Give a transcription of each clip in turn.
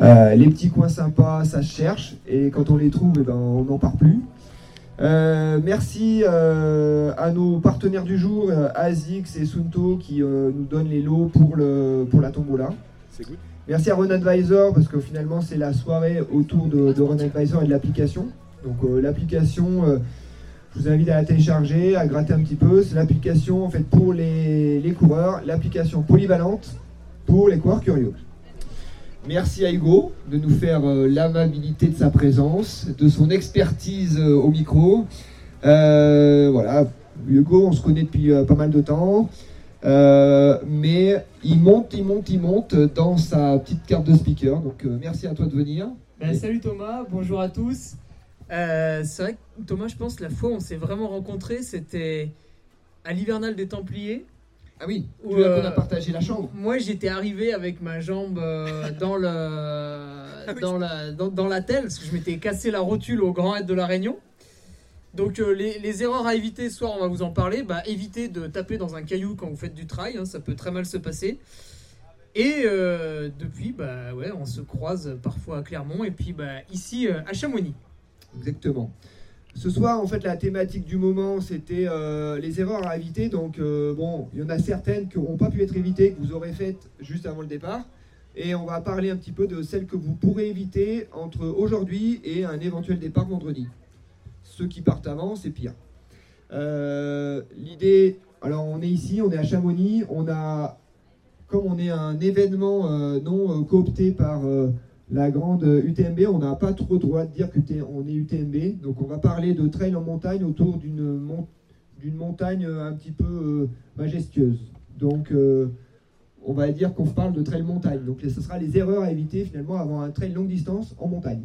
Euh, les petits coins sympas, ça se cherche, et quand on les trouve, eh ben, on n'en part plus. Euh, merci euh, à nos partenaires du jour, ASICS et Sunto, qui nous donnent les lots pour, le, pour la tombola. Merci à Run Advisor, parce que finalement, c'est la soirée autour de, de Run Advisor et de l'application. Donc, l'application, je vous invite à la télécharger, à gratter un petit peu. C'est l'application en fait, pour les, les coureurs, l'application polyvalente pour les coureurs curieux. Merci à Hugo de nous faire euh, l'amabilité de sa présence, de son expertise euh, au micro. Euh, voilà, Hugo, on se connaît depuis pas mal de temps. mais il monte, il monte, il monte dans sa petite carte de speaker. Donc merci à toi de venir. Ben, salut Thomas, bonjour à tous. c'est vrai que Thomas, je pense la fois où on s'est vraiment rencontrés, c'était à l'hivernal des Templiers. Ah oui, tu as, a partagé la chambre? Moi, j'étais arrivé avec ma jambe euh, dans, le, ah dans, la, dans, la telle, parce que je m'étais cassé la rotule au grand aide de la Réunion. Donc euh, les, erreurs à éviter, ce soir on va vous en parler, bah, évitez de taper dans un caillou quand vous faites du trail, hein, ça peut très mal se passer. Et euh, depuis, bah, ouais, on se croise parfois à Clermont et puis bah, ici à Chamonix. Exactement. Ce soir, en fait, la thématique du moment, c'était euh, les erreurs à éviter. Donc, euh, bon, il y en a certaines qui n'auront pas pu être évitées, que vous aurez faites juste avant le départ. Et on va parler un petit peu de celles que vous pourrez éviter entre aujourd'hui et un éventuel départ vendredi. Ceux qui partent avant, c'est pire. Euh, l'idée, alors on est ici, on est à Chamonix, on a, comme on est un événement non coopté par la grande UTMB, on n'a pas trop le droit de dire qu'on est UTMB. Donc on va parler de trail en montagne autour d'une montagne un petit peu euh, majestueuse. Donc euh, on va dire qu'on parle de trail montagne. Donc ce sera les erreurs à éviter finalement avant un trail longue distance en montagne.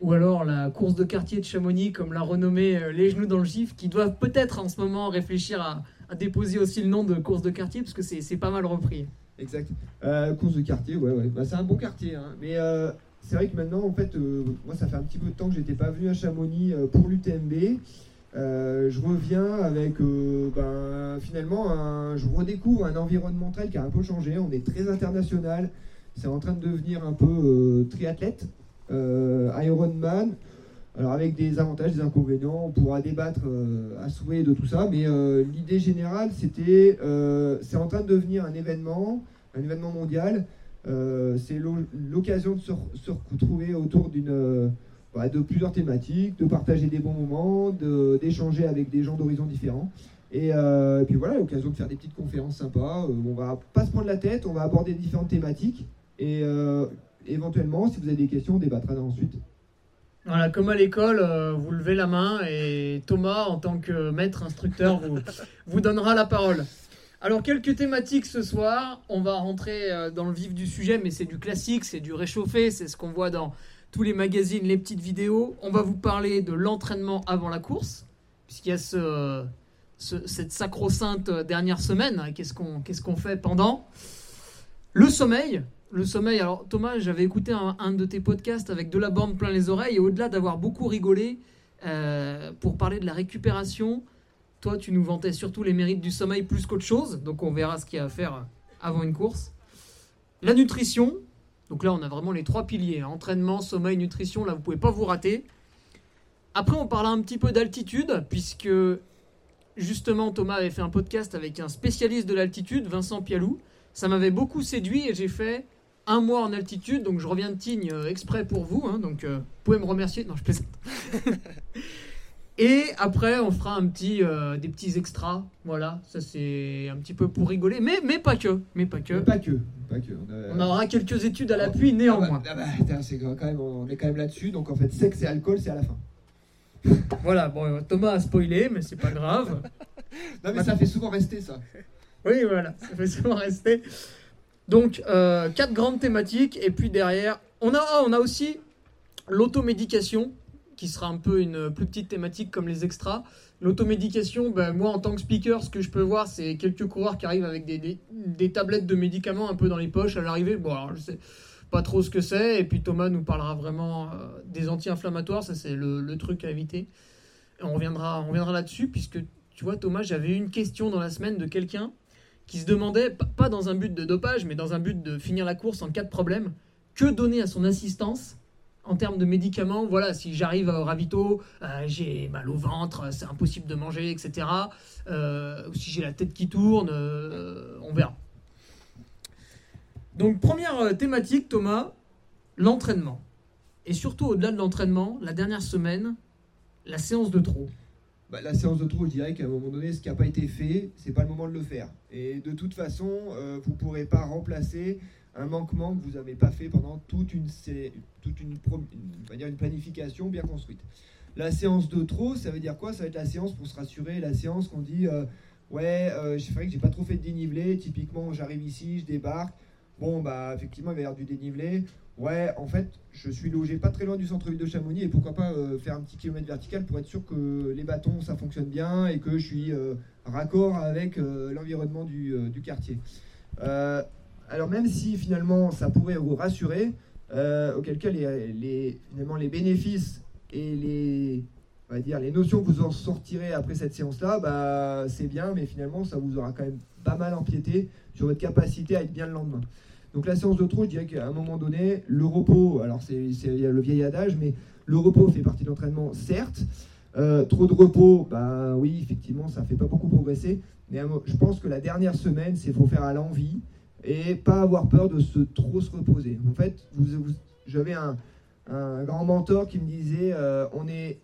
Ou alors la course de quartier de Chamonix, comme l'a renommé euh, Les Genoux dans le gif, qui doivent peut-être en ce moment réfléchir à, à déposer aussi le nom de course de quartier, parce que c'est pas mal repris. Exact. Euh, course de quartier, ouais, ouais. Bah, c'est un bon quartier. Hein. Mais euh, c'est vrai que maintenant, en fait, euh, moi, ça fait un petit peu de temps que j'étais pas venu à Chamonix pour l'UTMB. je reviens avec, ben, finalement, je redécouvre un environnement trail qui a un peu changé. On est très international. C'est en train de devenir un peu triathlète, Ironman. Alors avec des avantages, des inconvénients, on pourra débattre euh, à souhait de tout ça, mais euh, l'idée générale, c'était, euh, c'est en train de devenir un événement, un événement mondial. c'est l'occasion de se, retrouver autour d'une, bah, de plusieurs thématiques, de partager des bons moments, d'échanger avec des gens d'horizons différents. Et, et, puis voilà, l'occasion de faire des petites conférences sympas. on va pas se prendre la tête, on va aborder différentes thématiques. Et éventuellement, si vous avez des questions, on débattra ensuite. Voilà, comme à l'école, euh, vous levez la main et Thomas, en tant que maître instructeur, vous, donnera la parole. Alors, quelques thématiques ce soir. On va rentrer euh, dans le vif du sujet, mais c'est du classique, c'est du réchauffé, c'est ce qu'on voit dans tous les magazines, les petites vidéos. On va vous parler de l'entraînement avant la course, puisqu'il y a ce, cette sacro-sainte dernière semaine. Qu'est-ce qu'on qu'est-ce qu'on fait pendant? Le sommeil, le sommeil, alors Thomas, j'avais écouté un, de tes podcasts avec de la bande plein les oreilles, et au-delà d'avoir beaucoup rigolé euh, pour parler de la récupération, toi, tu nous vantais surtout les mérites du sommeil plus qu'autre chose. Donc, on verra ce qu'il y a à faire avant une course. La nutrition. Donc là, on a vraiment les trois piliers hein. entraînement, sommeil, nutrition. Là, vous pouvez pas vous rater. Après, on parlera un petit peu d'altitude, puisque justement, Thomas avait fait un podcast avec un spécialiste de l'altitude, Vincent Pialou. Ça m'avait beaucoup séduit et j'ai fait un mois en altitude, donc je reviens de Tignes euh, exprès pour vous. Hein. donc, euh, vous pouvez me remercier. Non, je plaisante. Et après, on fera un petit, euh, des petits extras. Voilà, ça c'est un petit peu pour rigoler, mais, mais pas que. Mais pas que. Mais pas que. Pas que. On, aura quelques études à l'appui néanmoins. Ah bah, ah bah, c'est quand même, on est quand même là-dessus, donc en fait, sexe et alcool, c'est à la fin. voilà, bon, Thomas a spoilé, mais c'est pas grave. non, mais ça fait souvent rester ça. Oui, voilà, ça fait souvent rester. Donc, euh, quatre grandes thématiques, et puis derrière, on a, oh, on a aussi l'automédication qui sera un peu une plus petite thématique comme les extras. L'automédication, ben, moi en tant que speaker, ce que je peux voir, c'est quelques coureurs qui arrivent avec des, des, tablettes de médicaments un peu dans les poches à l'arrivée. Bon, alors je sais pas trop ce que c'est. Et puis Thomas nous parlera vraiment euh, des anti-inflammatoires, ça c'est le, le, truc à éviter. On reviendra, on reviendra là-dessus, puisque tu vois, Thomas, j'avais une question dans la semaine de quelqu'un qui se demandait, pas dans un but de dopage, mais dans un but de finir la course en cas de problème, que donner à son assistance en termes de médicaments, voilà, si j'arrive au ravito, euh, j'ai mal au ventre, c'est impossible de manger, etc. Euh, si j'ai la tête qui tourne, euh, on verra. Donc première thématique, Thomas, l'entraînement. Et surtout au-delà de l'entraînement, la dernière semaine, la séance de trop. Bah, la séance de trop, je dirais qu'à un moment donné, ce qui n'a pas été fait, c'est pas le moment de le faire. Et de toute façon, vous ne pourrez pas remplacer un manquement que vous n'avez pas fait pendant toute une planification bien construite. La séance de trop, ça veut dire quoi? Ça va être la séance pour se rassurer, la séance qu'on dit euh, ouais, euh, c'est vrai que j'ai pas trop fait de dénivelé. Typiquement, j'arrive ici, je débarque. Bon, bah effectivement, il va y avoir du dénivelé. Ouais, en fait, je suis logé pas très loin du centre-ville de Chamonix et pourquoi pas euh, faire un petit kilomètre vertical pour être sûr que les bâtons ça fonctionne bien et que je suis raccord avec l'environnement du, du, quartier. Alors même si finalement ça pourrait vous rassurer, euh, auquel cas les, finalement, les bénéfices et les, on va dire, les notions que vous en sortirez après cette séance-là, bah, c'est bien, mais finalement ça vous aura quand même pas mal empiété sur votre capacité à être bien le lendemain. Donc la séance de trop, je dirais qu'à un moment donné, le repos, alors c'est le vieil adage, mais le repos fait partie de l'entraînement, certes. Euh, trop de repos, bah oui, effectivement, ça ne fait pas beaucoup progresser. Mais je pense que la dernière semaine, c'est faut faire à l'envie et pas avoir peur de se trop se reposer. En fait, j'avais un, grand mentor qui me disait euh, on, est,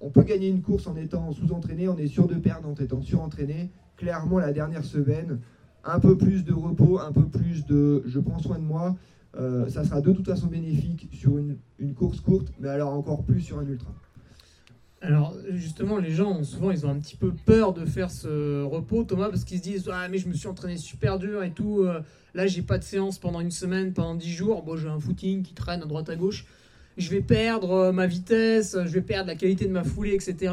on peut gagner une course en étant sous-entraîné, on est sûr de perdre en étant surentraîné. Clairement, la dernière semaine, un peu plus de repos, un peu plus de je prends soin de moi, euh, ça sera de toute façon bénéfique sur une, course courte, mais alors encore plus sur un ultra. Alors justement, les gens souvent ils ont un petit peu peur de faire ce repos, Thomas, parce qu'ils se disent ah mais je me suis entraîné super dur et tout. Euh, là j'ai pas de séance pendant une semaine, pendant dix jours. Bon j'ai un footing qui traîne à droite à gauche. Je vais perdre euh, ma vitesse, je vais perdre la qualité de ma foulée, etc.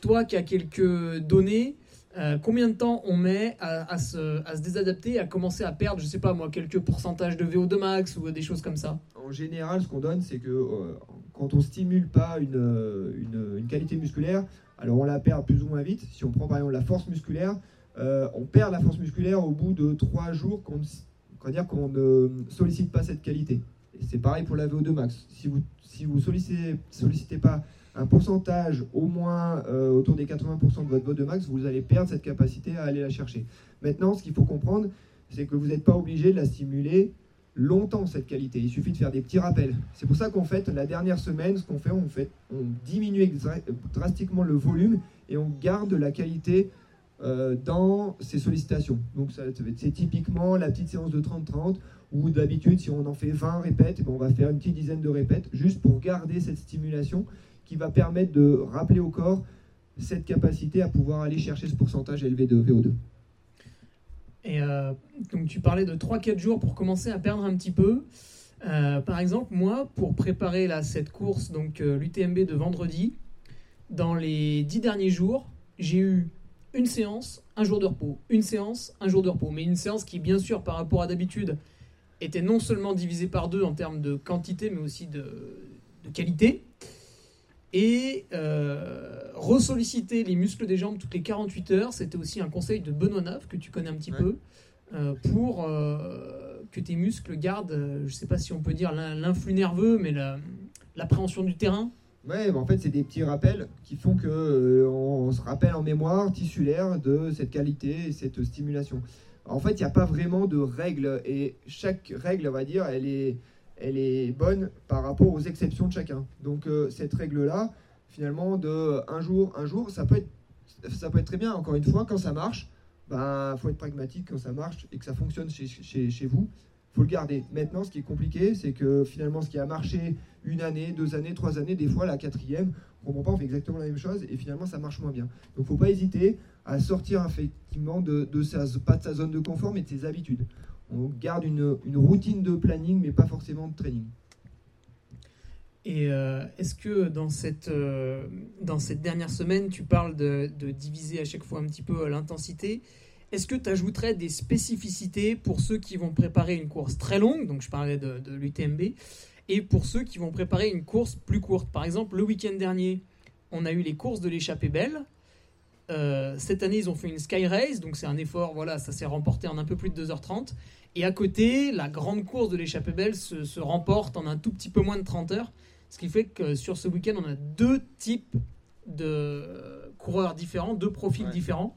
Toi qui as quelques données, euh, combien de temps on met à, se, désadapter, à commencer à perdre, je sais pas moi, quelques pourcentages de VO2 max ou des choses comme ça? En général, ce qu'on donne, c'est que quand on stimule pas une, une, qualité musculaire, alors on la perd plus ou moins vite. Si on prend par exemple la force musculaire, euh, on perd la force musculaire au bout de 3 jours qu'on ne sollicite pas cette qualité. C'est pareil pour la VO2 max. Si vous si vous sollicitez, sollicitez pas un pourcentage au moins euh, autour des 80% de votre VO2 max, vous allez perdre cette capacité à aller la chercher. Maintenant, ce qu'il faut comprendre, c'est que vous n'êtes pas obligé de la stimuler longtemps cette qualité. Il suffit de faire des petits rappels. C'est pour ça qu'en fait, la dernière semaine, ce qu'on fait, on fait, on diminue drastiquement le volume et on garde la qualité euh, dans ces sollicitations. Donc c'est typiquement la petite séance de 30-30 où d'habitude, si on en fait 20 répètes, ben, on va faire une petite dizaine de répètes juste pour garder cette stimulation qui va permettre de rappeler au corps cette capacité à pouvoir aller chercher ce pourcentage élevé de VO2. Et euh, donc tu parlais de 3-4 jours pour commencer à perdre un petit peu. Euh, par exemple, moi, pour préparer là, cette course, donc euh, l'UTMB de vendredi, dans les 10 derniers jours, j'ai eu une séance, un jour de repos, une séance, un jour de repos. Mais une séance qui, bien sûr, par rapport à d'habitude, était non seulement divisée par deux en termes de quantité, mais aussi de, de qualité. Et euh, ressolliciter les muscles des jambes toutes les 48 heures, c'était aussi un conseil de Benoît Nave, que tu connais un petit Ouais. peu, euh, pour euh, que tes muscles gardent, euh, je ne sais pas si on peut dire l'in- l'influx nerveux, mais la- l'appréhension du terrain. Ouais, mais en fait, c'est des petits rappels qui font que euh, on, on se rappelle en mémoire tissulaire de cette qualité et cette stimulation. En fait, il n'y a pas vraiment de règle et chaque règle, on va dire, elle est, elle est bonne par rapport aux exceptions de chacun. Donc euh, cette règle-là, finalement, de un jour, un jour, ça peut être, ça peut être très bien. Encore une fois, quand ça marche, ben faut être pragmatique quand ça marche et que ça fonctionne chez, chez, chez vous. Faut le garder. Maintenant, ce qui est compliqué, c'est que finalement, ce qui a marché une année, deux années, trois années, des fois la quatrième, on comprend pas, on fait exactement la même chose et finalement ça marche moins bien. Donc faut pas hésiter à sortir effectivement de, sa, zone de confort mais de ses habitudes. On garde une, routine de planning mais pas forcément de training. Et euh, est-ce que dans cette, euh, dans cette dernière semaine, tu parles de, de diviser à chaque fois un petit peu euh, l'intensité Est-ce que tu ajouterais des spécificités pour ceux qui vont préparer une course très longue Donc je parlais de, de l'UTMB. Et pour ceux qui vont préparer une course plus courte? Par exemple, le week-end dernier, on a eu les courses de l'échappée belle. Euh, cette année, ils ont fait une Sky Race, donc c'est un effort, voilà, ça s'est remporté en un peu plus de 2h30. Et à côté, la grande course de l'échappée belle se, se remporte en un tout petit peu moins de 30 heures. Ce qui fait que sur ce week-end, on a deux types de coureurs différents, deux profils Ouais. différents.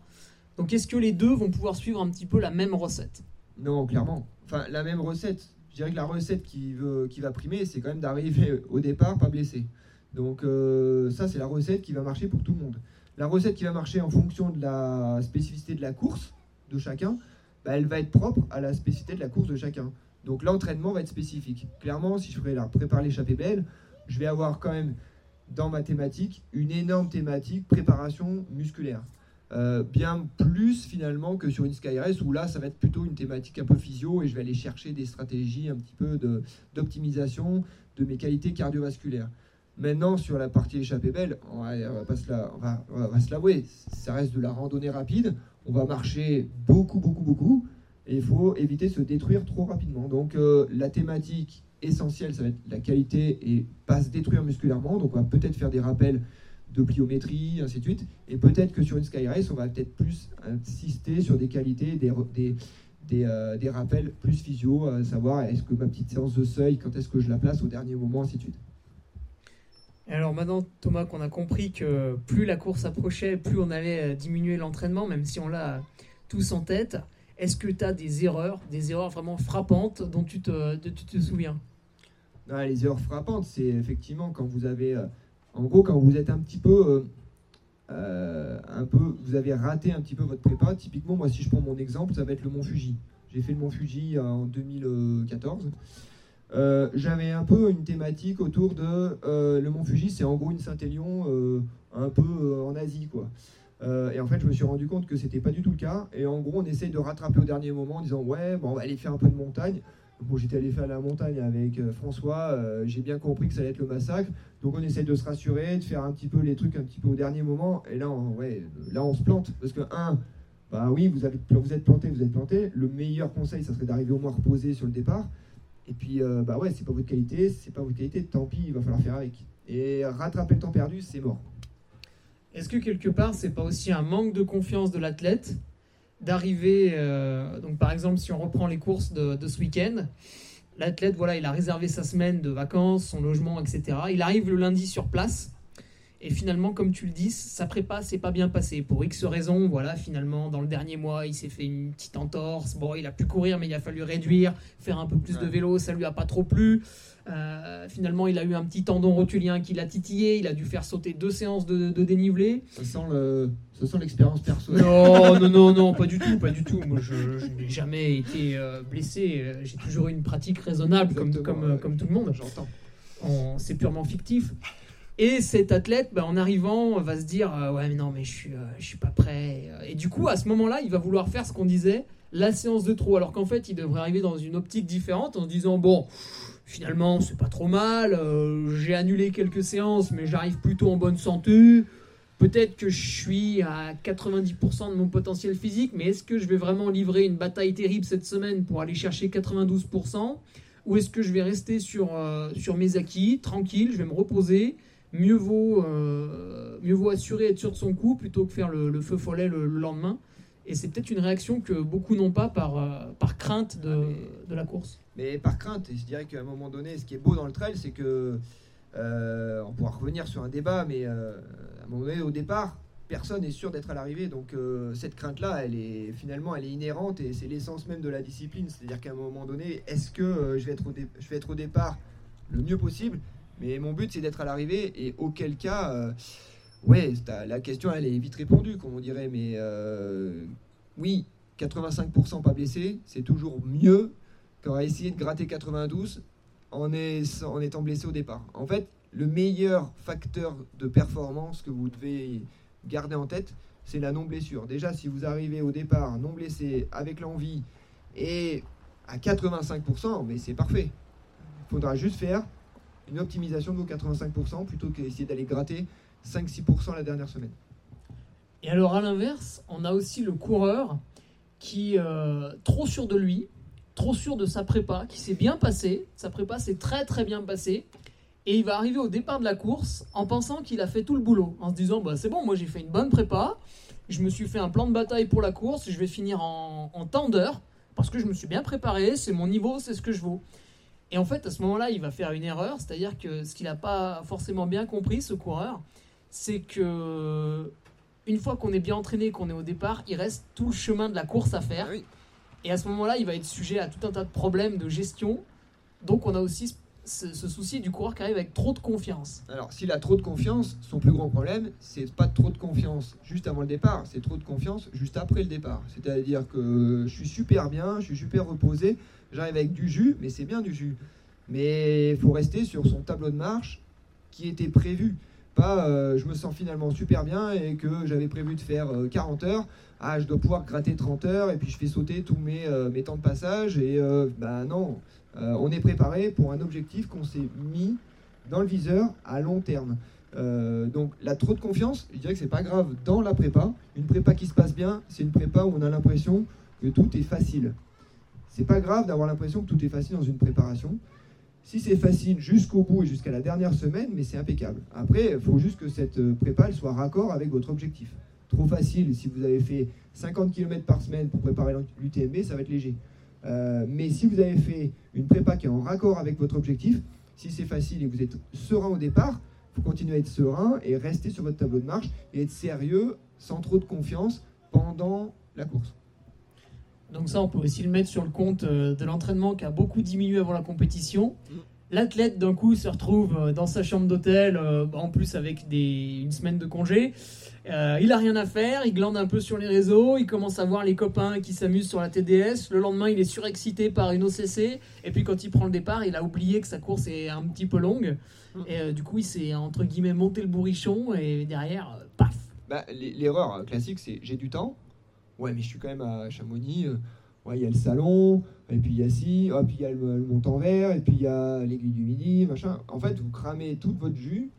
Donc est-ce que les deux vont pouvoir suivre un petit peu la même recette? Non, clairement. Enfin, la même recette. Je dirais que la recette qui, veut, qui va primer, c'est quand même d'arriver au départ pas blessé. Donc euh, ça, c'est la recette qui va marcher pour tout le monde. La recette qui va marcher en fonction de la spécificité de la course de chacun, bah, elle va être propre à la spécificité de la course de chacun. Donc l'entraînement va être spécifique. Clairement, si je prépare l'échappée belle, je vais avoir quand même dans ma thématique une énorme thématique préparation musculaire. Euh, bien plus finalement que sur une Sky Race où là ça va être plutôt une thématique un peu physio et je vais aller chercher des stratégies un petit peu d'optimisation de, mes qualités cardiovasculaires. Maintenant sur la partie échappée belle, on va, se l'avouer, ça reste de la randonnée rapide, on va marcher beaucoup beaucoup beaucoup et il faut éviter de se détruire trop rapidement. Donc euh, la thématique essentielle ça va être la qualité et pas se détruire musculairement, donc on va peut-être faire des rappels de pliométrie, ainsi de suite. Et peut-être que sur une Sky Race, on va peut-être plus insister sur des qualités, des, euh, rappels plus physio, à savoir est-ce que ma petite séance de seuil, quand est-ce que je la place au dernier moment, ainsi de suite. Alors maintenant, Thomas, qu'on a compris que plus la course approchait, plus on allait euh, diminuer l'entraînement, même si on l'a tous en tête, est-ce que tu as des erreurs, des erreurs vraiment frappantes dont tu te, souviens? Non, les erreurs frappantes, c'est effectivement quand vous avez, euh, en gros, quand vous êtes un petit peu, euh, un peu, vous avez raté un petit peu votre prépa. Typiquement, moi, si je prends mon exemple, ça va être le Mont Fuji. J'ai fait le Mont Fuji en 2014. Euh, J'avais un peu une thématique autour de euh, le Mont Fuji, c'est en gros une Saint-Élion euh, un peu en Asie, quoi. Et en fait, je me suis rendu compte que c'était pas du tout le cas. Et en gros, on essaye de rattraper au dernier moment en disant ouais, bon, on va aller faire un peu de montagne. Bon, j'étais allé faire la montagne avec François. J'ai bien compris que ça allait être le massacre. Donc, on essaye de se rassurer, de faire un petit peu les trucs un petit peu au dernier moment. Et là, on, ouais, là, on se plante parce que un, bah oui, vous, vous êtes planté, vous êtes planté. Le meilleur conseil, ça serait d'arriver au moins reposé sur le départ. Et puis, euh, bah ouais, c'est pas votre qualité, c'est pas votre qualité. Tant pis, il va falloir faire avec. Et rattraper le temps perdu, c'est mort. Est-ce que quelque part, c'est pas aussi un manque de confiance de l'athlète d'arriver, euh, donc par exemple, si on reprend les courses de, de ce week-end, l'athlète, voilà, il a réservé sa semaine de vacances, son logement, etc. Il arrive le lundi sur place. Et finalement, comme tu le dis, sa prépa s'est pas bien passé. Pour X raisons, voilà, finalement, dans le dernier mois, il s'est fait une petite entorse. Bon, il a pu courir, mais il a fallu réduire, faire un peu plus de vélo, ça lui a pas trop plu. Euh, finalement, il a eu un petit tendon rotulien qui l'a titillé. Il a dû faire sauter deux séances de, de dénivelé. Ça sent le, ça sent l'expérience perso. Non, non, non, non, pas du tout, pas du tout. Moi, je, je n'ai jamais été euh, blessé. J'ai toujours eu une pratique raisonnable, comme, Exactement, comme, euh, comme tout le monde. J'entends. C'est purement fictif. Et cet athlète, bah, en arrivant, va se dire euh, ouais mais non mais je suis, euh, je suis pas prêt. Et du coup, à ce moment-là, il va vouloir faire ce qu'on disait, la séance de trop. Alors qu'en fait, il devrait arriver dans une optique différente en se disant bon, finalement c'est pas trop mal. euh, J'ai annulé quelques séances, mais j'arrive plutôt en bonne santé. Peut-être que je suis à 90% de mon potentiel physique, mais est-ce que je vais vraiment livrer une bataille terrible cette semaine pour aller chercher 92% Ou est-ce que je vais rester sur, euh, sur mes acquis, tranquille, je vais me reposer, mieux vaut, euh, mieux vaut assurer être sûr de son coup plutôt que faire le, feu follet le, lendemain. Et c'est peut-être une réaction que beaucoup n'ont pas par, euh, par crainte de, de, la course. Mais par crainte, et je dirais qu'à un moment donné, ce qui est beau dans le trail, c'est que euh, on pourra revenir sur un débat, mais à un moment donné, au départ, personne n'est sûr d'être à l'arrivée. Donc cette crainte-là, elle est finalement, elle est inhérente et c'est l'essence même de la discipline. C'est-à-dire qu'à un moment donné, est-ce que je, vais être au je vais être au départ le mieux possible mais mon but, c'est d'être à l'arrivée. Et auquel cas, euh, ouais, la question, elle est vite répondue, comme on dirait. Mais euh, oui, 85% pas blessé, c'est toujours mieux qu'à essayer de gratter 92 en, en étant blessé au départ. En fait, le meilleur facteur de performance que vous devez garder en tête, c'est la non-blessure. Déjà, si vous arrivez au départ non blessé, avec l'envie, et à 85%, mais c'est parfait. Il faudra juste faire une optimisation de vos 85% plutôt qu'essayer d'aller gratter 5-6% la dernière semaine. Et alors à l'inverse, on a aussi le coureur qui euh, trop sûr de lui, trop sûr de sa prépa, qui s'est bien passé, sa prépa s'est très très bien passée, et il va arriver au départ de la course en pensant qu'il a fait tout le boulot, en se disant bah, c'est bon, moi j'ai fait une bonne prépa, je me suis fait un plan de bataille pour la course, je vais finir en, en temps d'heure, parce que je me suis bien préparé, c'est mon niveau, c'est ce que je vaux. Et en fait, à ce moment-là, il va faire une erreur, c'est-à-dire que ce qu'il n'a pas forcément bien compris, ce coureur, c'est que une fois qu'on est bien entraîné, qu'on est au départ, il reste tout le chemin de la course à faire. Ah Et à ce moment-là, il va être sujet à tout un tas de problèmes de gestion. Donc, on a aussi ce, souci du coureur qui arrive avec trop de confiance. Alors, s'il a trop de confiance, son plus grand problème, c'est pas trop de confiance juste avant le départ, c'est trop de confiance juste après le départ. C'est-à-dire que je suis super bien, je suis super reposé, j'arrive avec du jus, mais c'est bien du jus. Mais il faut rester sur son tableau de marche qui était prévu. Pas euh, je me sens finalement super bien et que j'avais prévu de faire 40 euh, heures. Ah, je dois pouvoir gratter 30 heures et puis je fais sauter tous mes, euh, mes temps de passage. Et ben non, on est préparé pour un objectif qu'on s'est mis dans le viseur à long terme. donc la trop de confiance, je dirais que c'est pas grave dans la prépa. Une prépa qui se passe bien, c'est une prépa où on a l'impression que tout est facile. C'est pas grave d'avoir l'impression que tout est facile dans une préparation. Si c'est facile jusqu'au bout et jusqu'à la dernière semaine, mais c'est impeccable. Après, il faut juste que cette euh, prépa soit raccord avec votre objectif. Trop facile, si vous avez fait 50 km par semaine pour préparer l'UTMB, ça va être léger. Euh, mais si vous avez fait une prépa qui est en raccord avec votre objectif, si c'est facile et que vous êtes serein au départ, il faut continuer à être serein et rester sur votre tableau de marche et être sérieux sans trop de confiance pendant la course. Donc ça, on peut aussi le mettre sur le compte euh, de l'entraînement qui a beaucoup diminué avant la compétition. L'athlète, d'un coup, se retrouve euh, dans sa chambre d'hôtel, euh, en plus avec des, une semaine de congé. il a rien à faire, il glande un peu sur les réseaux, il commence à voir les copains qui s'amusent sur la TDS. Le lendemain, il est surexcité par une OCC. Et puis quand il prend le départ, il a oublié que sa course est un petit peu longue. Mm. Et du coup, il s'est, entre guillemets, monté le bourrichon. Et derrière, paf bah, L'erreur classique, c'est j'ai du temps, ouais, mais je suis quand même à Chamonix. Euh, il y a le salon, et puis il y a ci, puis il y a le, montant vert, et puis il y a l'aiguille du midi, machin. En fait, vous cramez toute votre jus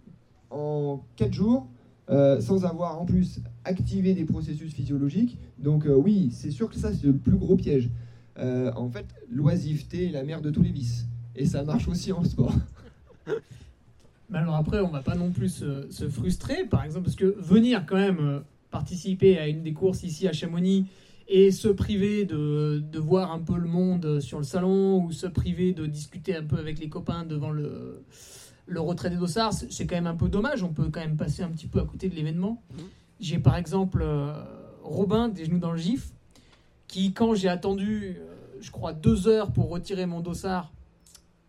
en 4 jours. Euh, sans avoir en plus activé des processus physiologiques. Donc euh, oui, c'est sûr que ça c'est le plus gros piège. en fait, l'oisiveté est la mère de tous les vices. Et ça marche aussi en sport. Mais alors après, on va pas non plus se, se, frustrer, par exemple, parce que venir quand même participer à une des courses ici à Chamonix et se priver de, de, voir un peu le monde sur le salon ou se priver de discuter un peu avec les copains devant le, le retrait des dossards, c'est quand même un peu dommage. On peut quand même passer un petit peu à côté de l'événement. Mhm. J'ai par exemple euh, Robin des genoux dans le gif qui, quand j'ai attendu, euh, je crois, deux heures pour retirer mon dossard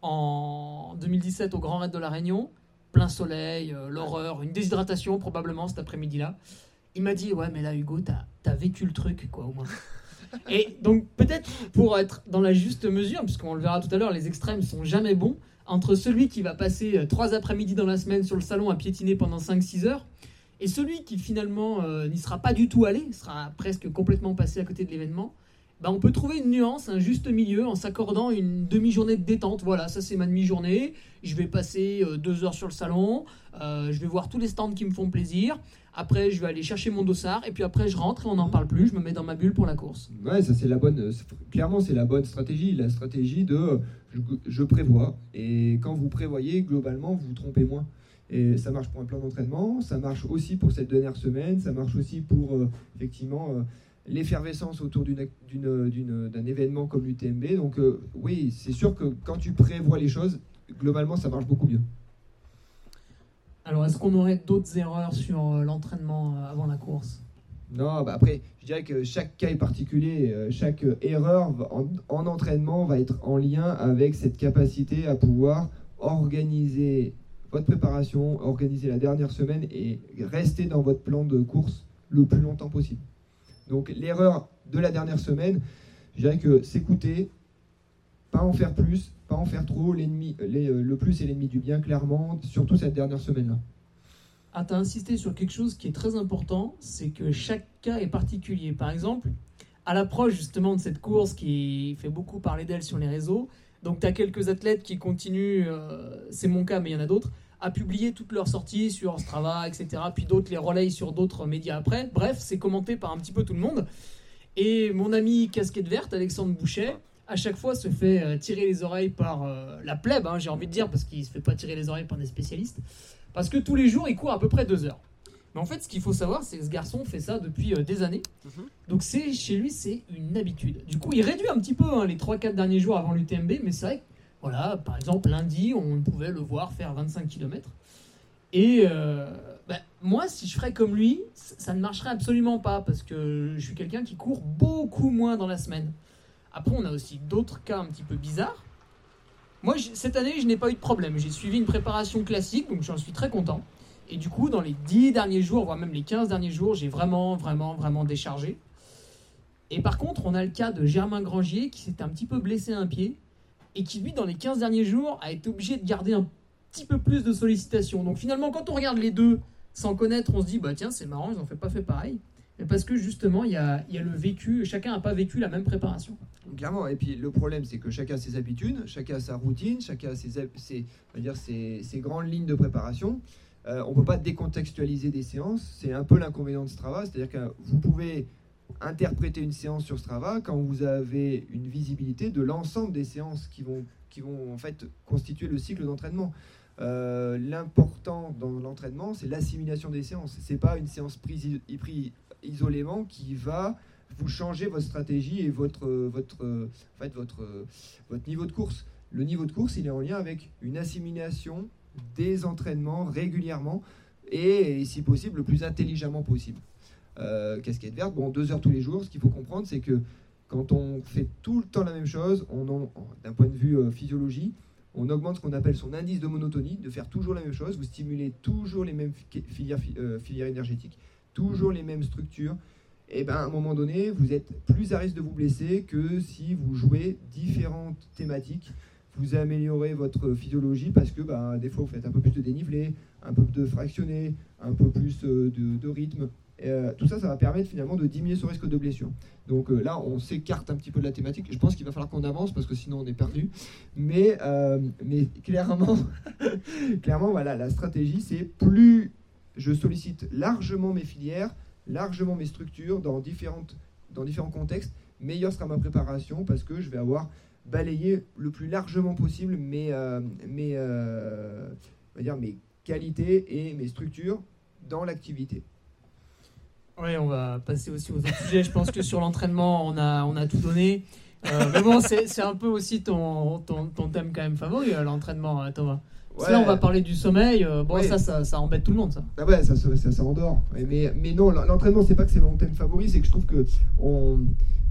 en 2017 au Grand Raid de la Réunion, plein soleil, euh, l'horreur, une déshydratation probablement cet après-midi-là il m'a dit ouais mais là Hugo t'as as vécu le truc quoi au moins. Et donc peut-être pour être dans la juste mesure puisqu'on le verra tout à l'heure les extrêmes sont jamais bons entre celui qui va passer euh, trois après-midi dans la semaine sur le salon à piétiner pendant 5-6 heures et celui qui finalement euh, n'y sera pas du tout allé sera presque complètement passé à côté de l'événement bah, on peut trouver une nuance, un juste milieu en s'accordant une demi-journée de détente. Voilà, ça c'est ma demi-journée. Je vais passer euh, deux heures sur le salon. je vais voir tous les stands qui me font plaisir. Après, je vais aller chercher mon dossard et puis après, je rentre et on n'en parle plus. Je me mets dans ma bulle pour la course. Ouais, ça c'est la bonne. Clairement, c'est la bonne stratégie. La stratégie de je, prévois et quand vous prévoyez, globalement, vous vous trompez moins. Et ça marche pour un plan d'entraînement, ça marche aussi pour cette dernière semaine, ça marche aussi pour euh, effectivement euh, l'effervescence autour d'un événement comme l'UTMB. Donc euh, oui, c'est sûr que quand tu prévois les choses, globalement, ça marche beaucoup mieux. Alors, est-ce qu'on aurait d'autres erreurs sur l'entraînement avant la course? Non, bah après, je dirais que chaque cas est particulier. Chaque erreur en, entraînement va être en lien avec cette capacité à pouvoir organiser votre préparation, organiser la dernière semaine et rester dans votre plan de course le plus longtemps possible. Donc l'erreur de la dernière semaine, je dirais que s'écouter, pas en faire plus, pas en faire trop, l'ennemi, euh, le plus est l'ennemi du bien, clairement, surtout cette dernière semaine-là. Ah, tu as insisté sur quelque chose qui est très important, c'est que chaque cas est particulier. Par exemple, à l'approche justement de cette course qui fait beaucoup parler d'elle sur les réseaux, donc tu as quelques athlètes qui continuent, euh, c'est mon cas, mais il y en a d'autres, à publier toutes leurs sorties sur Strava, etc. Puis d'autres les relayent sur d'autres médias après. Bref, c'est commenté par un petit peu tout le monde. Et mon ami casquette verte, Alexandre Boucher, à chaque fois se fait euh, tirer les oreilles par euh, la plèbe, hein, j'ai envie de dire, parce qu'il se fait pas tirer les oreilles par des spécialistes. Parce que tous les jours, il court à peu près deux heures. Mais en fait, ce qu'il faut savoir, c'est que ce garçon fait ça depuis euh, des années. Mhm. Donc c'est chez lui, c'est une habitude. Du coup, il réduit un petit peu hein, les 3-4 derniers jours avant l'UTMB, mais c'est vrai voilà, par exemple, lundi, on pouvait le voir faire 25 km. Et euh, bah, moi, si je ferais comme lui, ça ne marcherait absolument pas, parce que je suis quelqu'un qui court beaucoup moins dans la semaine. Après, on a aussi d'autres cas un petit peu bizarres. Moi, cette année, je n'ai pas eu de problème. J'ai suivi une préparation classique, donc j'en suis très content. Et du coup, dans les 10 derniers jours, voire même les 15 derniers jours, j'ai vraiment, vraiment, vraiment déchargé. Et par contre, on a le cas de Germain Grangier qui s'est un petit peu blessé un pied et qui, lui, dans les 15 derniers jours, a été obligé de garder un petit peu plus de sollicitations. Donc finalement, quand on regarde les deux sans connaître, on se dit, bah tiens, c'est marrant, ils n'ont fait pas fait pareil. Mais parce que justement, il y a, y a, le vécu, chacun n'a pas vécu la même préparation. Clairement, et puis le problème, c'est que chacun a ses habitudes, chacun a sa routine, chacun a ses, ses, dire, ses, ses grandes lignes de préparation. Euh, on ne peut pas décontextualiser des séances. C'est un peu l'inconvénient de Strava. C'est-à-dire que vous pouvez interpréter une séance sur Strava quand vous avez une visibilité de l'ensemble des séances qui vont, en fait constituer le cycle d'entraînement. Euh, l'important dans l'entraînement, c'est l'assimilation des séances. C'est pas une séance prise, isolément qui va vous changer votre stratégie et votre, votre, votre niveau de course. Le niveau de course, il est en lien avec une assimilation des entraînements régulièrement et, si possible, le plus intelligemment possible. Euh, casquette verte, bon, deux heures tous les jours, ce qu'il faut comprendre, c'est que quand on fait tout le temps la même chose, d'un point de vue euh, physiologie, on augmente ce qu'on appelle son indice de monotonie, de faire toujours la même chose, vous stimulez toujours les mêmes filières, euh, filières énergétiques, toujours les mêmes structures, et ben à un moment donné, vous êtes plus à risque de vous blesser que si vous jouez différentes thématiques. Vous améliorez votre physiologie parce que bah, des fois vous faites un peu plus de dénivelé, un peu de fractionné, un peu plus de, rythme. Euh, tout ça, ça va permettre finalement de diminuer ce risque de blessure. Donc euh, là, on s'écarte un petit peu de la thématique. Je pense qu'il va falloir qu'on avance parce que sinon on est perdu. Mais, mais clairement, clairement, voilà, la stratégie, c'est plus je sollicite largement mes filières, largement mes structures dans, différentes, dans différents contextes, meilleure sera ma préparation parce que je vais avoir balayer le plus largement possible mes, euh, mes, euh, dire mes qualités et mes structures dans l'activité. Oui, on va passer aussi aux autres sujets. Je pense que sur l'entraînement, on a, on a tout donné. Euh, mais bon, c'est un peu aussi ton, ton, ton, thème quand même favori, l'entraînement, Thomas. Là, on va parler du sommeil. bon, ça, ça, ça, embête tout le monde, ça. Ah ouais, ça, ça, ça endort. Mais, mais non, l'entraînement, c'est pas que c'est mon thème favori, c'est que je trouve que on,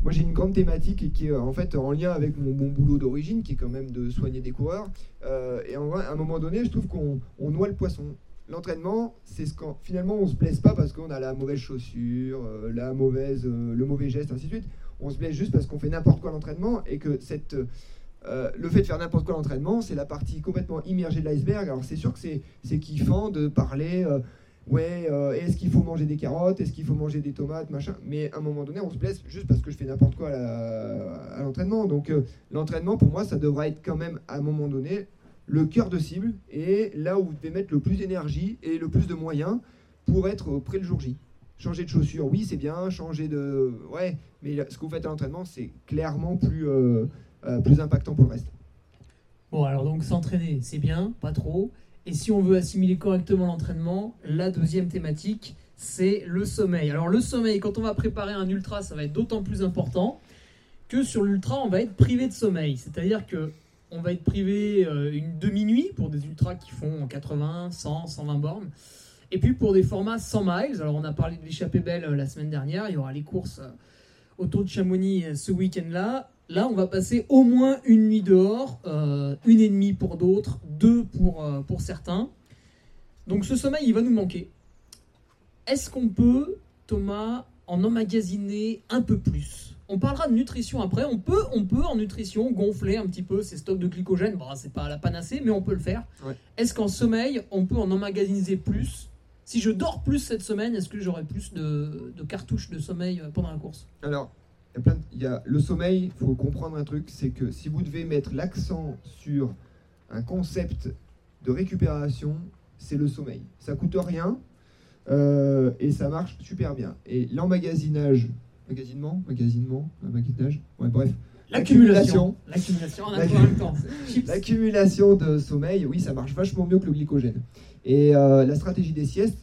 moi, j'ai une grande thématique qui est en fait en lien avec mon bon boulot d'origine, qui est quand même de soigner des coureurs. Euh, et en, à un moment donné, je trouve qu'on noie le poisson. L'entraînement, c'est ce quand finalement on se blesse pas parce qu'on a la mauvaise chaussure, euh, la mauvaise, euh, le mauvais geste, ainsi de suite. On se blesse juste parce qu'on fait n'importe quoi l'entraînement et que cette le fait de faire n'importe quoi l'entraînement, c'est la partie complètement immergée de l'iceberg. Alors c'est sûr que c'est kiffant de parler ouais, euh, est-ce qu'il faut manger des carottes, est-ce qu'il faut manger des tomates, machin. Mais à un moment donné, on se blesse juste parce que je fais n'importe quoi à l'entraînement. Donc euh, l'entraînement, pour moi, ça devrait être quand même, à un moment donné, le cœur de cible et là où vous devez mettre le plus d'énergie et le plus de moyens pour être près le jour J. Changer de chaussures, oui, c'est bien. Changer de. Ouais, mais ce que vous faites à l'entraînement, c'est clairement plus, euh, plus impactant pour le reste. Bon, alors donc s'entraîner, c'est bien, pas trop. Et si on veut assimiler correctement l'entraînement, la deuxième thématique, c'est le sommeil. Alors le sommeil, quand on va préparer un ultra, ça va être d'autant plus important que sur l'ultra, on va être privé de sommeil. C'est-à-dire que on va être privé euh, une demi-nuit pour des ultras qui font 80, 100, 120 bornes. Et puis pour des formats 100 miles, alors on a parlé de l'échappée belle euh, la semaine dernière, il y aura les courses euh, autour de Chamonix ce week-end-là. Là, on va passer au moins une nuit dehors, une et demie pour d'autres, deux pour, pour certains. Donc ce sommeil, il va nous manquer. Est-ce qu'on peut, Thomas, en emmagasiner un peu plus? On parlera de nutrition après. On peut, on peut en nutrition gonfler un petit peu ces stocks de glycogène. Bon, c'est pas la panacée, mais on peut le faire. Est-ce qu'en sommeil, on peut en emmagasiner plus? Si je dors plus cette semaine, est-ce que j'aurai plus de, cartouches de sommeil euh, pendant la course? Alors, il y, a le sommeil. Il faut comprendre un truc, c'est que si vous devez mettre l'accent sur un concept de récupération, c'est le sommeil. Ça coûte rien euh, et ça marche super bien. Et l'emmagasinage magasinement, magasinement, magasinage, ouais, bref. L'accumulation. L'accumulation, L'accumulation de sommeil, oui, ça marche vachement mieux que le glycogène. Et euh, la stratégie des siestes,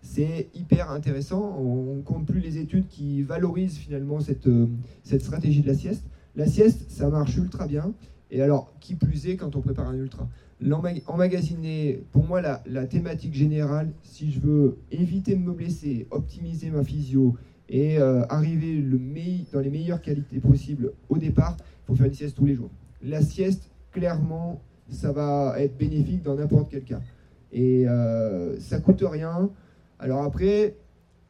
c'est hyper intéressant. On ne compte plus les études qui valorisent finalement cette, euh, cette stratégie de la sieste. La sieste, ça marche ultra bien. Et alors, qui plus est quand on prépare un ultra? Emmagasiner, pour moi, la, la thématique générale, si je veux éviter de me blesser, optimiser ma physio, et euh, arriver le dans les meilleures qualités possibles au départ, faut faire une sieste tous les jours. La sieste, clairement, ça va être bénéfique dans n'importe quel cas. Et euh, ça coûte rien. Alors après,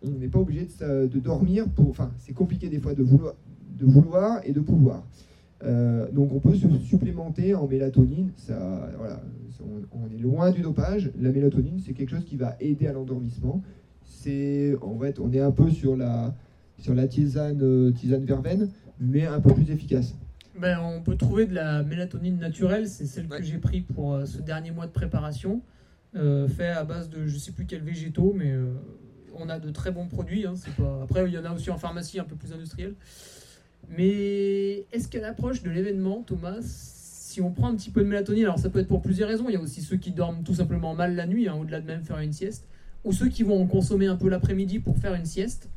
on n'est pas obligé de, dormir pour. Enfin, c'est compliqué des fois de vouloir, de vouloir et de pouvoir. Euh, donc on peut se supplémenter en mélatonine. Ça, voilà, on est loin du dopage. La mélatonine, c'est quelque chose qui va aider à l'endormissement c'est en fait on est un peu sur la sur la tisane euh, tisane verveine, mais un peu plus efficace. Ben, on peut trouver de la mélatonine naturelle, c'est celle que j'ai pris pour euh, ce dernier mois de préparation, euh, fait à base de je sais plus quels végétaux, mais on a de très bons produits. Hein, pas... Après, il y en a aussi en pharmacie un peu plus industriel. Mais est-ce qu'à l'approche de l'événement, Thomas, si on prend un petit peu de mélatonine, alors ça peut être pour plusieurs raisons. Il y a aussi ceux qui dorment tout simplement mal la nuit, hein, au-delà de même faire une sieste ou ceux qui vont en consommer un peu l'après-midi pour faire une sieste,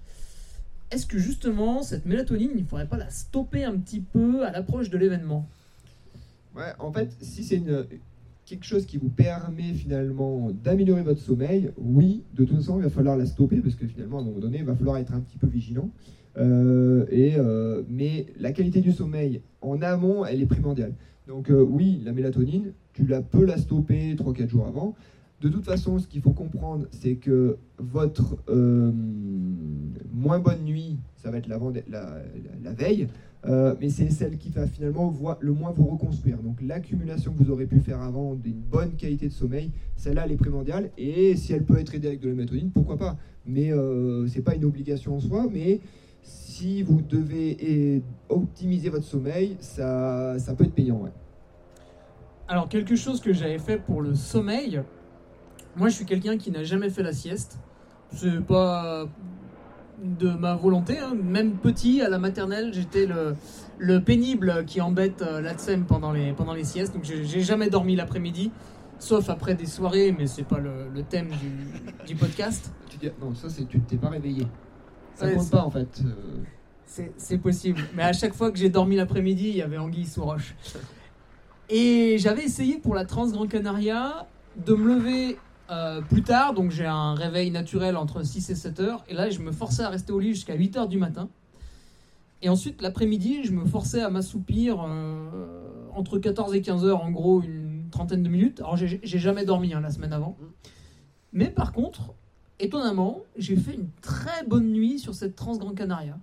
est-ce que justement cette mélatonine, il ne faudrait pas la stopper un petit peu à l'approche de l'événement? Ouais, en fait, si c'est quelque chose qui vous permet finalement d'améliorer votre sommeil, oui, de toute façon, il va falloir la stopper parce que finalement, à un moment donné, il va falloir être un petit peu vigilant. Euh, et, euh, mais la qualité du sommeil en amont, elle est primordiale. Donc euh, oui, la mélatonine, tu la peux la stopper 3-4 jours avant. De toute façon, ce qu'il faut comprendre, c'est que votre euh, moins bonne nuit, ça va être la, veille, euh, mais c'est celle qui va finalement le moins vous reconstruire. Donc l'accumulation que vous aurez pu faire avant d'une bonne qualité de sommeil, celle-là, elle est primordiale. Et si elle peut être aidée avec de la mélatonine, pourquoi pas? Mais euh, ce n'est pas une obligation en soi, mais si vous devez optimiser votre sommeil, ça, ça peut être payant. Alors quelque chose que j'avais fait pour le sommeil, moi, je suis quelqu'un qui n'a jamais fait la sieste. C'est pas de ma volonté. Hein. Même petit, à la maternelle, j'étais le, le, pénible qui embête euh, l'ATSEM pendant les, pendant les siestes. Donc, j'ai jamais dormi l'après-midi, sauf après des soirées, mais c'est pas le, le, thème du, du podcast. non, ça, c'est tu t'es pas réveillé. Ça compte pas, en fait. Euh. C'est possible. Mais à chaque fois que j'ai dormi l'après-midi, il y avait anguille sous roche. Et j'avais essayé pour la Trans Grand Canaria de me lever euh, plus tard, donc j'ai un réveil naturel entre 6 et 7 heures. Et là, je me forçais à rester au lit jusqu'à 8 heures du matin. Et ensuite, l'après-midi, je me forçais à m'assoupir euh, entre 14 et 15 heures, en gros, une trentaine de minutes. Alors, j'ai jamais dormi hein, la semaine avant. Mais par contre, étonnamment, j'ai fait une très bonne nuit sur cette Trans Grand Canaria.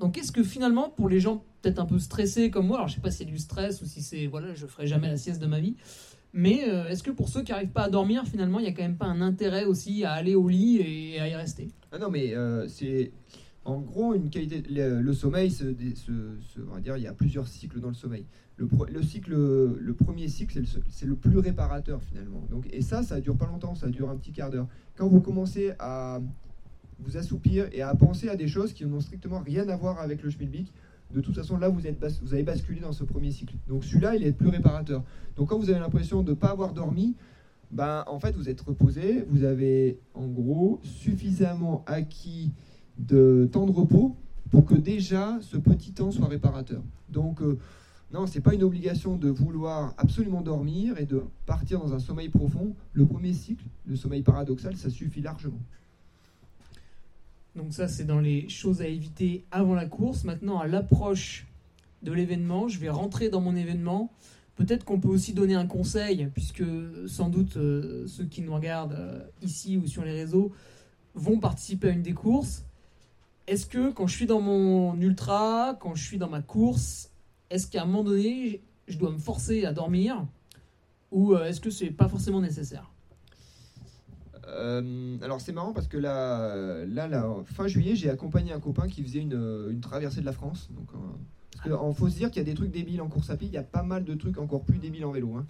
Donc, est-ce que finalement, pour les gens peut-être un peu stressés comme moi, alors je sais pas si c'est du stress ou si c'est, voilà, je ferai jamais la sieste de ma vie, mais euh, est-ce que pour ceux qui n'arrivent pas à dormir, finalement, il n'y a quand même pas un intérêt aussi à aller au lit et à y rester? Ah non, mais euh, c'est en gros une qualité. Le, sommeil, on va dire, il y a plusieurs cycles dans le sommeil. Le, le cycle, le premier cycle, c'est le, plus réparateur finalement. Donc, et ça, ça dure pas longtemps, ça dure un petit quart d'heure. Quand vous commencez à vous assoupir et à penser à des choses qui n'ont strictement rien à voir avec le schmilblick, de toute façon, là, vous, êtes vous avez basculé dans ce premier cycle. Donc celui-là, il est plus réparateur. Donc quand vous avez l'impression de ne pas avoir dormi, ben, en fait, vous êtes reposé, vous avez en gros suffisamment acquis de temps de repos pour que déjà ce petit temps soit réparateur. Donc, euh, non, c'est pas une obligation de vouloir absolument dormir et de partir dans un sommeil profond. Le premier cycle, le sommeil paradoxal, ça suffit largement. Donc ça, c'est dans les choses à éviter avant la course. Maintenant, à l'approche de l'événement, je vais rentrer dans mon événement. Peut-être qu'on peut aussi donner un conseil, puisque sans doute euh, ceux qui nous regardent euh, ici ou sur les réseaux vont participer à une des courses. Est-ce que quand je suis dans mon ultra, quand je suis dans ma course, est-ce qu'à un moment donné, je dois me forcer à dormir? Ou euh, est-ce que c'est pas forcément nécessaire? Alors c'est marrant parce que là, là, fin juillet, j'ai accompagné un copain qui faisait une, une traversée de la France. Donc, il faut se dire qu'il y a des trucs débiles en course à pied, il y a pas mal de trucs encore plus débiles en vélo. Hein.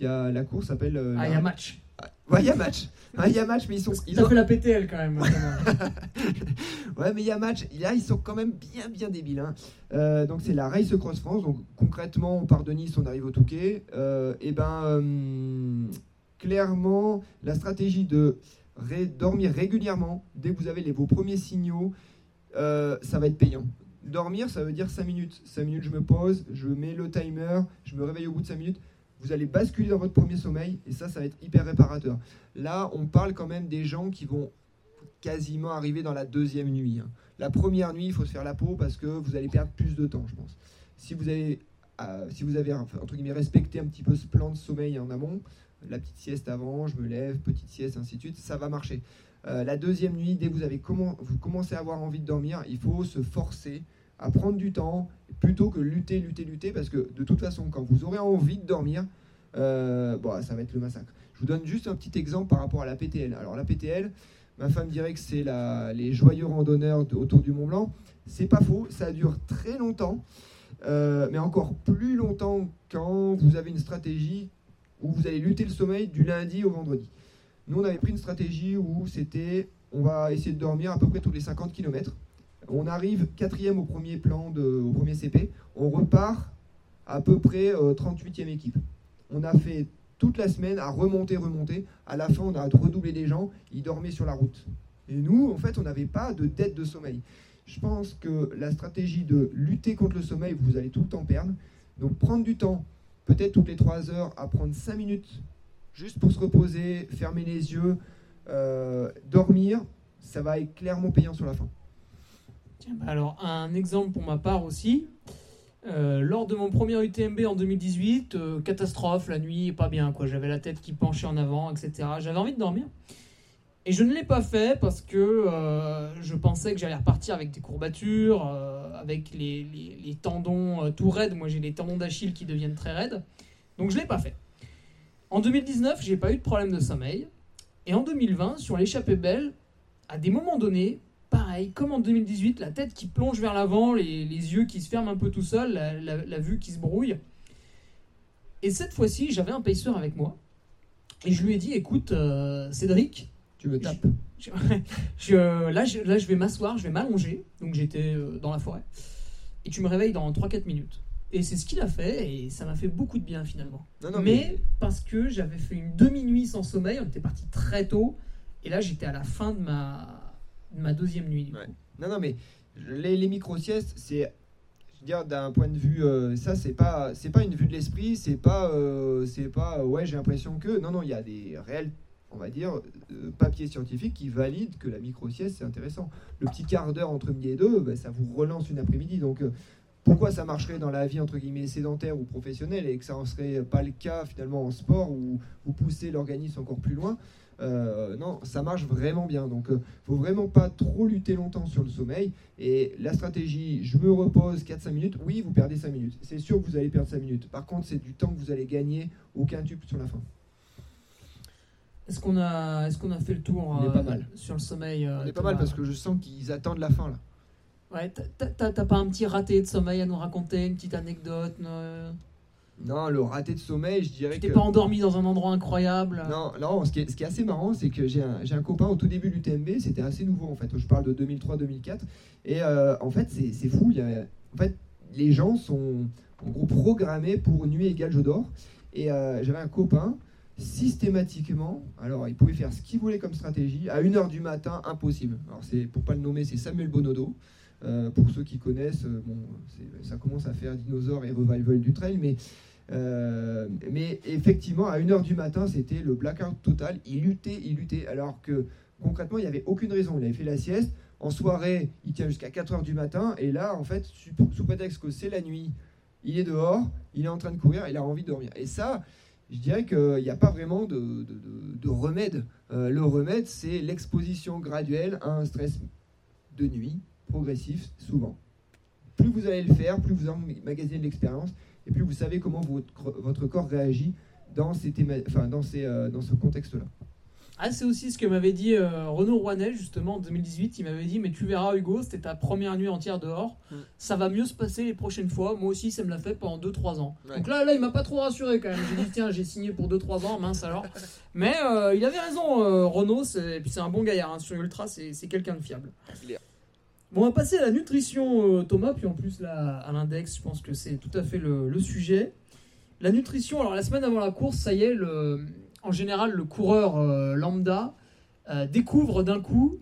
Il y a la course s'appelle. Euh, ah, il y a match. Ouais, il y a match. il y a match, mais ils sont. Ils ont fait la PTL quand même. ouais, mais il y a match. Là, ils sont quand même bien, bien débiles. Hein. Euh, donc, c'est la Race Cross France. Donc, concrètement, on part de Nice, on arrive au Touquet. Euh, et ben, clairement, la stratégie de dormir régulièrement, dès que vous avez les, vos premiers signaux, ça va être payant. Dormir, ça veut dire 5 minutes. 5 minutes, je me pose, je mets le timer, je me réveille au bout de 5 minutes. Vous allez basculer dans votre premier sommeil et ça, ça va être hyper réparateur. Là, on parle quand même des gens qui vont quasiment arriver dans la deuxième nuit. Hein. La première nuit, il faut se faire la peau parce que vous allez perdre plus de temps, je pense. Si vous avez, euh, si vous avez entre guillemets, respecté un petit peu ce plan de sommeil en amont, la petite sieste avant, je me lève, petite sieste, ainsi de suite, ça va marcher. Euh, la deuxième nuit, dès que vous, avez comment, vous commencez à avoir envie de dormir, il faut se forcer à prendre du temps plutôt que lutter, lutter, lutter, parce que de toute façon, quand vous aurez envie de dormir, euh, ça va être le massacre. Je vous donne juste un petit exemple par rapport à la PTL. Alors la PTL, ma femme dirait que c'est les joyeux randonneurs autour du Mont Blanc. C'est pas faux, ça dure très longtemps, euh, mais encore plus longtemps quand vous avez une stratégie où vous allez lutter le sommeil du lundi au vendredi. Nous, on avait pris une stratégie où c'était, on va essayer de dormir à peu près tous les 50 km. On arrive quatrième au premier plan, de, au premier CP. On repart à peu près 38e euh, équipe. On a fait toute la semaine à remonter, remonter. À la fin, on a redoublé des gens. Ils dormaient sur la route. Et nous, en fait, on n'avait pas de dette de sommeil. Je pense que la stratégie de lutter contre le sommeil, vous allez tout le temps perdre. Donc prendre du temps, peut-être toutes les 3 heures, à prendre 5 minutes juste pour se reposer, fermer les yeux, euh, dormir, ça va être clairement payant sur la fin. Bah alors, un exemple pour ma part aussi. Euh, lors de mon premier UTMB en 2018, euh, catastrophe, la nuit, pas bien, quoi. J'avais la tête qui penchait en avant, etc. J'avais envie de dormir. Et je ne l'ai pas fait parce que euh, je pensais que j'allais repartir avec des courbatures, avec les, tendons tout raides. Moi, j'ai les tendons d'Achille qui deviennent très raides. Donc, je ne l'ai pas fait. En 2019, j'ai pas eu de problème de sommeil. Et en 2020, sur l'échappée belle, à des moments donnés, pareil, comme en 2018, la tête qui plonge vers l'avant, les, yeux qui se ferment un peu tout seul, la, vue qui se brouille. Et cette fois-ci, j'avais un pacer avec moi. Et je lui ai dit, écoute, euh, Cédric, tu me tapes. Je, là, je, là, je vais m'asseoir, je vais m'allonger. Donc j'étais euh, dans la forêt. Et tu me réveilles dans 3-4 minutes. Et c'est ce qu'il a fait, et ça m'a fait beaucoup de bien finalement. mais, parce que j'avais fait une demi-nuit sans sommeil, on était parti très tôt, et là j'étais à la fin de ma, ma deuxième nuit. Non, non, mais les, les micro-siestes, c'est. Je veux dire, d'un point de vue. Euh, ça, c'est pas, c'est pas une vue de l'esprit, c'est pas. Euh, c'est pas. Ouais, j'ai l'impression que. Non, non, il y a des réels on va dire, euh, papiers scientifiques qui valident que la micro-sieste, c'est intéressant. Le petit quart d'heure entre midi et deux, ben, ça vous relance une après-midi. Donc, pourquoi ça marcherait dans la vie, entre guillemets, sédentaire ou professionnelle et que ça ne serait pas le cas, finalement, en sport où vous poussez l'organisme encore plus loin? Euh, non, ça marche vraiment bien. Donc, euh, faut vraiment pas trop lutter longtemps sur le sommeil. Et la stratégie, je me repose 4-5 minutes, oui, vous perdez 5 minutes. C'est sûr que vous allez perdre 5 minutes. Par contre, c'est du temps que vous allez gagner au quintuple sur la fin. Est-ce qu'on a, est qu'on a fait le tour On est pas euh, mal. sur le sommeil On est pas mal parce que je sens qu'ils attendent la fin là. Ouais, t'as pas un petit raté de sommeil à nous raconter, une petite anecdote non, le raté de sommeil, je dirais tu t'es pas endormi dans un endroit incroyable Non, non ce, qui est, ce qui est assez marrant, c'est que j'ai un, un, copain au tout début du TMB, c'était assez nouveau en fait. Je parle de 2003-2004. Et euh, en fait, c'est fou. Il y a, en fait, les gens sont en gros programmés pour nuit égale je dors. Et euh, j'avais un copain, systématiquement, alors il pouvait faire ce qu'il voulait comme stratégie, à 1h du matin, impossible. Alors c'est pour pas le nommer, c'est Samuel Bonodo. Euh, pour ceux qui connaissent, euh, bon, ça commence à faire dinosaure et revival du trail, mais, euh, mais effectivement, à 1h du matin, c'était le blackout total. Il luttait, il luttait, alors que concrètement, il n'y avait aucune raison. Il avait fait la sieste. En soirée, il tient jusqu'à 4h du matin, et là, en fait, sous prétexte que c'est la nuit, il est dehors, il est en train de courir, il a envie de dormir. Et ça, je dirais qu'il n'y a pas vraiment de, remède. le remède, c'est l'exposition graduelle à un stress de nuit, progressif, souvent. Plus vous allez le faire, plus vous emmagasinez de l'expérience, et plus vous savez comment votre, votre corps réagit dans, ces enfin, dans, ces, euh, dans ce contexte-là. Ah, c'est aussi ce que m'avait dit euh, Renaud Rouanel, justement, en 2018. Il m'avait dit Mais tu verras, Hugo, c'était ta première nuit entière dehors. Mm. Ça va mieux se passer les prochaines fois. Moi aussi, ça me l'a fait pendant 2-3 ans. Donc là, là, il m'a pas trop rassuré quand même. J'ai dit Tiens, j'ai signé pour 2-3 ans, mince alors. Mais euh, il avait raison, Renaud. Et puis c'est un bon gaillard. Hein. Sur Ultra, c'est quelqu'un de fiable. Bon, on va passer à la nutrition, euh, Thomas, puis en plus, là, à l'index, je pense que c'est tout à fait le, sujet. La nutrition, alors la semaine avant la course, ça y est, le, en général, le coureur euh, lambda euh, découvre d'un coup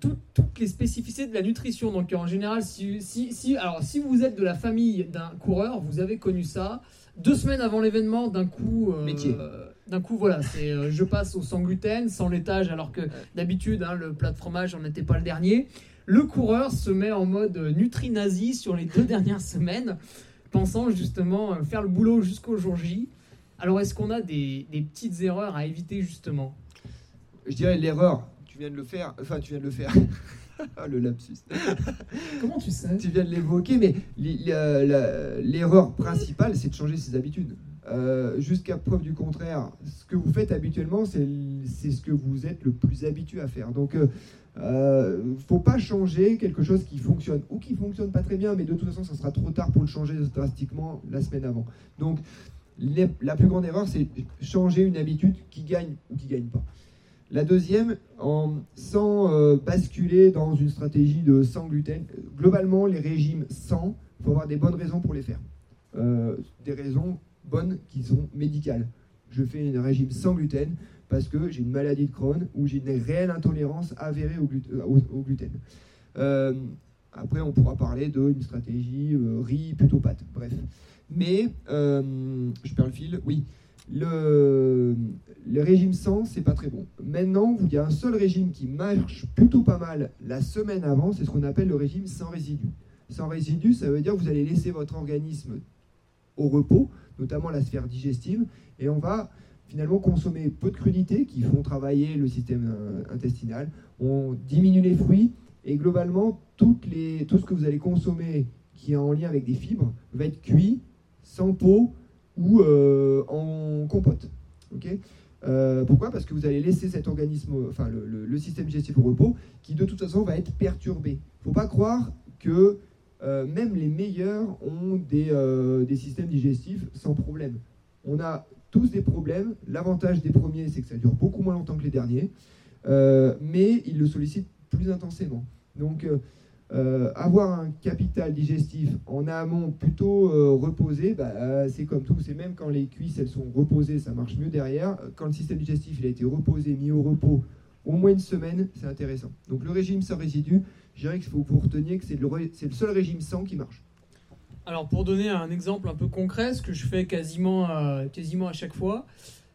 toutes les spécificités de la nutrition. Donc, en général, si, si, alors, si vous êtes de la famille d'un coureur, vous avez connu ça. Deux semaines avant l'événement, d'un coup. Métier d'un coup, voilà, c'est je passe au sans gluten, sans laitage, alors que d'habitude, hein, le plat de fromage, on n'était pas le dernier. Le coureur se met en mode nutri-nazi sur les deux dernières semaines, pensant justement euh, faire le boulot jusqu'au jour J. Alors, est-ce qu'on a des, petites erreurs à éviter justement? Je dirais l'erreur, tu viens de le faire, enfin, tu viens de le faire. Ah, le lapsus. Comment tu sais? Tu viens de l'évoquer, mais l'erreur principale, c'est de changer ses habitudes. Euh, jusqu'à preuve du contraire, ce que vous faites habituellement, c'est ce que vous êtes le plus habitué à faire. Donc, euh, euh, faut pas changer quelque chose qui fonctionne ou qui fonctionne pas très bien, mais de toute façon, ça sera trop tard pour le changer drastiquement la semaine avant. Donc, la plus grande erreur, c'est changer une habitude qui gagne ou qui gagne pas. La deuxième, en, sans euh, basculer dans une stratégie de sans gluten, globalement, les régimes sans, il faut avoir des bonnes raisons pour les faire. Euh, des raisons bonnes qui sont médicales. Je fais un régime sans gluten parce que j'ai une maladie de Crohn ou j'ai une réelle intolérance avérée au, gluten. Euh, après, on pourra parler d'une stratégie riz plutôt pâte. Bref. Mais, euh, je perds le fil. Oui, le, régime sans, c'est pas très bon. Maintenant, il y a un seul régime qui marche plutôt pas mal la semaine avant, c'est ce qu'on appelle le régime sans résidu. Sans résidu, ça veut dire que vous allez laisser votre organisme au repos, notamment la sphère digestive, et on va finalement consommer peu de crudités qui font travailler le système euh, intestinal. On diminue les fruits et globalement, tout ce que vous allez consommer qui est en lien avec des fibres va être cuit sans peau ou euh, en compote. Euh, pourquoi? Parce que vous allez laisser cet organisme, enfin le, système digestif au repos, qui de toute façon va être perturbé. Il ne faut pas croire que même les meilleurs ont des, des, systèmes digestifs sans problème. On a tous des problèmes. L'avantage des premiers, c'est que ça dure beaucoup moins longtemps que les derniers, euh, mais ils le sollicitent plus intensément. Donc, euh, euh, avoir un capital digestif en amont plutôt reposé, bah, c'est comme tout. C'est même quand les cuisses elles sont reposées, ça marche mieux derrière. Quand le système digestif il a été reposé, mis au repos, au moins une semaine, c'est intéressant. Donc le régime sans résidus, je dirais qu'il faut que vous reteniez que c'est le, seul régime sans qui marche. Alors pour donner un exemple un peu concret, ce que je fais quasiment, euh, quasiment à chaque fois,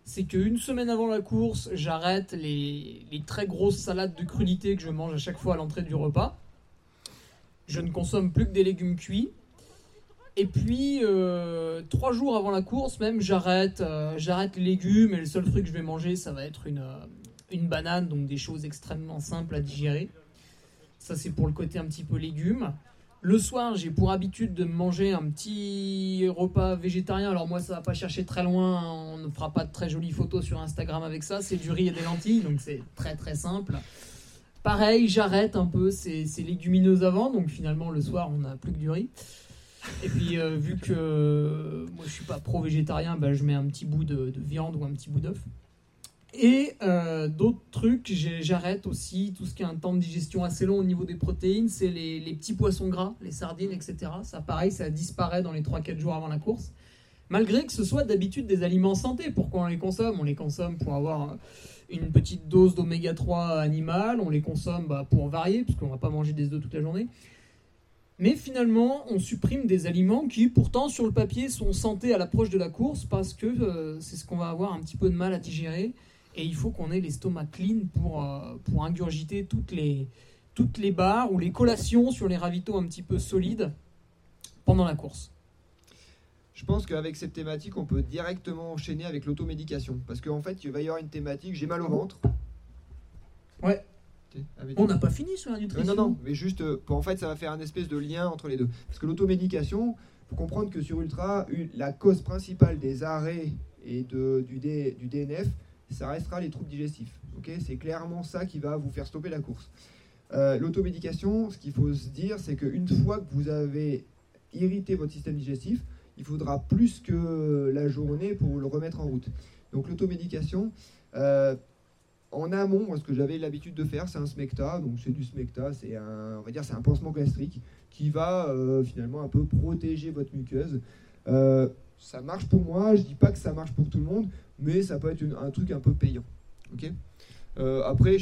c'est qu'une semaine avant la course, j'arrête les, très grosses salades de crudités que je mange à chaque fois à l'entrée du repas. Je ne consomme plus que des légumes cuits. Et puis, euh, trois jours avant la course, même, j'arrête euh, j'arrête les légumes et le seul fruit que je vais manger, ça va être une, une banane, donc des choses extrêmement simples à digérer. Ça, c'est pour le côté un petit peu légumes. Le soir, j'ai pour habitude de manger un petit repas végétarien. Alors moi, ça va pas chercher très loin. On ne fera pas de très jolies photos sur Instagram avec ça. C'est du riz et des lentilles, donc c'est très très simple. Pareil, j'arrête un peu ces, légumineuses avant. Donc finalement, le soir, on n'a plus que du riz. Et puis, euh, vu que moi, je suis pas pro-végétarien, bah, je mets un petit bout de, de viande ou un petit bout d'œuf. Et euh, d'autres trucs, j'arrête aussi tout ce qui a un temps de digestion assez long au niveau des protéines, c'est les, petits poissons gras, les sardines, etc. Ça, pareil, ça disparaît dans les 3-4 jours avant la course. malgré que ce soit d'habitude des aliments santé. Pourquoi on les consomme? On les consomme pour avoir une petite dose d'oméga 3 animal, on les consomme bah, pour varier, puisqu'on va pas manger des œufs toute la journée. Mais finalement, on supprime des aliments qui, pourtant, sur le papier, sont santé à l'approche de la course, parce que euh, c'est ce qu'on va avoir un petit peu de mal à digérer. Et il faut qu'on ait l'estomac clean pour, euh, pour ingurgiter toutes les, toutes les barres ou les collations sur les ravitaux un petit peu solides pendant la course. Je pense qu'avec cette thématique, on peut directement enchaîner avec l'automédication. Parce qu'en fait, il va y avoir une thématique, j'ai mal au ventre. Ouais. On n'a pas fini sur la nutrition. non, non, mais juste, euh, en fait, ça va faire un espèce de lien entre les deux. Parce que l'automédication, il faut comprendre que sur Ultra, la cause principale des arrêts et de, du, du DNF, ça restera les troubles digestifs. ok? C'est clairement ça qui va vous faire stopper la course. Euh, l'automédication, ce qu'il faut se dire, c'est qu'une fois que vous avez irrité votre système digestif, il faudra plus que la journée pour le remettre en route. Donc l'automédication, euh, en amont, ce que j'avais l'habitude de faire, c'est un smecta. Donc c'est du smecta, c'est un, on va dire, c'est un pansement gastrique qui va euh, finalement un peu protéger votre muqueuse. Euh, ça marche pour moi. Je dis pas que ça marche pour tout le monde, mais ça peut être un truc un peu payant. Ok? Après,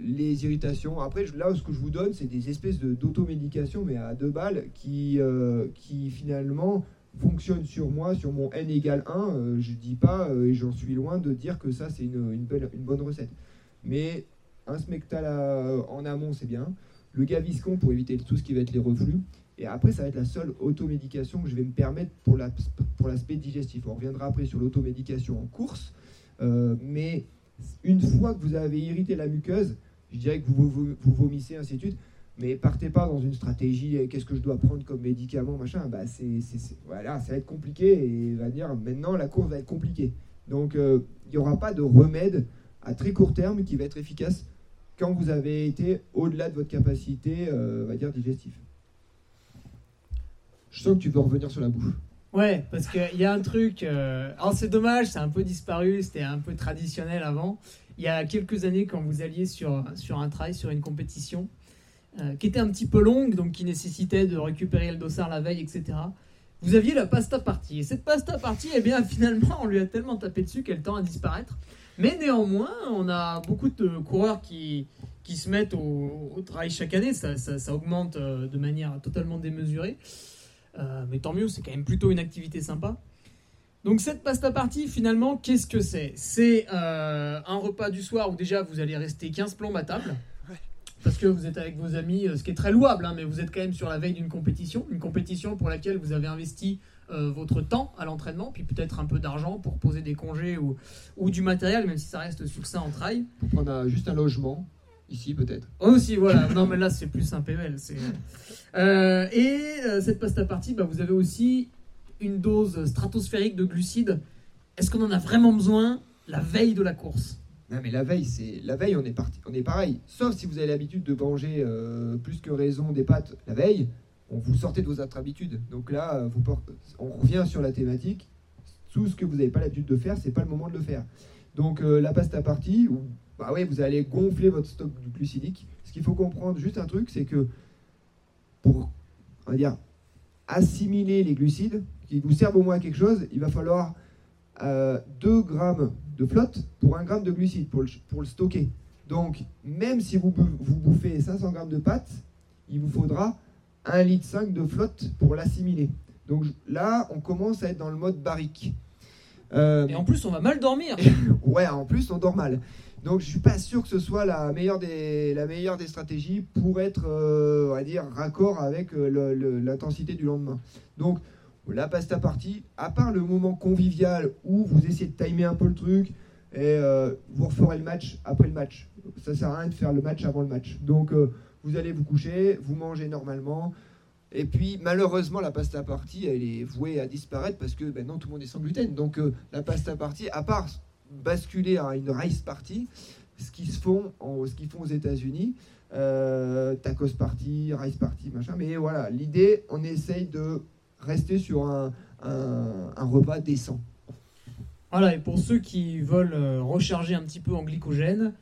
les irritations. Après, là, ce que je vous donne, c'est des espèces d'automédication, mais à deux balles, qui, qui finalement fonctionne sur moi, sur mon n égale 1, euh, je dis pas, euh, et j'en suis loin de dire que ça c'est une, une, belle, une bonne recette. Mais un smectal en amont c'est bien, le gaviscon pour éviter tout ce qui va être les reflux, et après ça va être la seule automédication que je vais me permettre pour l'aspect digestif. On reviendra après sur l'automédication en course, euh, mais une fois que vous avez irrité la muqueuse, je dirais que vous, vous vomissez, ainsi de suite, mais partez pas dans une stratégie, eh, qu'est-ce que je dois prendre comme médicament, machin. Bah, c'est, voilà, ça va être compliqué et va dire maintenant la course va être compliquée. Donc euh, il n'y aura pas de remède à très court terme qui va être efficace quand vous avez été au-delà de votre capacité, euh, va dire, digestive. Je sens que tu veux revenir sur la bouffe. Ouais, parce qu'il y a un truc. Euh, alors c'est dommage, c'est un peu disparu, c'était un peu traditionnel avant. Il y a quelques années, quand vous alliez sur, sur un trail, sur une compétition, euh, qui était un petit peu longue, donc qui nécessitait de récupérer le dossard la veille, etc. Vous aviez la pasta partie. Et cette pasta partie, eh bien, finalement, on lui a tellement tapé dessus qu'elle tend à disparaître. Mais néanmoins, on a beaucoup de coureurs qui, qui se mettent au, travail chaque année. Ça, ça, augmente euh, de manière totalement démesurée. Euh, mais tant mieux, c'est quand même plutôt une activité sympa. Donc cette pasta partie, finalement, qu'est-ce que c'est? C'est un repas du soir où déjà vous allez rester 15 plombs à table parce que vous êtes avec vos amis, euh, ce qui est très louable, hein, mais vous êtes quand même sur la veille d'une compétition, une compétition pour laquelle vous avez investi euh, votre temps à l'entraînement, puis peut-être un peu d'argent pour poser des congés ou, ou du matériel, même si ça reste succinct en trail. On a juste un logement, ici peut-être. Aussi, voilà. non, mais là, c'est plus un PML. Euh, et cette pasta partie, bah, vous avez aussi une dose stratosphérique de glucides. Est-ce qu'on en a vraiment besoin la veille de la course? Non, mais la veille, c'est la veille, on est parti, on est pareil. Sauf si vous avez l'habitude de manger euh, plus que raison des pâtes la veille, on vous sortez de vos autres habitudes. Donc là, euh, vous on revient sur la thématique. Tout ce que vous n'avez pas l'habitude de faire, c'est pas le moment de le faire. Donc euh, la pasta partie, bah vous allez gonfler votre stock glucidique. Ce qu'il faut comprendre, juste un truc, c'est que pour, assimiler les glucides, qui vous servent au moins à quelque chose, il va falloir 2 grammes de flotte pour 1 gramme de glucides, pour le, pour le stocker. Donc, même si vous, vous bouffez 500 grammes de pâtes, il vous faudra 1,5 litre de flotte pour l'assimiler. Donc là, on commence à être dans le mode barrique. Euh, et en plus, on va mal dormir. ouais, en plus, on dort mal. Donc, je suis pas sûr que ce soit la meilleure des, la meilleure des stratégies pour être, euh, on va dire, raccord avec euh, l'intensité du lendemain. Donc, la pasta partie, à part le moment convivial où vous essayez de timer un peu le truc et euh, vous referez le match après le match. Ça sert à rien de faire le match avant le match. Donc euh, vous allez vous coucher, vous mangez normalement. Et puis malheureusement la pasta partie elle est vouée à disparaître parce que maintenant tout le monde est sans gluten. Donc euh, la pasta partie, à part basculer à une rice party, ce qu'ils font, ce font aux États-Unis, tacos party, rice party, machin. Mais voilà, l'idée, on essaye de rester sur un, repas décent. Voilà, et pour ceux qui veulent euh, recharger un petit peu en glycogène,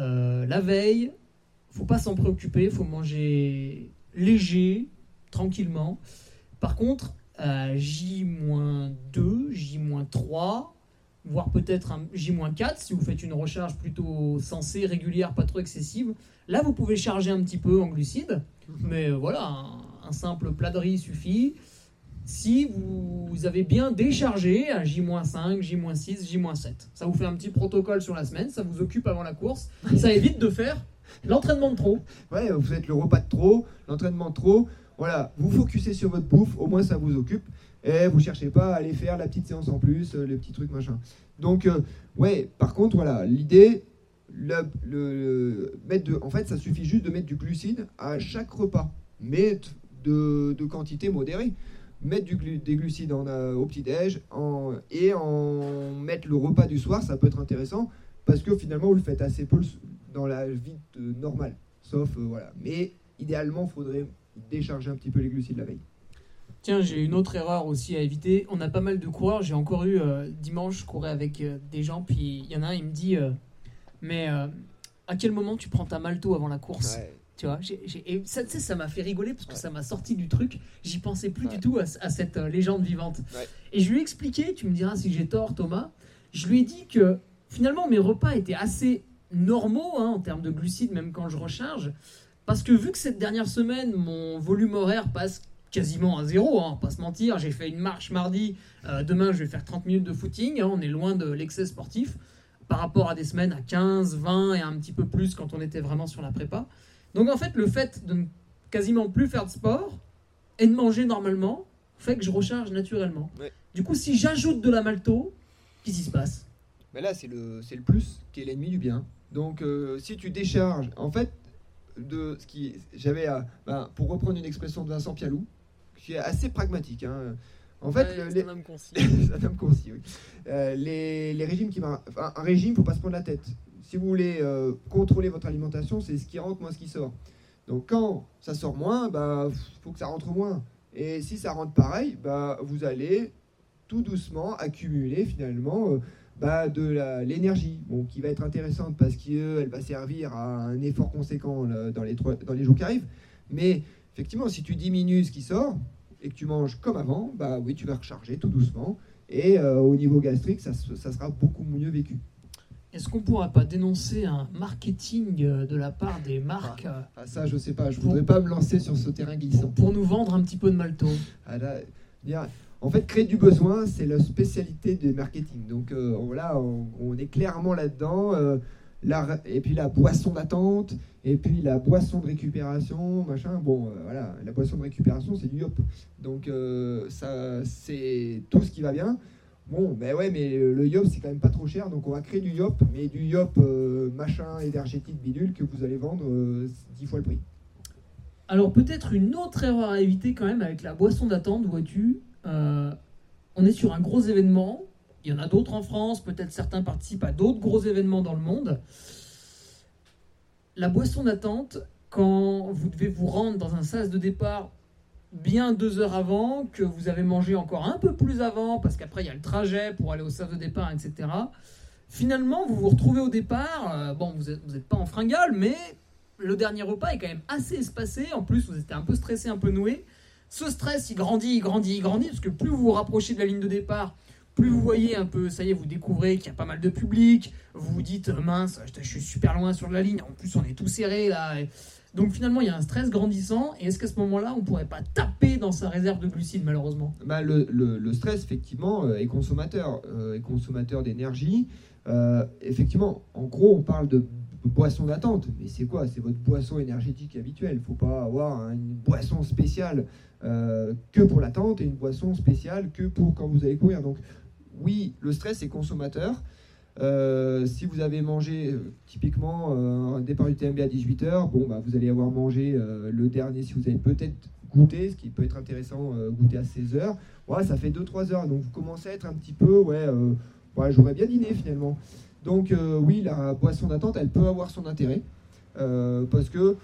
euh, la veille, faut pas s'en préoccuper, faut manger léger, tranquillement. Par contre, euh, J-2, J-3, voire peut-être un J-4 si vous faites une recharge plutôt sensée, régulière, pas trop excessive. Là, vous pouvez charger un petit peu en glucides, mais euh, voilà, un, un simple plat de riz suffit. Si vous avez bien déchargé un J-5, J-6, J-7. Ça vous fait un petit protocole sur la semaine, ça vous occupe avant la course, ça évite de faire l'entraînement de trop. Ouais, vous faites le repas de trop, l'entraînement de trop. Voilà, vous focussez sur votre bouffe, au moins ça vous occupe. Et vous cherchez pas à aller faire la petite séance en plus, euh, les petits trucs machin. Donc, euh, ouais, par contre, voilà, l'idée, le, le- mettre en fait, ça suffit juste de mettre du glucide à chaque repas, mais de quantité modérée. Mettre du, des glucides en, euh, au petit-déj en, et en mettre le repas du soir, ça peut être intéressant parce que finalement, vous le faites assez peu dans la vie normale. Sauf, euh, voilà. Mais idéalement, il faudrait décharger un petit peu les glucides la veille. Tiens, j'ai une autre erreur aussi à éviter. On a pas mal de coureurs. J'ai encore eu euh, dimanche, je courais avec des gens, puis il y en a un, il me dit Mais à quel moment tu prends ta malto avant la course? Tu vois, et ça, ça m'a fait rigoler parce que Ouais. ça m'a sorti du truc. J'y pensais plus Ouais. du tout à, à cette euh, légende vivante. Ouais. Et je lui ai expliqué, tu me diras si j'ai tort, Thomas. Je lui ai dit que finalement mes repas étaient assez normaux hein, en termes de glucides, même quand je recharge. Parce que vu que cette dernière semaine, mon volume horaire passe quasiment à zéro, hein, pas se mentir, j'ai fait une marche mardi, euh, demain je vais faire 30 minutes de footing, hein, on est loin de l'excès sportif, par rapport à des semaines à 15, 20 et un petit peu plus quand on était vraiment sur la prépa. Donc en fait, le fait de ne quasiment plus faire de sport et de manger normalement fait que je recharge naturellement. Ouais. Du coup, si j'ajoute de la malto, qu'est-ce qui se passe? Mais là, c'est le, c'est le plus qui est l'ennemi du bien. Donc, euh, si tu décharges, en fait, de ce qui, j'avais, à- ben, pour reprendre une expression de Vincent Pialou, qui est assez pragmatique. hein. En fait, le- les, c'est un homme concis, oui. Euh, les, les régimes qui enfin, un régime, faut pas se prendre la tête. Si vous voulez euh, contrôler votre alimentation, c'est ce qui rentre moins ce qui sort. Donc quand ça sort moins, bah faut que ça rentre moins. Et si ça rentre pareil, bah vous allez tout doucement accumuler finalement euh, bah, de l'énergie, bon, qui va être intéressante parce qu'elle va servir à un effort conséquent dans, les dans les jours qui arrivent. Mais effectivement, si tu diminues ce qui sort et que tu manges comme avant, bah oui, tu vas recharger tout doucement. Et euh, au niveau gastrique, ça, ça sera beaucoup mieux vécu. Est-ce qu'on pourrait pas dénoncer un marketing euh, de la part des marques euh, Ah, ça, je sais pas, je voudrais pas me lancer sur ce terrain glissant. pour, pour nous vendre un petit peu de malto Ah, là, en fait, créer du besoin, c'est la spécialité du marketing. Donc euh, voilà, on, on est clairement là-dedans. euh, la- et puis la boisson d'attente, et puis la boisson de récupération, machin. Bon, euh, voilà, la boisson de récupération, c'est du yop. Donc euh, ça, c'est tout ce qui va bien. Bon, ben ouais, mais le yop, c'est quand même pas trop cher. Donc on va créer du yop, mais du yop euh, machin énergétique bidule que vous allez vendre euh, 10 fois le prix. Alors peut-être une autre erreur à éviter quand même avec la boisson d'attente, vois-tu. euh, on est sur un gros événement. Il y en a d'autres en France. Peut-être certains participent à d'autres gros événements dans le monde. La boisson d'attente, quand vous devez vous rendre dans un sas de départ bien deux heures avant, que vous avez mangé encore un peu plus avant, parce qu'après il y a le trajet pour aller au sas de départ, etc. Finalement, vous vous retrouvez au départ. euh, bon, vous n'êtes pas en fringale, mais le dernier repas est quand même assez espacé. En plus, vous étiez un peu stressé, un peu noué. Ce stress, il grandit, il grandit, il grandit, parce que plus vous vous rapprochez de la ligne de départ, plus vous voyez un peu, ça y est, vous découvrez qu'il y a pas mal de public. Vous vous dites, euh, mince, je suis super loin sur la ligne. En plus, on est tout serré là. Donc finalement, il y a un stress grandissant. Et est-ce qu'à ce moment-là, on pourrait pas taper dans sa réserve de glucides, malheureusement? Bah, le, le- stress, effectivement, euh, est consommateur, euh, est consommateur d'énergie. Euh, effectivement, en gros, on parle de boisson d'attente, mais c'est quoi? C'est votre boisson énergétique habituelle. Il ne faut pas avoir une boisson spéciale que pour l'attente et une boisson spéciale que pour quand vous allez courir. Donc, oui, le stress est consommateur. Euh, si vous avez mangé euh, typiquement euh, un départ du TMB à 18h, bon, bah, vous allez avoir mangé le dernier si vous avez peut-être goûté, ce qui peut être intéressant, goûter à 16h. Ouais, ça fait 2-3 heures, donc vous commencez à être un petit peu, ouais, j'aurais bien dîné finalement. Donc oui, la boisson d'attente, elle peut avoir son intérêt, parce que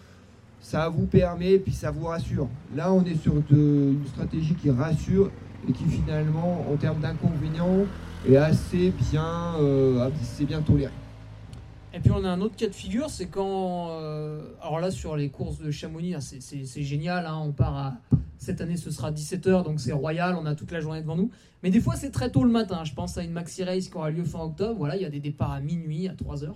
ça vous permet, et puis ça vous rassure. Là, on est sur de- une stratégie qui rassure et qui finalement, en termes d'inconvénients, est assez bien, euh, assez bien tolérée. Et puis on a un autre cas de figure, c'est quand, euh, alors là sur les courses de Chamonix, hein, c'est- génial, hein, on part à Cette année, ce sera 17h, donc c'est royal, on a toute la journée devant nous. Mais des fois, c'est très tôt le matin. Je pense à une maxi race qui aura lieu fin octobre. Voilà, il y a des départs à minuit, à 3h.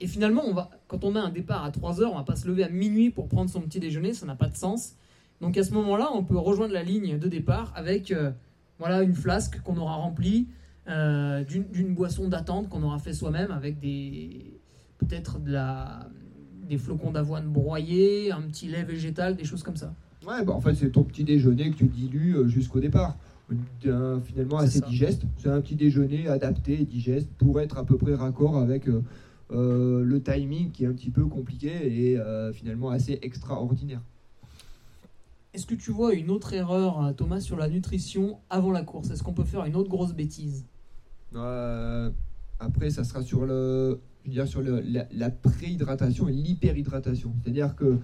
Et finalement, quand on a un départ à 3h, on va pas se lever à minuit pour prendre son petit déjeuner, ça n'a pas de sens. Donc à ce moment-là, on peut rejoindre la ligne de départ avec euh, voilà, une flasque qu'on aura remplie euh, d'une boisson d'attente qu'on aura fait soi-même avec des peut-être de la, des flocons d'avoine broyés, un petit lait végétal, des choses comme ça. Ouais, bah en fait, c'est ton petit déjeuner que tu dilues euh, jusqu'au départ. finalement assez digeste. C'est un petit déjeuner adapté et digeste pour être à peu près raccord avec le timing qui est un petit peu compliqué et finalement assez extraordinaire. Est-ce que tu vois une autre erreur, euh, Thomas, sur la nutrition avant la course? Est-ce qu'on peut faire une autre grosse bêtise? Euh, Après, ça sera sur le, je veux dire, sur la, préhydratation et l'hyperhydratation. C'est-à-dire que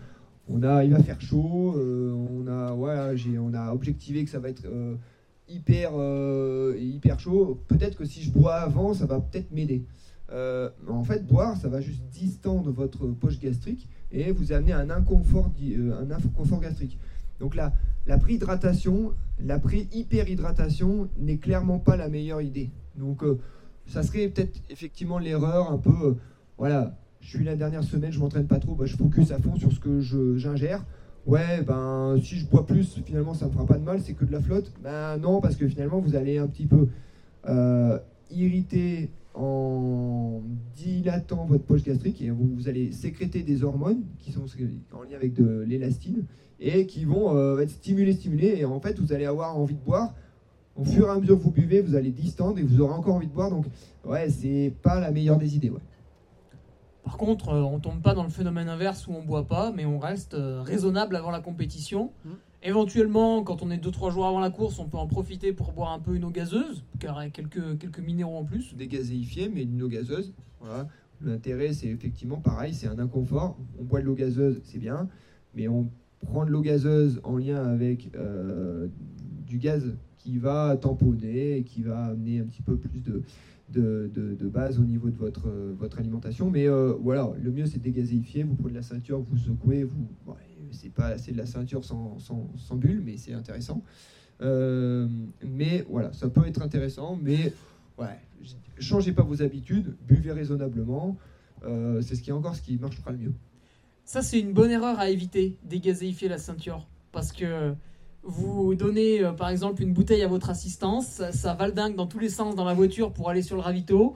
on a, il va faire chaud, euh, on a, on a objectivé que ça va être hyper, hyper chaud. Peut-être que si je bois avant, ça va peut-être m'aider. en fait, boire, ça va juste distendre votre poche gastrique et vous amener un inconfort, un inconfort gastrique. Donc la, la préhydratation, la pré-hyperhydratation n'est clairement pas la meilleure idée. Donc euh, ça serait peut-être effectivement l'erreur un peu, euh, voilà, je suis la dernière semaine, je m'entraîne pas trop, bah, je focus à fond sur ce que j'ingère. Ouais, ben si je bois plus, finalement ça me fera pas de mal, c'est que de la flotte. Ben non, parce que finalement vous allez un petit peu euh, irriter en dilatant votre poche gastrique et vous, allez sécréter des hormones qui sont en lien avec de l'élastine et qui vont être stimulés, stimulés, et en fait vous allez avoir envie de boire. Au fur et à mesure que vous buvez, vous allez distendre et vous aurez encore envie de boire. Donc ouais, c'est pas la meilleure des idées. Ouais. Par contre, euh, on tombe pas dans le phénomène inverse où on boit pas, mais on reste euh, raisonnable avant la compétition. Mmh. Éventuellement, quand on est 2-3 jours avant la course, on peut en profiter pour boire un peu une eau gazeuse, car il y a quelques, quelques minéraux en plus. Des gazéifiés, mais une eau gazeuse. Voilà. L'intérêt, c'est effectivement pareil, c'est un inconfort. On boit de l'eau gazeuse, c'est bien, mais on prend de l'eau gazeuse en lien avec euh, du gaz qui va tamponner qui va amener un petit peu plus de, de, base au niveau de votre, votre alimentation. Mais euh, voilà, le mieux c'est de dégazéifier. Vous prenez de la ceinture, vous secouez, vous. c'est pas c'est de la ceinture sans, sans, bulle, mais c'est intéressant. Euh, mais voilà, ça peut être intéressant, mais ouais, changez pas vos habitudes, buvez raisonnablement. c'est ce qui encore ce qui marchera le mieux. Ça, c'est une bonne erreur à éviter, dégazéifier la ceinture. Parce que vous donnez, euh, par exemple, une bouteille à votre assistance, ça, ça valdingue dans tous les sens dans la voiture pour aller sur le ravito.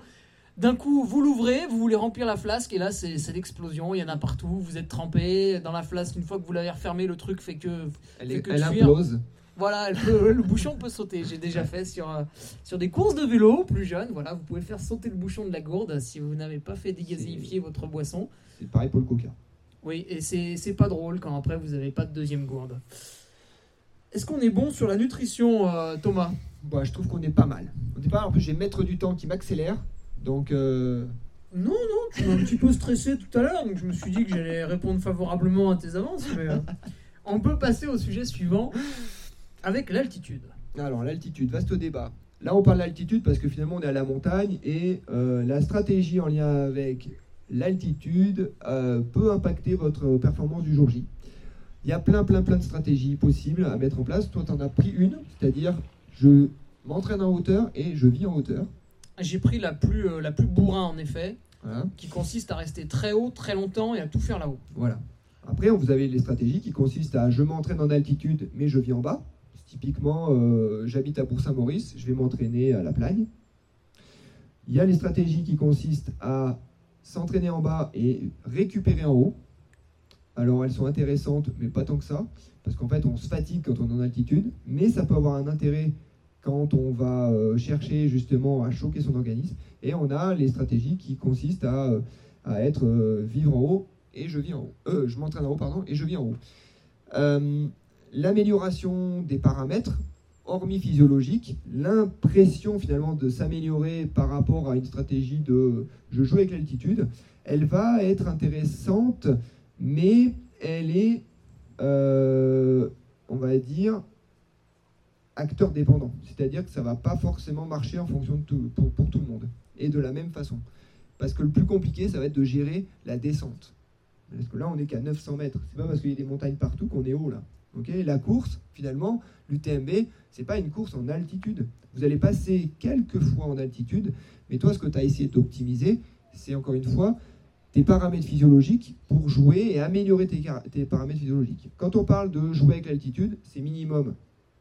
D'un coup, vous l'ouvrez, vous voulez remplir la flasque, et là, c'est l'explosion. Il y en a partout. Vous êtes trempé dans la flasque. Une fois que vous l'avez refermée, le truc fait que. Elle, est, elle implose. Voilà, le, bouchon peut sauter. J'ai déjà fait sur, euh, sur des courses de vélo plus jeunes. Voilà, vous pouvez faire sauter le bouchon de la gourde si vous n'avez pas fait dégazéifier votre boisson. C'est pareil pour le coca. Oui, et c'est pas drôle quand après vous n'avez pas de deuxième gourde. Est-ce qu'on est bon sur la nutrition, euh, Thomas? Bah, Je trouve qu'on est pas mal. Au départ, en plus, j'ai maître du temps qui m'accélère. Donc. Euh, non, non, tu m'as un petit peu stressé tout à l'heure, donc je me suis dit que j'allais répondre favorablement à tes avances. Mais, euh, on peut passer au sujet suivant avec l'altitude. Alors, l'altitude, vaste débat. Là, on parle d'altitude parce que finalement, on est à la montagne et la stratégie en lien avec l'altitude peut impacter votre performance du jour J. Il y a plein, plein, plein de stratégies possibles à mettre en place. Toi, tu en as pris une, c'est-à-dire je m'entraîne en hauteur et je vis en hauteur. J'ai pris la plus, euh, la plus bourrin, en effet, qui consiste à rester très haut, très longtemps et à tout faire là-haut. Voilà. Après, vous avez les stratégies qui consistent à je m'entraîne en altitude, mais je vis en bas. Typiquement, euh, j'habite à Bourg-Saint-Maurice, je vais m'entraîner à la Plagne. Il y a les stratégies qui consistent à s'entraîner en bas et récupérer en haut. Alors elles sont intéressantes, mais pas tant que ça, parce qu'en fait on se fatigue quand on est en altitude, mais ça peut avoir un intérêt quand on va euh, chercher justement à choquer son organisme. Et on a les stratégies qui consistent à, euh, être euh, vivre en haut et je vis en haut. je m'entraîne en haut, pardon, et je vis en haut. L'amélioration des paramètres, hormis physiologique, l'impression finalement de s'améliorer par rapport à une stratégie de je joue avec l'altitude, elle va être intéressante, mais elle est, euh, on va dire, acteur dépendant. C'est-à-dire que ça ne va pas forcément marcher en fonction de tout, pour, tout le monde et de la même façon. Parce que le plus compliqué, ça va être de gérer la descente. Parce que là, on n'est qu'à 900 mètres. C'est pas parce qu'il y a des montagnes partout qu'on est haut là. Ok, la course, finalement, l'UTMB, c'est pas une course en altitude. Vous allez passer quelques fois en altitude, mais toi, ce que tu as essayé d'optimiser, c'est encore une fois tes paramètres physiologiques pour jouer et améliorer tes, paramètres physiologiques. Quand on parle de jouer avec l'altitude, c'est minimum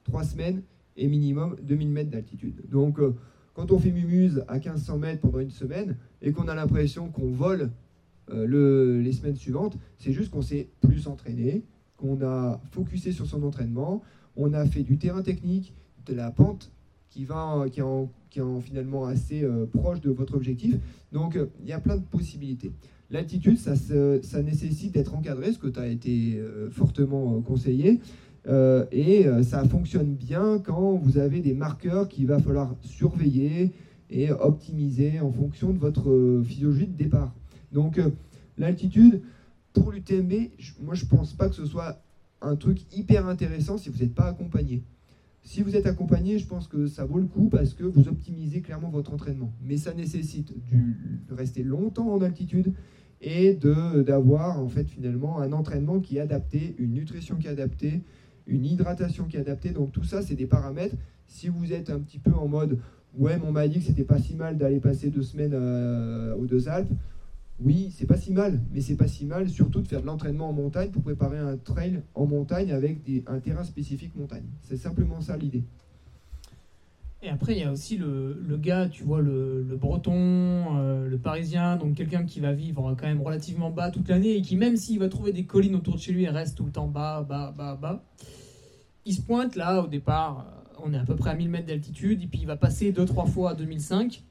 3 semaines et minimum 2000 mètres d'altitude. Donc, euh, quand on fait Mumuse à 1500 mètres pendant une semaine et qu'on a l'impression qu'on vole euh, le, les semaines suivantes, c'est juste qu'on s'est plus entraîné, qu'on a focusé sur son entraînement, on a fait du terrain technique, de la pente qui, va, qui, est, en, qui est finalement assez euh, proche de votre objectif. Donc il y a plein de possibilités. L'altitude, ça, nécessite d'être encadré, ce que tu as été fortement conseillé. et ça fonctionne bien quand vous avez des marqueurs qu'il va falloir surveiller et optimiser en fonction de votre physiologie de départ. Donc euh, l'altitude, pour l'UTMB, moi je pense pas que ce soit un truc hyper intéressant si vous n'êtes pas accompagné. Si vous êtes accompagné, je pense que ça vaut le coup parce que vous optimisez clairement votre entraînement. Mais ça nécessite de rester longtemps en altitude et d'avoir en fait finalement un entraînement qui est adapté, une nutrition qui est adaptée, une hydratation qui est adaptée. Donc tout ça, c'est des paramètres. Si vous êtes un petit peu en mode ouais, on m'a dit que c'était pas si mal d'aller passer deux semaines euh, aux deux Alpes, oui, c'est pas si mal, mais c'est pas si mal surtout de faire de l'entraînement en montagne pour préparer un trail en montagne avec un terrain spécifique montagne. C'est simplement ça l'idée. Et après, il y a aussi le, gars, tu vois, le, breton, euh, le parisien, donc quelqu'un qui va vivre quand même relativement bas toute l'année et qui, même s'il va trouver des collines autour de chez lui, reste tout le temps bas, bas, bas, bas. Il se pointe là au départ, on est à peu près à 1000 mètres d'altitude, et puis il va passer 2-3 fois à 2005.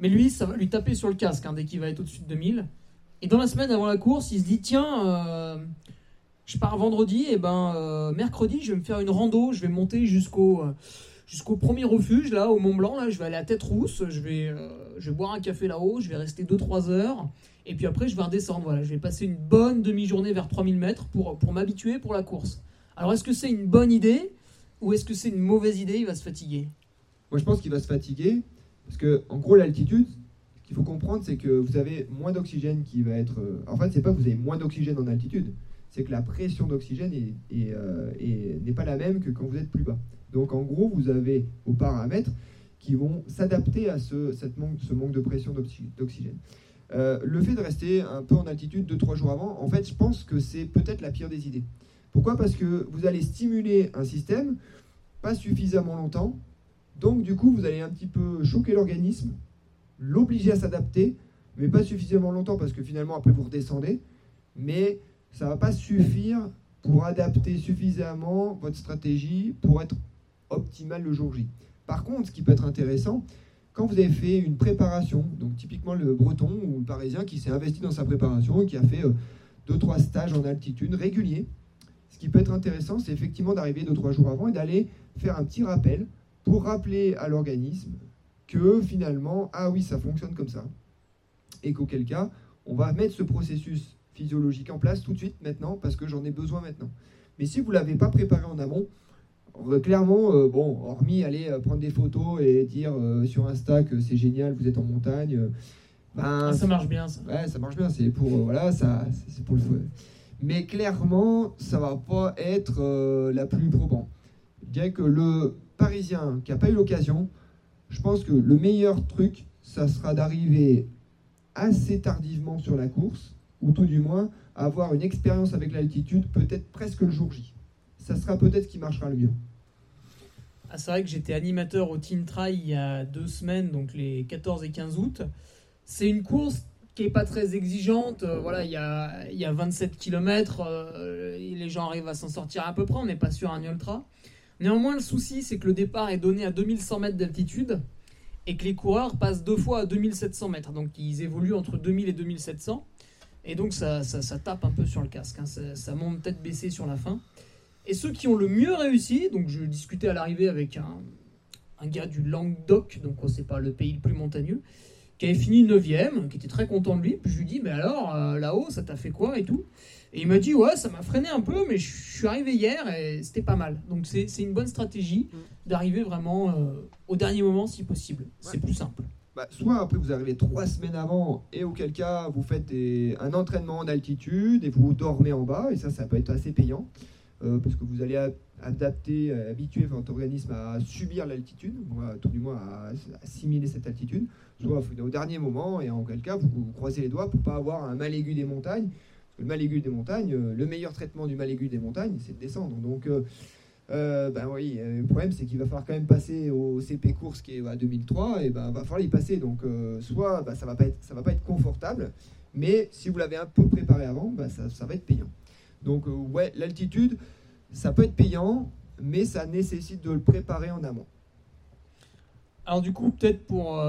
Mais lui, ça va lui taper sur le casque hein, dès qu'il va être au-dessus de 2000. Et dans la semaine avant la course, il se dit tiens, euh, je pars vendredi, et ben euh, mercredi, je vais me faire une rando, je vais monter jusqu'au euh, premier refuge là au Mont Blanc. Là, je vais aller à Tête Rousse, je vais je vais boire un café là-haut, je vais rester 2-3 heures, et puis après je vais redescendre. Voilà, je vais passer une bonne demi-journée vers 3000 mètres pour pour m'habituer pour la course. Alors est-ce que c'est une bonne idée ou est-ce que c'est une mauvaise idée? Il va se fatiguer. Moi, je pense qu'il va se fatiguer parce que, en gros, l'altitude, ce qu'il faut comprendre, c'est que vous avez moins d'oxygène qui va être. Euh, en fait, c'est pas que vous avez moins d'oxygène en altitude, c'est que la pression d'oxygène euh, n'est pas la même que quand vous êtes plus bas. Donc, en gros, vous avez vos paramètres qui vont s'adapter à ce, manque de pression d'oxygène. Euh, le fait de rester un peu en altitude 2-3 jours avant, en fait, je pense que c'est peut-être la pire des idées. Pourquoi? Parce que vous allez stimuler un système pas suffisamment longtemps donc du coup, vous allez un petit peu choquer l'organisme, l'obliger à s'adapter, mais pas suffisamment longtemps parce que finalement après vous redescendez, mais ça ne va pas suffire pour adapter suffisamment votre stratégie pour être optimal le jour J. Par contre, ce qui peut être intéressant, quand vous avez fait une préparation, donc typiquement le breton ou le parisien qui s'est investi dans sa préparation et qui a fait 2-3 euh, stages en altitude réguliers, ce qui peut être intéressant, c'est effectivement d'arriver 2-3 jours avant et d'aller faire un petit rappel pour rappeler à l'organisme que finalement, ah oui, ça fonctionne comme ça. Et qu'auquel cas, on va mettre ce processus physiologique en place tout de suite maintenant parce que j'en ai besoin maintenant. Mais si vous ne l'avez pas préparé en amont, clairement, euh, bon, hormis aller euh, prendre des photos et dire euh, sur Insta que c'est génial, vous êtes en montagne, ben, ah, ça marche bien ça. Ouais, ça marche bien, c'est pour voilà, ça c'est pour le feu. Mais clairement, ça va pas être la plus probante. Bien que le parisien qui n'a pas eu l'occasion, je pense que le meilleur truc, ça sera d'arriver assez tardivement sur la course, ou tout du moins avoir une expérience avec l'altitude, peut-être presque le jour J. Ça sera peut-être ce qui marchera le mieux. Ah, c'est vrai que j'étais animateur au Team Trail il y a deux semaines, donc les 14 et 15 août. C'est une course qui n'est pas très exigeante. Euh, voilà, il y a, y a 27 km, euh, les gens arrivent à s'en sortir à peu près, on n'est pas sur un ultra. Néanmoins, le souci, c'est que le départ est donné à 2100 mètres d'altitude et que les coureurs passent deux fois à 2700 mètres. Donc ils évoluent entre 2000 et 2700. Et donc ça, ça, tape un peu sur le casque. Hein. Ça, monte tête baissée sur la fin. Et ceux qui ont le mieux réussi, donc je discutais à l'arrivée avec un, gars du Languedoc, donc c'est pas le pays le plus montagneux, qui avait fini 9ème, qui était très content de lui. Puis je lui dis, mais alors, euh, là-haut, ça t'a fait quoi et tout? Et il m'a dit, ouais, ça m'a freiné un peu, mais je suis arrivé hier et c'était pas mal. Donc c'est une bonne stratégie mm. d'arriver vraiment euh, au dernier moment si possible. C'est plus simple. Bah, soit après vous arrivez trois semaines avant et auquel cas vous faites un entraînement en altitude et vous dormez en bas et ça ça peut être assez payant. euh, parce que vous allez adapter, habituer votre organisme à subir l'altitude, tout du moins à, assimiler cette altitude, soit au dernier moment, et en quel cas vous, croisez les doigts pour pas avoir un mal aigu des montagnes. Le mal aigu des montagnes, le meilleur traitement du mal aigu des montagnes, c'est de descendre. Donc euh, ben oui, euh, le problème c'est qu'il va falloir quand même passer au CP course qui est à 2003 et ben va falloir y passer. Donc euh, soit ben, ça va pas être ça va pas être confortable, mais si vous l'avez un peu préparé avant, ben, ça, va être payant. Donc ouais, l'altitude ça peut être payant, mais ça nécessite de le préparer en amont. Alors du coup peut-être pour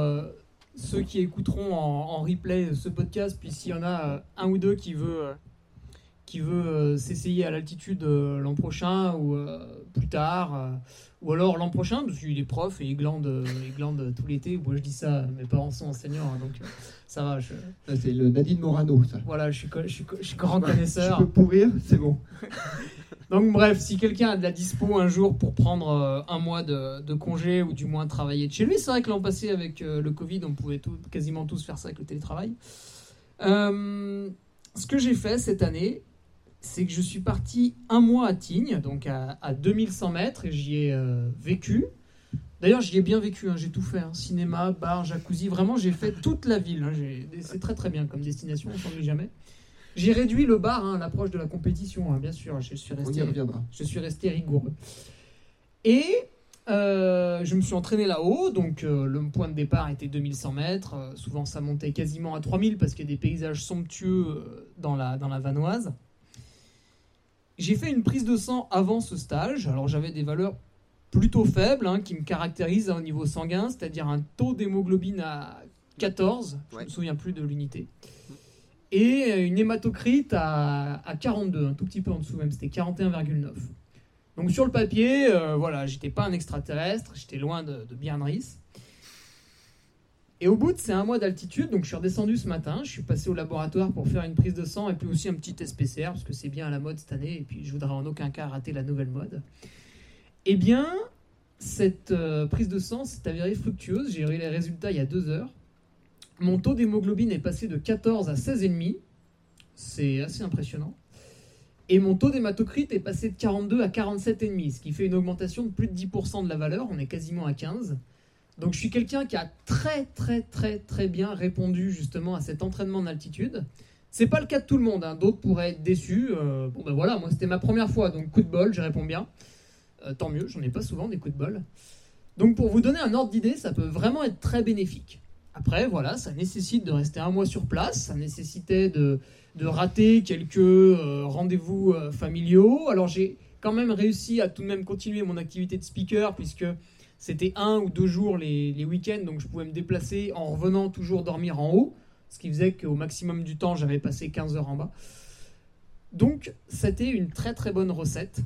ceux qui écouteront en, replay ce podcast, puis s'il y en a un ou deux qui veut qui veut euh, s'essayer à l'altitude euh, l'an prochain ou euh, plus tard, ou alors l'an prochain, parce qu'il est prof et il glande, il glande tout l'été. Moi je dis ça, mes parents sont enseignants, hein, donc ça va. Je... c'est le Nadine Morano, ça. Voilà, je suis, je suis, je suis grand connaisseur. Je peux pourrir, c'est bon. donc bref, si quelqu'un a de la dispo un jour pour prendre un mois de, de, congé ou du moins travailler de chez lui, c'est vrai que l'an passé avec le Covid, on pouvait tout, quasiment tous faire ça avec le télétravail. ce que j'ai fait cette année, c'est que je suis parti un mois à Tignes, donc à, 2100 mètres, et j'y ai euh, vécu. D'ailleurs, j'y ai bien vécu, hein, j'ai tout fait. Hein. cinéma, bar, jacuzzi, vraiment, j'ai fait toute la ville. Hein. c'est très très bien comme destination, on s'ennuie jamais. J'ai réduit le bar à l'approche de la compétition, bien sûr. Je suis resté, Je suis resté rigoureux. Et euh, je me suis entraîné là-haut, donc euh, le point de départ était 2100 mètres. souvent, ça montait quasiment à 3000 parce qu'il y a des paysages somptueux dans la, dans la Vanoise. J'ai fait une prise de sang avant ce stage. Alors j'avais des valeurs plutôt faibles hein, qui me caractérisent au niveau sanguin, c'est-à-dire un taux d'hémoglobine à 14, je ne me souviens plus de l'unité, et une hématocrite à, 42, un tout petit peu en dessous même, c'était 41,9. Donc sur le papier, euh, voilà, j'étais pas un extraterrestre, j'étais loin de, de et au bout de ces un mois d'altitude, donc je suis redescendu ce matin, je suis passé au laboratoire pour faire une prise de sang et puis aussi un petit test PCR parce que c'est bien à la mode cette année et puis je voudrais en aucun cas rater la nouvelle mode. Eh bien, cette euh, prise de sang s'est avérée fructueuse. J'ai eu les résultats il y a deux heures. Mon taux d'hémoglobine est passé de 14 à 16,5. C'est assez impressionnant. Et mon taux d'hématocrite est passé de 42 à 47,5, ce qui fait une augmentation de plus de 10% de la valeur. On est quasiment à 15. Donc je suis quelqu'un qui a très très très très bien répondu justement à cet entraînement d'altitude. C'est pas le cas de tout le monde, hein. d'autres pourraient être déçus. Euh, bon ben voilà, moi c'était ma première fois, donc coup de bol, je réponds bien. Euh, tant mieux, j'en ai pas souvent des coups de bol. Donc pour vous donner un ordre d'idée, ça peut vraiment être très bénéfique. Après, voilà, ça nécessite de rester un mois sur place, ça nécessitait de, de rater quelques euh, rendez-vous familiaux. Alors j'ai quand même réussi à tout de même continuer mon activité de speaker, puisque c'était un ou deux jours les, week-ends, donc je pouvais me déplacer en revenant toujours dormir en haut, ce qui faisait qu'au maximum du temps, j'avais passé 15 heures en bas. Donc c'était une très très bonne recette.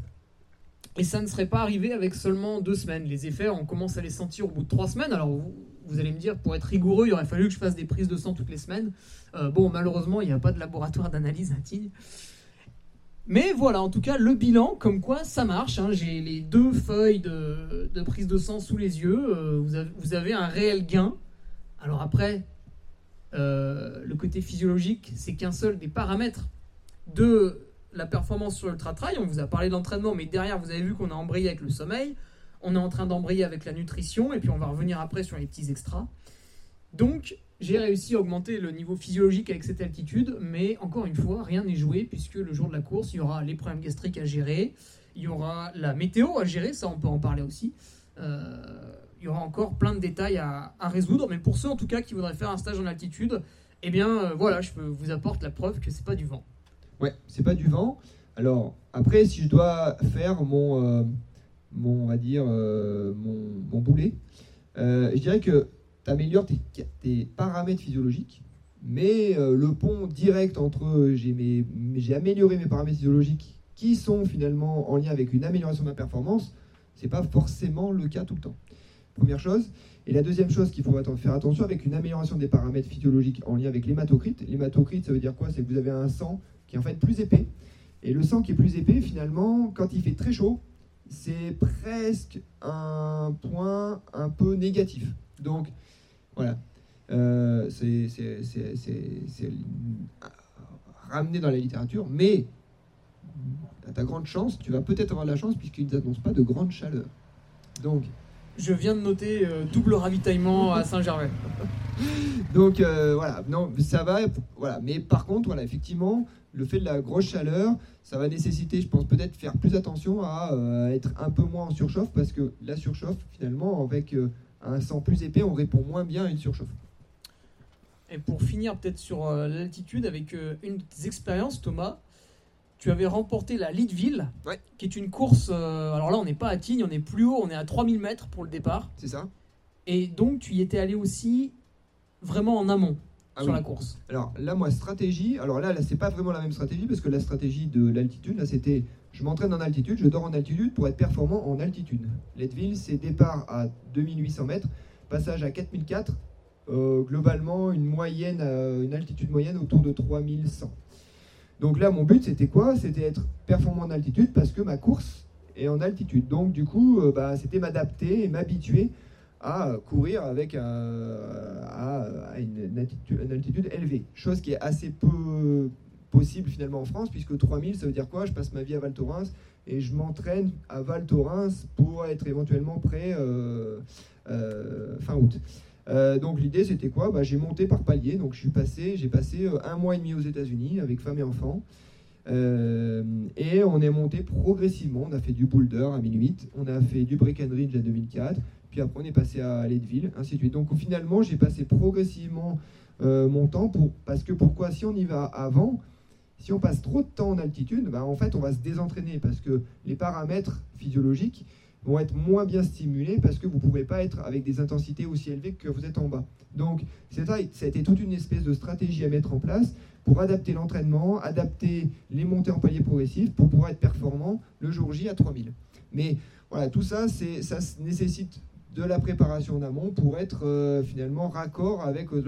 Et ça ne serait pas arrivé avec seulement deux semaines. Les effets, on commence à les sentir au bout de trois semaines. Alors vous, allez me dire, pour être rigoureux, il aurait fallu que je fasse des prises de sang toutes les semaines. Euh, bon, malheureusement, il n'y a pas de laboratoire d'analyse à Tignes. Mais voilà, en tout cas, le bilan, comme quoi ça marche. Hein. J'ai les deux feuilles de, prise de sang sous les yeux. Euh, vous, avez, un réel gain. Alors après, euh, le côté physiologique, c'est qu'un seul des paramètres de la performance sur Ultra Trail. On vous a parlé d'entraînement, mais derrière, vous avez vu qu'on a embrayé avec le sommeil. On est en train d'embrayer avec la nutrition, et puis on va revenir après sur les petits extras. Donc, j'ai réussi à augmenter le niveau physiologique avec cette altitude, mais encore une fois, rien n'est joué puisque le jour de la course, il y aura les problèmes gastriques à gérer, il y aura la météo à gérer, ça on peut en parler aussi. Euh, il y aura encore plein de détails à, résoudre, mais pour ceux en tout cas qui voudraient faire un stage en altitude, eh bien euh, voilà, je vous apporte la preuve que c'est pas du vent. Ouais, c'est pas du vent. Alors après, si je dois faire mon, euh, on va dire, mon, boulet, je dirais que tu améliores tes, paramètres physiologiques, mais euh, le pont direct entre j'ai amélioré mes paramètres physiologiques qui sont finalement en lien avec une amélioration de ma performance, c'est pas forcément le cas tout le temps. Première chose. Et la deuxième chose qu'il faut faire attention avec une amélioration des paramètres physiologiques en lien avec l'hématocrite. L'hématocrite, ça veut dire quoi? C'est que vous avez un sang qui est en fait plus épais. Et le sang qui est plus épais, finalement, quand il fait très chaud, c'est presque un point un peu négatif. Donc, voilà. Euh, c'est ramené dans la littérature, mais à ta grande chance, tu vas peut-être avoir de la chance puisqu'ils n'annoncent pas de grande chaleur. Donc, Je viens de noter euh, double ravitaillement à Saint-Gervais. donc euh, voilà, non, ça va, voilà. Mais par contre, voilà, effectivement, le fait de la grosse chaleur, ça va nécessiter, je pense, peut-être faire plus attention à euh, être un peu moins en surchauffe parce que la surchauffe, finalement, avec un sang plus épais, on répond moins bien à une surchauffe. Et pour finir peut-être sur euh, l'altitude avec euh, une de tes expériences, Thomas, tu avais remporté la Leadville, Ouais. qui est une course. euh, alors là, on n'est pas à Tignes, on est plus haut, on est à 3000 mètres pour le départ. C'est ça Et donc, tu y étais allé aussi vraiment en amont Ah sur oui. la course. Alors là, moi, stratégie. Alors là, là, c'est pas vraiment la même stratégie parce que la stratégie de l'altitude, là, c'était je m'entraîne en altitude, je dors en altitude pour être performant en altitude. Leadville, c'est départ à 2800 mètres, passage à 4004, euh, globalement une moyenne, euh, une altitude moyenne autour de 3100. Donc là, mon but, c'était quoi? C'était être performant en altitude parce que ma course est en altitude. Donc du coup, euh, bah, c'était m'adapter et m'habituer à courir avec à, altitude, une altitude élevée. Chose qui est assez peu possible finalement en France, puisque 3000, ça veut dire quoi? Je passe ma vie à Val Thorens et je m'entraîne à Val Thorens pour être éventuellement prêt euh, euh, fin août. Euh, donc l'idée c'était quoi? Bah, J'ai monté par palier, donc passé, j'ai passé un mois et demi aux États-Unis avec femme et enfants. Euh, et on est monté progressivement. On a fait du boulder à 1008, on a fait du Breckenridge à 2004, puis après on est passé à Leadville, ainsi de suite. Donc finalement, j'ai passé progressivement mon temps pour parce que pourquoi? Si on y va avant, si on passe trop de temps en altitude, bah, en fait on va se désentraîner parce que les paramètres physiologiques vont être moins bien stimulés parce que vous ne pouvez pas être avec des intensités aussi élevées que vous êtes en bas. Donc c'est ça, ça a été toute une espèce de stratégie à mettre en place pour adapter l'entraînement, adapter les montées en palier progressif pour pouvoir être performant le jour J à 3000. Mais voilà, tout ça, ça nécessite de la préparation en amont pour être euh, finalement raccord avec euh,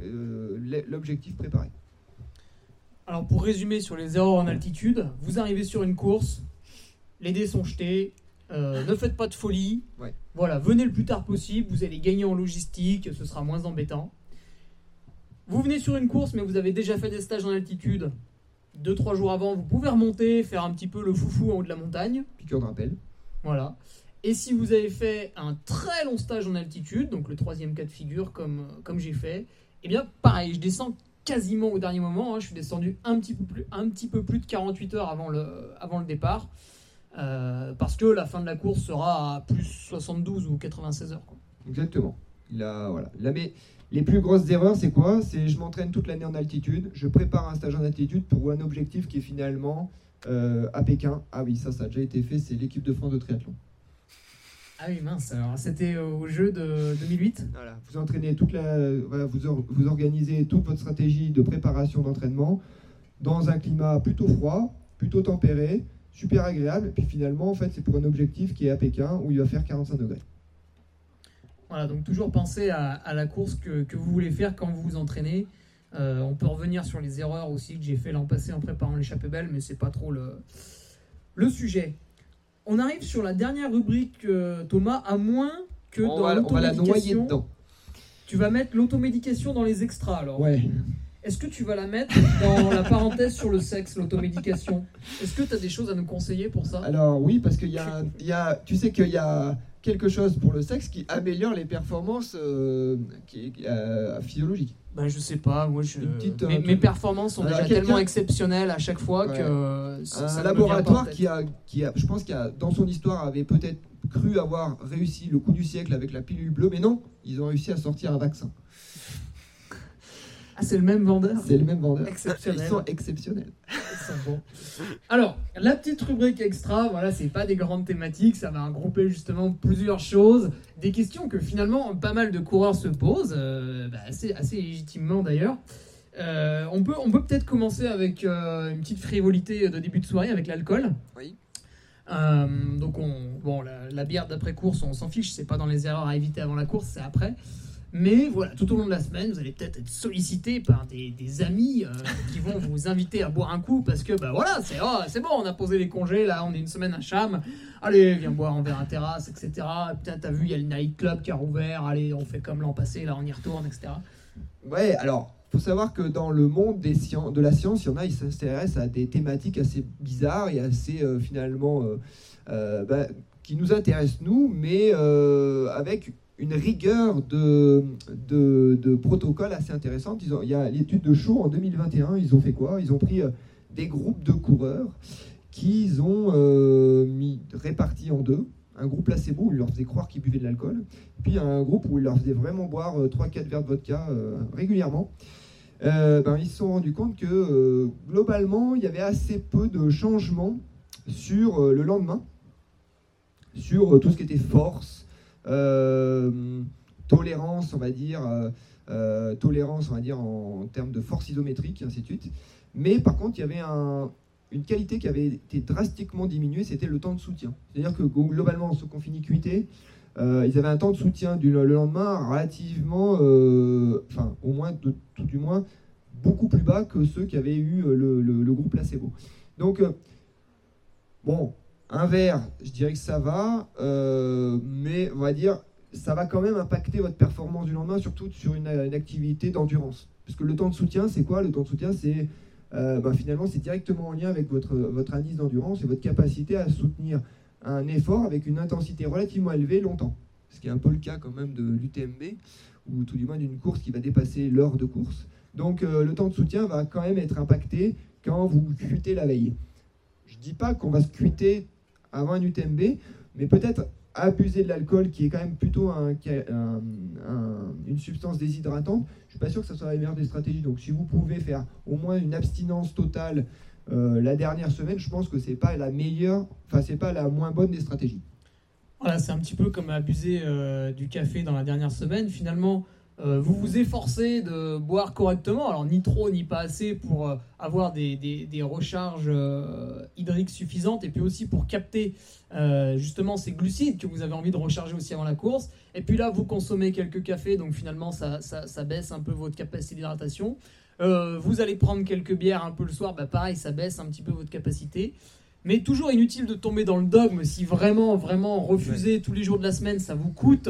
euh, l'objectif préparé. Alors pour résumer sur les erreurs en altitude, vous arrivez sur une course, les dés sont jetés, euh, ne faites pas de folie. Ouais. Voilà, venez le plus tard possible, vous allez gagner en logistique, ce sera moins embêtant. Vous venez sur une course, mais vous avez déjà fait des stages en altitude. Deux, trois jours avant, vous pouvez remonter, faire un petit peu le foufou en haut de la montagne. Piqûre de rappel. Voilà. Et si vous avez fait un très long stage en altitude, donc le troisième cas de figure comme, comme j'ai fait, eh bien pareil, je descends quasiment au dernier moment. hein. je suis descendu un petit, peu plus, un petit peu de 48 heures avant le, départ. euh, parce que la fin de la course sera à plus 72 ou 96 heures. Exactement. Là, voilà. Là, mais les plus grosses erreurs, c'est quoi? C'est je m'entraîne toute l'année en altitude, je prépare un stage en altitude pour un objectif qui est finalement euh, à Pékin. Ah oui, ça, ça a déjà été fait, c'est l'équipe de France de triathlon. Ah oui, mince, alors c'était euh, au jeu de 2008 Voilà. Vous entraînez toute la, voilà, vous, or- vous organisez toute votre stratégie de préparation d'entraînement dans un climat plutôt froid, plutôt tempéré, super agréable. Et puis finalement, en fait, c'est pour un objectif qui est à Pékin où il va faire 45 degrés. Voilà, donc toujours penser à, à la course que, que vous voulez faire quand vous vous entraînez. Euh, on peut revenir sur les erreurs aussi que j'ai fait l'an passé en préparant l'échappée belle, mais c'est pas trop le, le sujet. On arrive sur la dernière rubrique, euh, Thomas, à moins que On dans va, on va la noyer dedans. tu vas mettre l'automédication dans les extras. Alors, Ouais. est-ce que tu vas la mettre dans la parenthèse sur le sexe, l'automédication? Est-ce que tu as des choses à nous conseiller pour ça? Alors oui, parce qu'il y a, il y a, tu sais qu'il y a quelque chose pour le sexe qui améliore les performances euh, qui, euh, physiologiques. Ben, je sais pas, moi je... Une petite, mes, euh, mes performances sont déjà tellement exceptionnelles à chaque fois Ouais. que euh, ça- Un ça laboratoire qui a, qui a, je pense qu'il a, dans son histoire, avait peut-être cru avoir réussi le coup du siècle avec la pilule bleue, mais non, ils ont réussi à sortir un vaccin. Ah, c'est le même vendeur C'est le même vendeur. Exceptionnel. Ils sont exceptionnels. Ils sont bons. Alors, la petite rubrique extra, voilà, c'est pas des grandes thématiques, ça va regrouper justement plusieurs choses, des questions que finalement pas mal de coureurs se posent, euh, bah, assez, assez légitimement d'ailleurs. Euh, on peut on peut peut-être commencer avec euh, une petite frivolité de début de soirée avec l'alcool. Oui. Euh, donc on, bon, la, la bière d'après course, on s'en fiche, c'est pas dans les erreurs à éviter avant la course, c'est après. Mais voilà, tout au long de la semaine, vous allez peut-être être sollicité par des, amis euh, qui vont vous inviter à boire un coup parce que bah voilà, c'est oh, bon, on a posé les congés, là on est une semaine à Cham, allez, viens boire en verre à terrasse, etc. Putain, t'as vu, il y a le nightclub qui a rouvert, allez, on fait comme l'an passé, là on y retourne, etc. Ouais, alors, faut savoir que dans le monde des de la science, il y en a, ils s'intéressent à des thématiques assez bizarres et assez euh, finalement euh, bah, qui nous intéressent nous, mais avec une rigueur de, protocole assez intéressante. il y a l'étude de Shaw en 2021, ils ont fait quoi? Ils ont pris des groupes de coureurs qu'ils ont mis répartis en deux un groupe placebo où il leur faisait croire qu'ils buvaient de l'alcool, puis un groupe où il leur faisait vraiment boire 3-4 euh, verres de vodka euh, régulièrement. Euh, ben, ils se sont rendus compte que globalement, il y avait assez peu de changements sur le lendemain, sur tout ce qui était force, tolérance, on va dire, tolérance, on va dire, en, termes de force isométrique, et ainsi de suite. Mais par contre, il y avait un, une qualité qui avait été drastiquement diminuée, c'était le temps de soutien. C'est-à-dire que globalement, fini QT, euh, ils avaient un temps de soutien du, le lendemain relativement, euh, enfin au moins, tout du moins, beaucoup plus bas que ceux qui avaient eu euh, le, groupe placebo. Donc, bon, un verre, je dirais que ça va, mais on va dire, ça va quand même impacter votre performance du lendemain, surtout sur une, activité d'endurance. Parce que le temps de soutien, c'est quoi? Le temps de soutien, c'est euh, bah, finalement, c'est directement en lien avec votre, votre indice d'endurance et votre capacité à soutenir un effort avec une intensité relativement élevée longtemps. Ce qui est un peu le cas quand même de l'UTMB, ou tout du moins d'une course qui va dépasser l'heure de course. Donc euh, le temps de soutien va quand même être impacté quand vous cuitez la veille. Je ne dis pas qu'on va se cuiter avant un UTMB, mais peut-être abuser de l'alcool, qui est quand même plutôt une substance déshydratante, je suis pas sûr que ça soit la meilleure des stratégies. Donc si vous pouvez faire au moins une abstinence totale euh, la dernière semaine, je pense que c'est pas la meilleure, enfin c'est pas la moins bonne des stratégies. Voilà, c'est un petit peu comme abuser euh, du café dans la dernière semaine. Finalement, euh, vous vous efforcez de boire correctement, alors ni trop ni pas assez pour euh, avoir des, des, recharges euh, hydriques suffisantes et puis aussi pour capter justement ces glucides que vous avez envie de recharger aussi avant la course. Et puis là, vous consommez quelques cafés, donc finalement ça, ça, baisse un peu votre capacité d'hydratation. vous allez prendre quelques bières un peu le soir, bah pareil, ça baisse un petit peu votre capacité. Mais toujours inutile de tomber dans le dogme si vraiment, vraiment refuser tous les jours de la semaine, ça vous coûte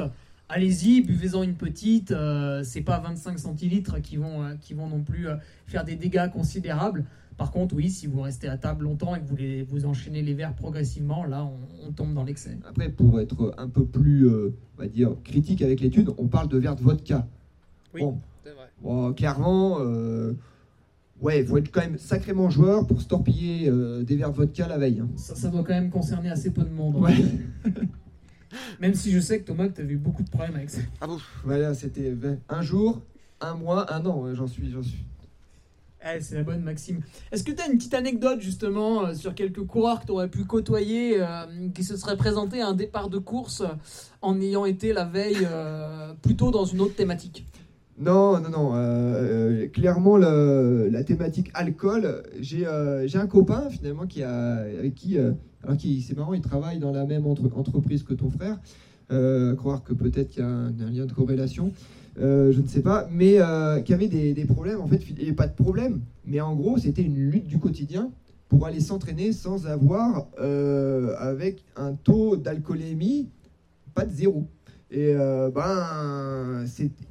allez-y, buvez-en une petite. Euh, c'est pas 25 centilitres qui vont, euh, qui vont non plus euh, faire des dégâts considérables. Par contre, oui, si vous restez à table longtemps et que vous, les, vous enchaînez les verres progressivement, là, on, tombe dans l'excès. Après, pour être un peu plus, on va dire, critique avec l'étude, on parle de verres de vodka. Oui, c'est vrai. clairement, ouais, il faut être quand même sacrément joueur pour se torpiller des verres de vodka la veille. Hein. Ça, ça, doit quand même concerner assez peu de monde. Ouais. Même si je sais que Thomas, tu avais eu beaucoup de problèmes avec ça. Ah bon Voilà, c'était un jour, un mois, un an, j'en suis, j'en suis. Eh, c'est la bonne Maxime. Est-ce que tu as une petite anecdote justement euh, sur quelques coureurs que tu aurais pu côtoyer euh, qui se seraient présentés à un départ de course en ayant été la veille euh, plutôt dans une autre thématique? Non, non, non. clairement, la thématique alcool, j'ai un copain finalement qui a, avec qui alors c'est marrant, il travaille dans la même entreprise que ton frère. Euh, croire que peut-être qu'il y a un, lien de corrélation, euh, je ne sais pas, mais euh, qui avait des, problèmes. En fait, avait pas de problème, mais en gros, c'était une lutte du quotidien pour aller s'entraîner sans avoir, avec un taux d'alcoolémie, pas de zéro. Et ben,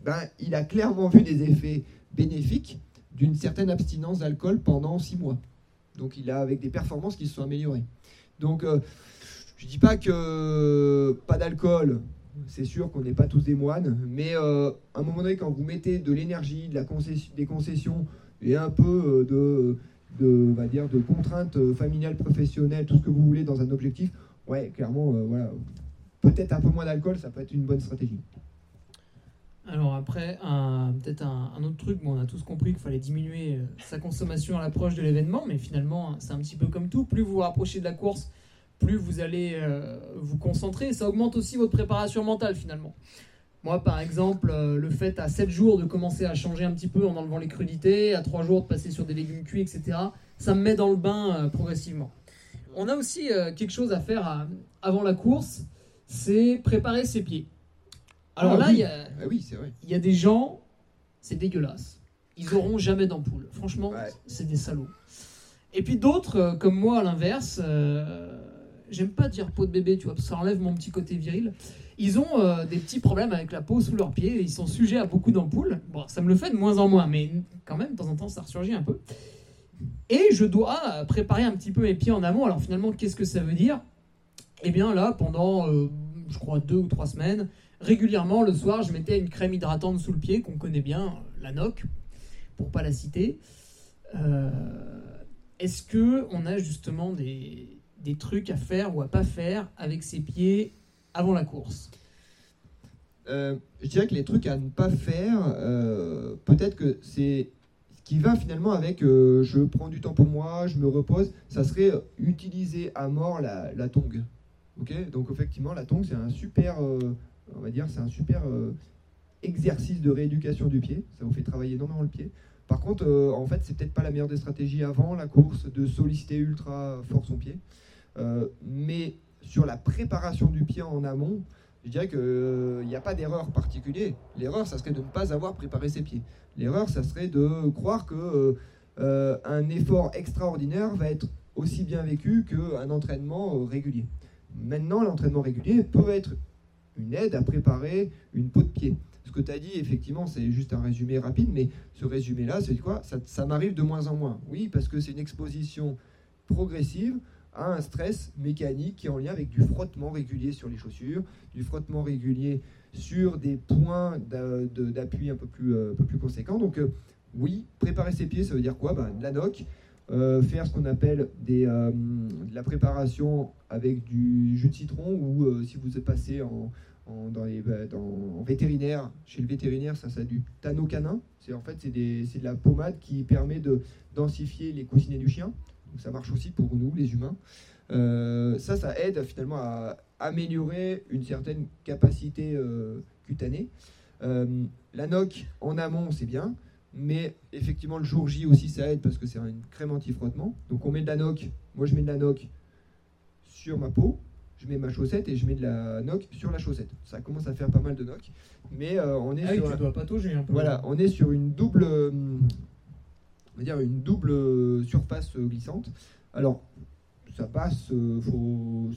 ben, il a clairement vu des effets bénéfiques d'une certaine abstinence d'alcool pendant six mois. Donc il a avec des performances qui se sont améliorées. Donc, euh, je dis pas que pas d'alcool, c'est sûr qu'on n'est pas tous des moines, mais euh, à un moment donné, quand vous mettez de l'énergie, de la concession, des concessions et un peu euh, de, va dire, de contraintes familiales, professionnelles, tout ce que vous voulez dans un objectif, ouais, clairement, voilà, peut-être un peu moins d'alcool, ça peut être une bonne stratégie. Alors après, peut-être un, autre truc, on a tous compris qu'il fallait diminuer euh, sa consommation à l'approche de l'événement, mais finalement, c'est un petit peu comme tout. Plus vous vous rapprochez de la course, plus vous allez euh, vous concentrer. Ça augmente aussi votre préparation mentale finalement. Moi, par exemple, euh, le fait à 7 jours de commencer à changer un petit peu en enlevant les crudités, à 3 jours de passer sur des légumes cuits, etc., ça me met dans le bain progressivement. On a aussi quelque chose à faire avant la course, c'est préparer ses pieds. Alors ah là, il y, a, ah oui, il y a des gens, c'est dégueulasse. Ils auront jamais d'ampoule. Franchement, c'est des salauds. Et puis d'autres, euh, comme moi à l'inverse, euh, j'aime pas dire peau de bébé, tu vois, parce que ça enlève mon petit côté viril. Ils ont euh, des petits problèmes avec la peau sous leurs pieds, et ils sont sujets à beaucoup d'ampoules. Bon, ça me le fait de moins en moins, mais quand même, de temps en temps, ça ressurgit un peu. Et je dois préparer un petit peu mes pieds en amont. Alors finalement, qu'est-ce que ça veut dire? Eh bien là, pendant, euh, je crois, deux ou trois semaines, régulièrement, le soir, je mettais une crème hydratante sous le pied, qu'on connaît bien, la NOC, pour pas la citer. Euh, Est-ce que on a justement des, des trucs à faire ou à pas faire avec ses pieds avant la course? Euh, je dirais que les trucs à ne pas faire, euh, peut-être que c'est ce qui va finalement avec je prends du temps pour moi, je me repose, ça serait utiliser à mort la, la tongue. Ok? Donc effectivement, la tongue, c'est un super, on va dire, c'est un super euh, exercice de rééducation du pied. Ça vous fait travailler énormément le pied. Par contre, euh, en fait, c'est peut-être pas la meilleure des stratégies avant la course de solliciter ultra fort son pied. Euh, mais sur la préparation du pied en amont, je dirais qu'il n'y a pas d'erreur particulière. L'erreur, ça serait de ne pas avoir préparé ses pieds. L'erreur, ça serait de croire que un effort extraordinaire va être aussi bien vécu qu'un entraînement régulier. Maintenant, l'entraînement régulier peut être une aide à préparer une peau de pied. Ce que tu as dit, effectivement, c'est juste un résumé rapide, mais ce résumé-là, c'est quoi? Ça, m'arrive de moins en moins. Oui, parce que c'est une exposition progressive à un stress mécanique qui est en lien avec du frottement régulier sur les chaussures, du frottement régulier sur des points d'appui un peu plus, euh, un peu plus conséquents. Donc euh, oui, préparer ses pieds, ça veut dire quoi? Ben, De la noc, euh, faire ce qu'on appelle de la préparation avec du jus de citron ou euh, si vous êtes passé en, dans les, bah, dans- en vétérinaire, chez le vétérinaire, ça c'est du tanocanin. C'est en fait c'est de la pommade qui permet de densifier les coussinets du chien. Ça marche aussi pour nous, les humains. Euh, ça, ça aide finalement à améliorer une certaine capacité euh, cutanée. La noc en amont, c'est bien, mais effectivement le jour J aussi ça aide parce que c'est une crème anti-frottement. Donc on met de la noc, moi je mets de la noc sur ma peau, je mets ma chaussette et je mets de la noc sur la chaussette. Ça commence à faire pas mal de noc, mais euh, on est Ah oui, sur tu dois patauger un peu. voilà, on est sur une double, euh, on va dire une double euh, surface glissante. Alors, ça passe, euh, faut,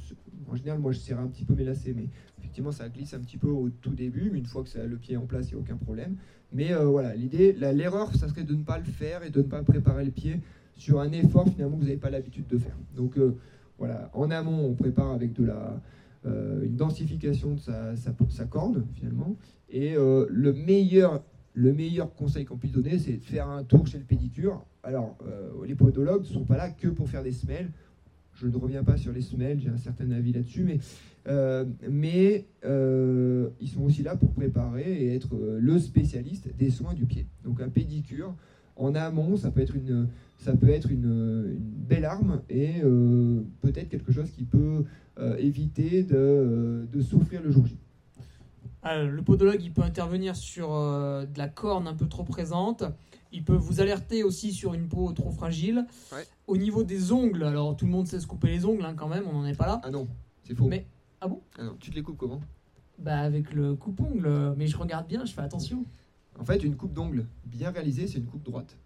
en général, moi je serre un petit peu mes lacets, mais effectivement ça glisse un petit peu au tout début, mais une fois que ça, le pied est en place, il n'y a aucun problème. Mais voilà, l'idée, la- l'erreur, ça serait de ne pas le faire et de ne pas préparer le pied sur un effort finalement que vous n'avez pas l'habitude de faire. Donc voilà, en amont, on prépare avec de la, euh, une densification de sa, corne finalement. Et euh, le meilleur le meilleur conseil qu'on puisse donner, c'est de faire un tour chez le pédicure. Alors, euh, les podologues ne sont pas là que pour faire des semelles. Je ne reviens pas sur les semelles, j'ai un certain avis là-dessus, mais, ils sont aussi là pour préparer et être le spécialiste des soins du pied. Donc un pédicure, en amont, ça peut être une, ça peut être une, une belle arme et euh, peut-être quelque chose qui peut euh, éviter de, euh, de souffrir le jour J. Le podologue, il peut intervenir sur euh, de la corne un peu trop présente. Il peut vous alerter aussi sur une peau trop fragile. Ouais. Au niveau des ongles, alors tout le monde sait se couper les ongles hein, quand même, on n'en est pas là. Ah non, c'est faux. Mais- ah bon? Ah non, tu te les coupes comment? Bah avec le coupe-ongle, mais je regarde bien, je fais attention. En fait, une coupe d'ongle bien réalisée, c'est une coupe droite.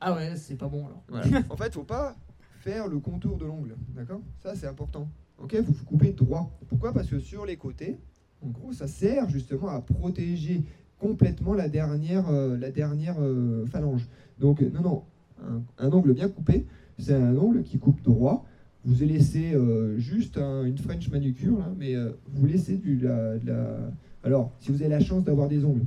Ah ouais, c'est pas bon alors. Voilà. en fait, faut pas faire le contour de l'ongle, d'accord? Ça, c'est important. Ok, vous vous coupez droit. Pourquoi? Parce que sur les côtés, en gros, ça sert justement à protéger complètement la dernière, euh, la dernière euh, phalange. Donc, non, non, un, un ongle bien coupé, c'est un ongle qui coupe droit. Vous laissez euh, juste un- une French manucure, là, mais euh, vous laissez du, la, de la... Alors, si vous avez la chance d'avoir des ongles,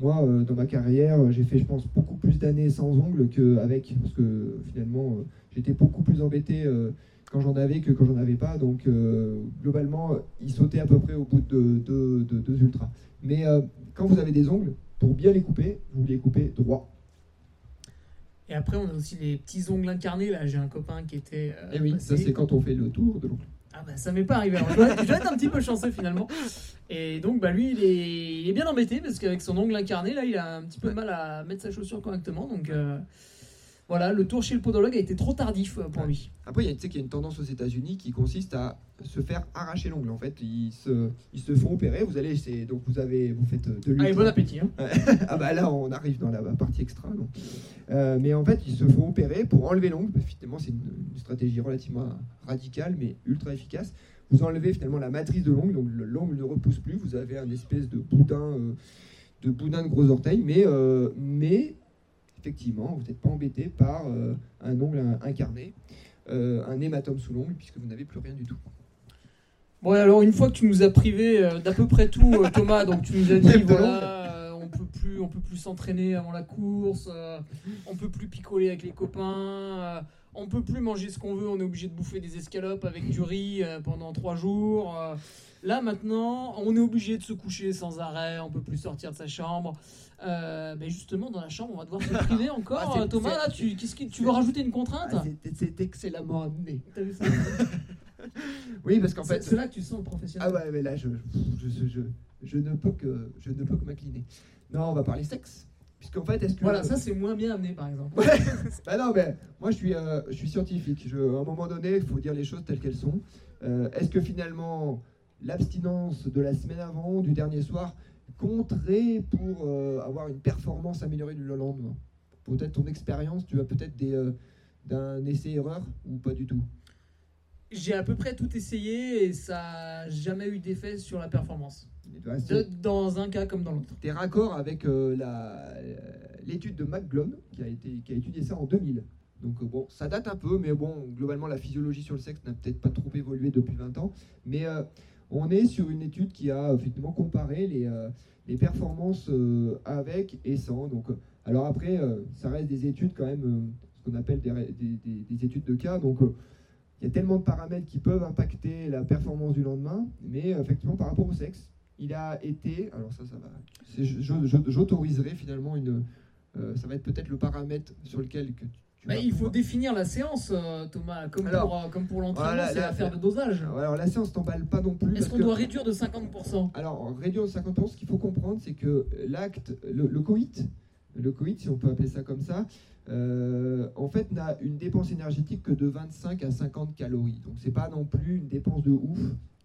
moi, euh, dans ma carrière, j'ai fait, je pense, beaucoup plus d'années sans ongles qu'avec, parce que finalement, euh, j'étais beaucoup plus embêté euh, quand j'en avais que quand j'en avais pas. Donc, globalement, ils sautaient à peu près au bout de deux de, deux ultras. Mais quand vous avez des ongles, pour bien les couper, vous les coupez droit. Et après, on a aussi les petits ongles incarnés. Là, j'ai un copain qui était. Et Eh oui, passé. ça c'est quand on fait le tour de l'ongle. Ah bah ça m'est pas arrivé. Alors, je, dois être, je dois être un petit peu chanceux finalement. Et donc bah lui il est, il est bien embêté parce qu'avec son ongle incarné là il a un petit peu de mal à mettre sa chaussure correctement. Donc euh, Voilà, le tour chez le podologue a été trop tardif euh, pour Ouais. lui. Après, il y a, tu sais qu'il y a une tendance aux États-Unis qui consiste à se faire arracher l'ongle. En fait, ils se, ils se font opérer. Vous allez, c'est donc vous avez, vous faites deux Allez, litres. bon appétit. hein. ah bah là, on arrive dans la partie extra. Euh, mais en fait, ils se font opérer pour enlever l'ongle. Finalement, c'est une, une stratégie relativement radicale, mais ultra efficace. Vous enlevez finalement la matrice de l'ongle, donc le- l'ongle ne repousse plus. Vous avez un espèce de boudin, euh, de boudin de gros orteils, mais, euh, mais effectivement, vous n'êtes pas embêté par euh, un ongle in- incarné, euh, un hématome sous l'ongle, puisque vous n'avez plus rien du tout. Bon, alors une fois que tu nous as privé euh, d'à peu près tout, Thomas, donc tu nous as dit voilà, on peut plus, on peut plus s'entraîner avant la course, euh, on peut plus picoler avec les copains, euh, on peut plus manger ce qu'on veut, on est obligé de bouffer des escalopes avec du riz euh, pendant trois jours. Là maintenant, on est obligé de se coucher sans arrêt, on peut plus sortir de sa chambre. Euh, mais justement, dans la chambre, on va devoir se priver encore. Ah, Thomas, là, tu, qu'est-ce que tu veux rajouter une contrainte Ah, c'est- excellemment amené. T'as vu ça Oui, parce qu'en fait, c'est là que tu sens le professionnel. Ah ouais, mais là, je, je, je, je, je ne peux que, je ne peux que m'incliner. Non, on va parler sexe. Puisqu'en fait, est-ce que... Voilà, ça c'est moins bien amené par exemple. Ouais. bah non, mais moi, je suis, euh, je suis scientifique. Je, à un moment donné, il faut dire les choses telles qu'elles sont. Euh, est-ce que finalement, l'abstinence de la semaine avant, du dernier soir, compterait pour euh, avoir une performance améliorée du lendemain Peut-être ton expérience, tu as peut-être des... euh, d'un essai-erreur ou pas du tout? J'ai à peu près tout essayé et ça n'a jamais eu d'effet sur la performance. Tu De- dans un cas comme dans l'autre. T'es raccord avec euh, la- l'étude de McGlone qui a, été, qui a étudié ça en 2000. Donc bon, ça date un peu, mais bon, globalement, la physiologie sur le sexe n'a peut-être pas trop évolué depuis 20 ans. Mais on est sur une étude qui a effectivement comparé les, euh, performances euh, avec et sans. Donc, euh, alors après, ça reste des études quand même, ce qu'on appelle des, études de cas. Donc il y a tellement de paramètres qui peuvent impacter la performance du lendemain, mais effectivement par rapport au sexe, il a été, alors ça, ça va, j'autoriserai finalement une, ça va être peut-être le paramètre sur lequel que tu, tu Bah, il faut définir la séance, euh, Thomas, comme Alors, pour, euh, comme pour l'entraînement, voilà, c'est la- de dosage. Alors la séance t'emballe pas non plus. Est-ce qu'on doit réduire de 50% Alors, réduire de 50%, ce qu'il faut comprendre, c'est que l'acte, le, le coït, le coït, si on peut appeler ça comme ça, euh, en fait, n'a une dépense énergétique que de 25 à 50 calories. Donc, c'est pas non plus une dépense de ouf.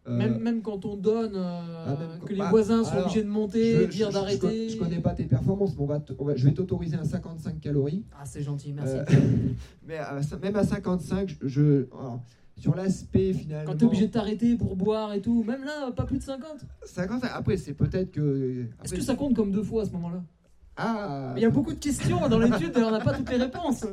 Euh, même, même quand on donne, euh, ah, même que les bah, voisins sont alors, obligés de monter, je- dire je- d'arrêter. Je, connais pas tes performances, mais on va te- on va- je vais t'autoriser un 55 calories. Ah, c'est gentil, merci. Euh, mais à- même à 55, je, je- alors, sur l'aspect finalement. Quand t'es obligé de t'arrêter pour boire et tout, même là, pas plus de 50. 50, après, c'est peut-être que. Est-ce que ça compte comme deux fois à ce moment-là? Ah Il y a beaucoup de questions dans l'étude et on n'a pas toutes les réponses.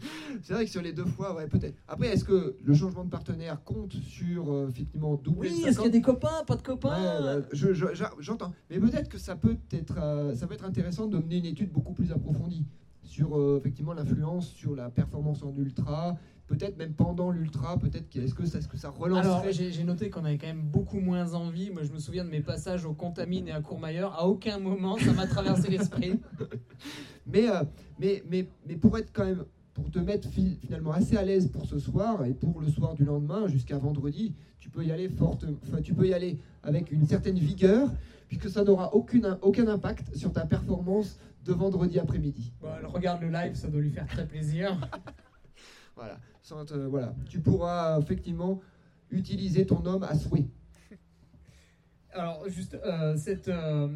C'est vrai que sur les deux fois, ouais, peut-être. Après, est-ce que le changement de partenaire compte sur euh, effectivement doubler Oui, est-ce qu'il y a 50? des copains, pas de copains ouais, je- j'entends. Mais peut-être que ça peut être, euh, ça peut être intéressant de mener une étude beaucoup plus approfondie sur euh, effectivement l'influence sur la performance en ultra. Peut-être même pendant l'ultra, peut-être est-ce que ça, est-ce que ça relancerait Alors, j'ai j'ai noté qu'on avait quand même beaucoup moins envie. Moi, je me souviens de mes passages au Contamine et à Courmayeur. À aucun moment, ça m'a traversé l'esprit. Mais, mais, mais, mais pour être quand même, pour te mettre fi- finalement assez à l'aise pour ce soir et pour le soir du lendemain jusqu'à vendredi, tu peux y aller forte, enfin, tu peux y aller avec une certaine vigueur, puisque ça n'aura aucun impact sur ta performance de vendredi après-midi. Bon, elle regarde le live, ça doit lui faire très plaisir. Voilà. Sans te- voilà. Tu pourras effectivement utiliser ton homme à souhait. Alors, juste, euh, cette, euh,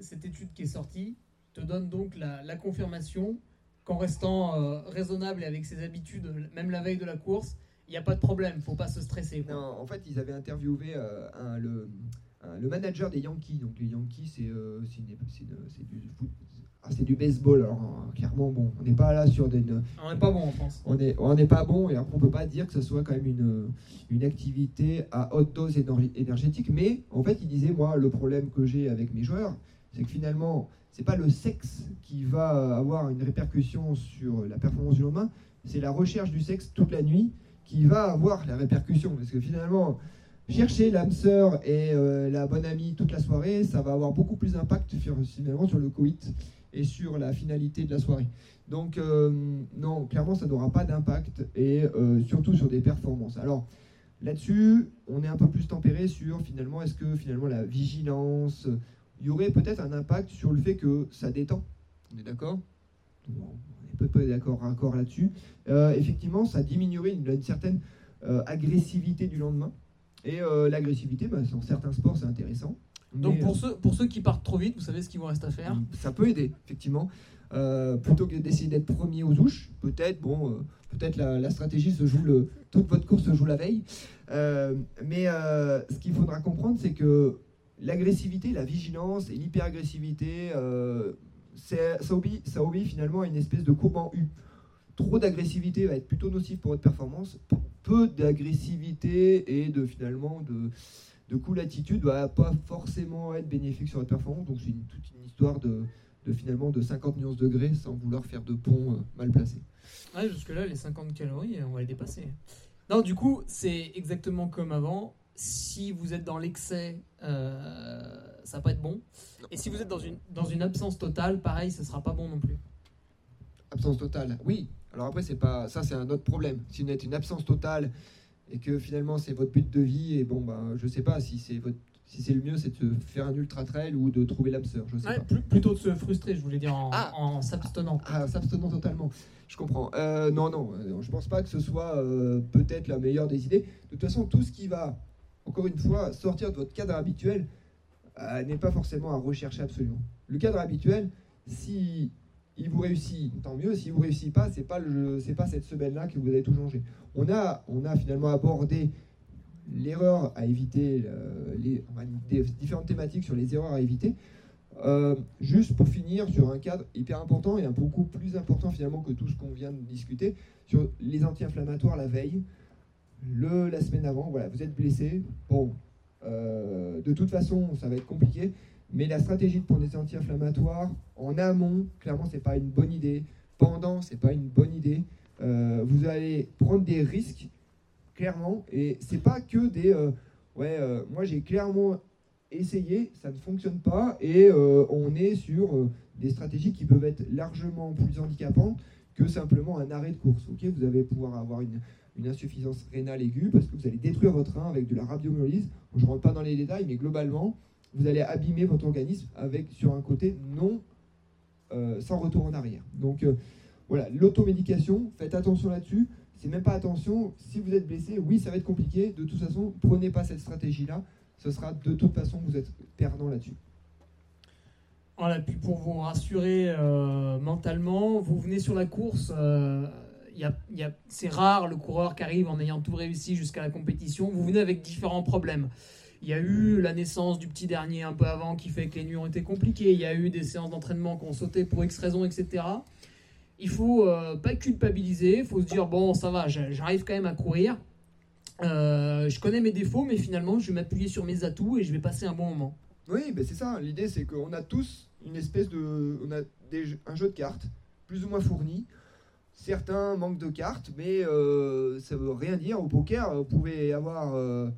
cette étude qui est sortie te donne donc la, la confirmation qu'en restant euh, raisonnable et avec ses habitudes, même la veille de la course, il n'y a pas de problème, faut pas se stresser. quoi. Non, en fait, ils avaient interviewé euh, un- le, un- le manager des Yankees. Donc les Yankees, c'est euh, du foot- ah, c'est du baseball. Alors euh, clairement, bon, on n'est pas là sur des, On n'est pas bon en France. on est on n'est pas bon et après on peut pas dire que ce soit quand même une, une activité à haute dose éner- énergétique. Mais en fait, il disait moi le problème que j'ai avec mes joueurs, c'est que finalement c'est pas le sexe qui va avoir une répercussion sur la performance du lendemain, c'est la recherche du sexe toute la nuit qui va avoir la répercussion. Parce que finalement, chercher l'âme sœur et euh, la bonne amie toute la soirée, ça va avoir beaucoup plus d'impact finalement sur le coït et sur la finalité de la soirée. Donc euh, non, clairement, ça n'aura pas d'impact et euh, surtout sur des performances. Alors là-dessus, on est un peu plus tempéré sur finalement, est-ce que finalement la vigilance, il y aurait peut-être un impact sur le fait que ça détend. On est d'accord? On n'est peu près d'accord raccord là-dessus. Euh, effectivement, ça diminuerait une, une certaine euh, agressivité du lendemain. Et euh, l'agressivité, bah, dans certains sports, c'est intéressant. Donc pour ceux, pour ceux qui partent trop vite, vous savez ce qu'il vous reste à faire? Ça peut aider, effectivement. Plutôt que d'essayer d'être premier aux ouches, peut-être, bon, peut-être la, la stratégie se joue le, toute votre course se joue la veille. Mais ce qu'il faudra comprendre, c'est que l'agressivité, la vigilance et l'hyperagressivité, euh, ça, obéit, ça obéit finalement à une espèce de courbe en U. Trop d'agressivité va être plutôt nocif pour votre performance. Peu d'agressivité et de finalement de, cool attitude va pas forcément être bénéfique sur votre performance. Donc c'est toute une histoire de, finalement de 50 nuances degrés sans vouloir faire de pont euh, mal placé. Ouais, jusque-là, les 50 calories, on va les dépasser. Non, du coup, c'est exactement comme avant. Si vous êtes dans l'excès, euh, ça va pas être bon. Et si vous êtes dans une, dans une absence totale, pareil, ça sera pas bon non plus. Absence totale, oui. Alors après, c'est pas ça, c'est un autre problème. Si vous êtes une absence totale et que finalement c'est votre but de vie, et bon, ben, je sais pas si c'est votre si c'est le mieux, c'est de faire un ultra trail ou de trouver l'âme sœur, je sais Ouais, pas. plus- plutôt de se frustrer, je voulais dire, en, Ah. en s'abstenant. Ah, s'abstenant totalement. Je comprends. Euh, non, non, euh, je pense pas que ce soit euh, peut-être la meilleure des idées. De toute façon, tout ce qui va, encore une fois, sortir de votre cadre habituel euh, n'est pas forcément à rechercher absolument. Le cadre habituel, si il vous réussit, tant mieux. Si vous réussit pas, c'est pas le, c'est pas cette semaine-là que vous allez tout changer. On a, finalement abordé l'erreur à éviter, euh, les, différentes thématiques sur les erreurs à éviter. Euh, juste pour finir sur un cadre hyper important et un beaucoup plus important finalement que tout ce qu'on vient de discuter sur les anti-inflammatoires la veille, le, la semaine avant, voilà, vous êtes blessé, bon, euh, de toute façon ça va être compliqué, mais la stratégie de prendre des anti-inflammatoires en amont, clairement c'est pas une bonne idée, pendant c'est pas une bonne idée, Euh, vous allez prendre des risques clairement. Et c'est pas que des euh, ouais moi j'ai clairement essayé, ça ne fonctionne pas. Et on est sur des stratégies qui peuvent être largement plus handicapantes que simplement un arrêt de course. Ok, vous allez pouvoir avoir une, une insuffisance rénale aiguë parce que vous allez détruire votre rein avec de la rhabdomyolyse. Je ne rentre pas dans les détails, mais globalement, vous allez abîmer votre organisme avec sur un côté non euh, sans retour en arrière. Donc euh, voilà, l'automédication, faites attention là-dessus. C'est même pas attention, si vous êtes blessé, oui, ça va être compliqué. De toute façon, prenez pas cette stratégie-là ce sera de toute façon vous êtes perdant là-dessus. Voilà, puis pour vous rassurer euh, mentalement, vous venez sur la course. Y y a- c'est rare le coureur qui arrive en ayant tout réussi jusqu'à la compétition. Vous venez avec différents problèmes. Il y a eu la naissance du petit dernier un peu avant qui fait que les nuits ont été compliquées. Il y a eu des séances d'entraînement qui ont sauté pour X raisons, etc. Il faut euh, pas culpabiliser. Il faut se dire bon, ça va, j'a- j'arrive quand même à courir. Euh, je connais mes défauts, mais finalement, je vais m'appuyer sur mes atouts et je vais passer un bon moment. Oui, ben c'est ça. L'idée, c'est qu'on a tous une espèce de, on a un jeu de cartes plus ou moins fourni. Certains manquent de cartes, mais euh, ça veut rien dire. Au poker, vous pouvez avoir euh,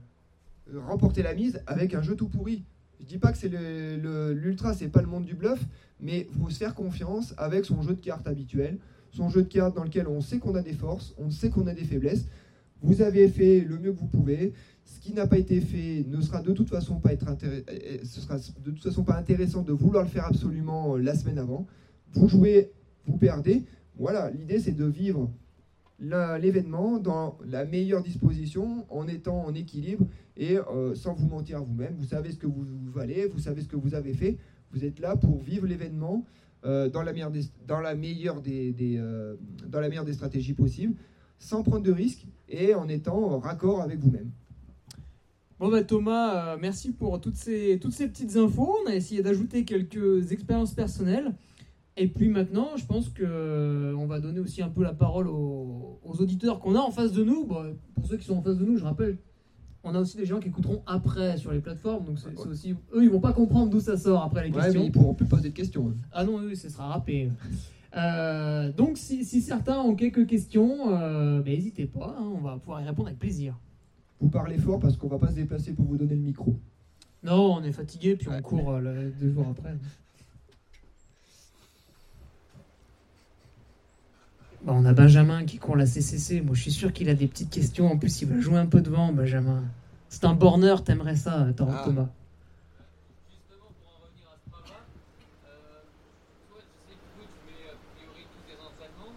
remporté la mise avec un jeu tout pourri. Je dis pas que c'est l'ultra, c'est pas le monde du bluff, mais faut se faire confiance avec son jeu de cartes habituel, son jeu de cartes dans lequel on sait qu'on a des forces, on sait qu'on a des faiblesses. Vous avez fait le mieux que vous pouvez. Ce qui n'a pas été fait ne sera de toute façon pas être euh, ce sera de toute façon pas intéressant de vouloir le faire absolument euh, la semaine avant. Vous jouez, vous perdez. Voilà, l'idée c'est de vivre l'événement dans la meilleure disposition, en étant en équilibre et euh, sans vous mentir à vous-même. Vous savez ce que vous, valez, vous savez ce que vous avez fait. Vous êtes là pour vivre l'événement euh, dans la meilleure des, dans euh, des stratégies possibles, sans prendre de risques et en étant raccord avec vous-même. Bon bah Thomas, merci pour toutes ces, toutes ces petites infos. On a essayé d'ajouter quelques expériences personnelles. Et puis maintenant, je pense que euh, on va donner aussi un peu la parole aux, aux auditeurs qu'on a en face de nous. Bon, pour ceux qui sont en face de nous, je rappelle, on a aussi des gens qui écouteront après sur les plateformes. Donc c'est aussi eux, ils vont pas comprendre d'où ça sort après les Ouais, questions. mais ils pourront plus poser de questions. Ah non, oui, ce sera râpé. Euh, donc si, si certains ont quelques questions, euh, bah, n'hésitez pas, hein, on va pouvoir y répondre avec plaisir. Vous parlez fort parce qu'on va pas se déplacer pour vous donner le micro. Non, on est fatigué, puis on court euh, le- deux jours après. Bah, on a Benjamin qui court la CCC. Moi, je suis sûr qu'il a des petites questions. En plus, il va jouer un peu devant, Benjamin. C'est un borneur, t'aimerais ça, euh, Tor- Ah. Thomas. Justement, pour en revenir à Strava, euh, toi, tu sais que tu fais a priori tous tes entraînements.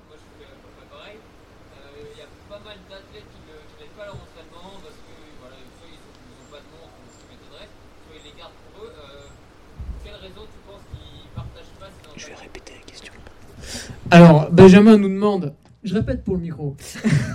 Alors, Benjamin nous demande, je répète pour le micro.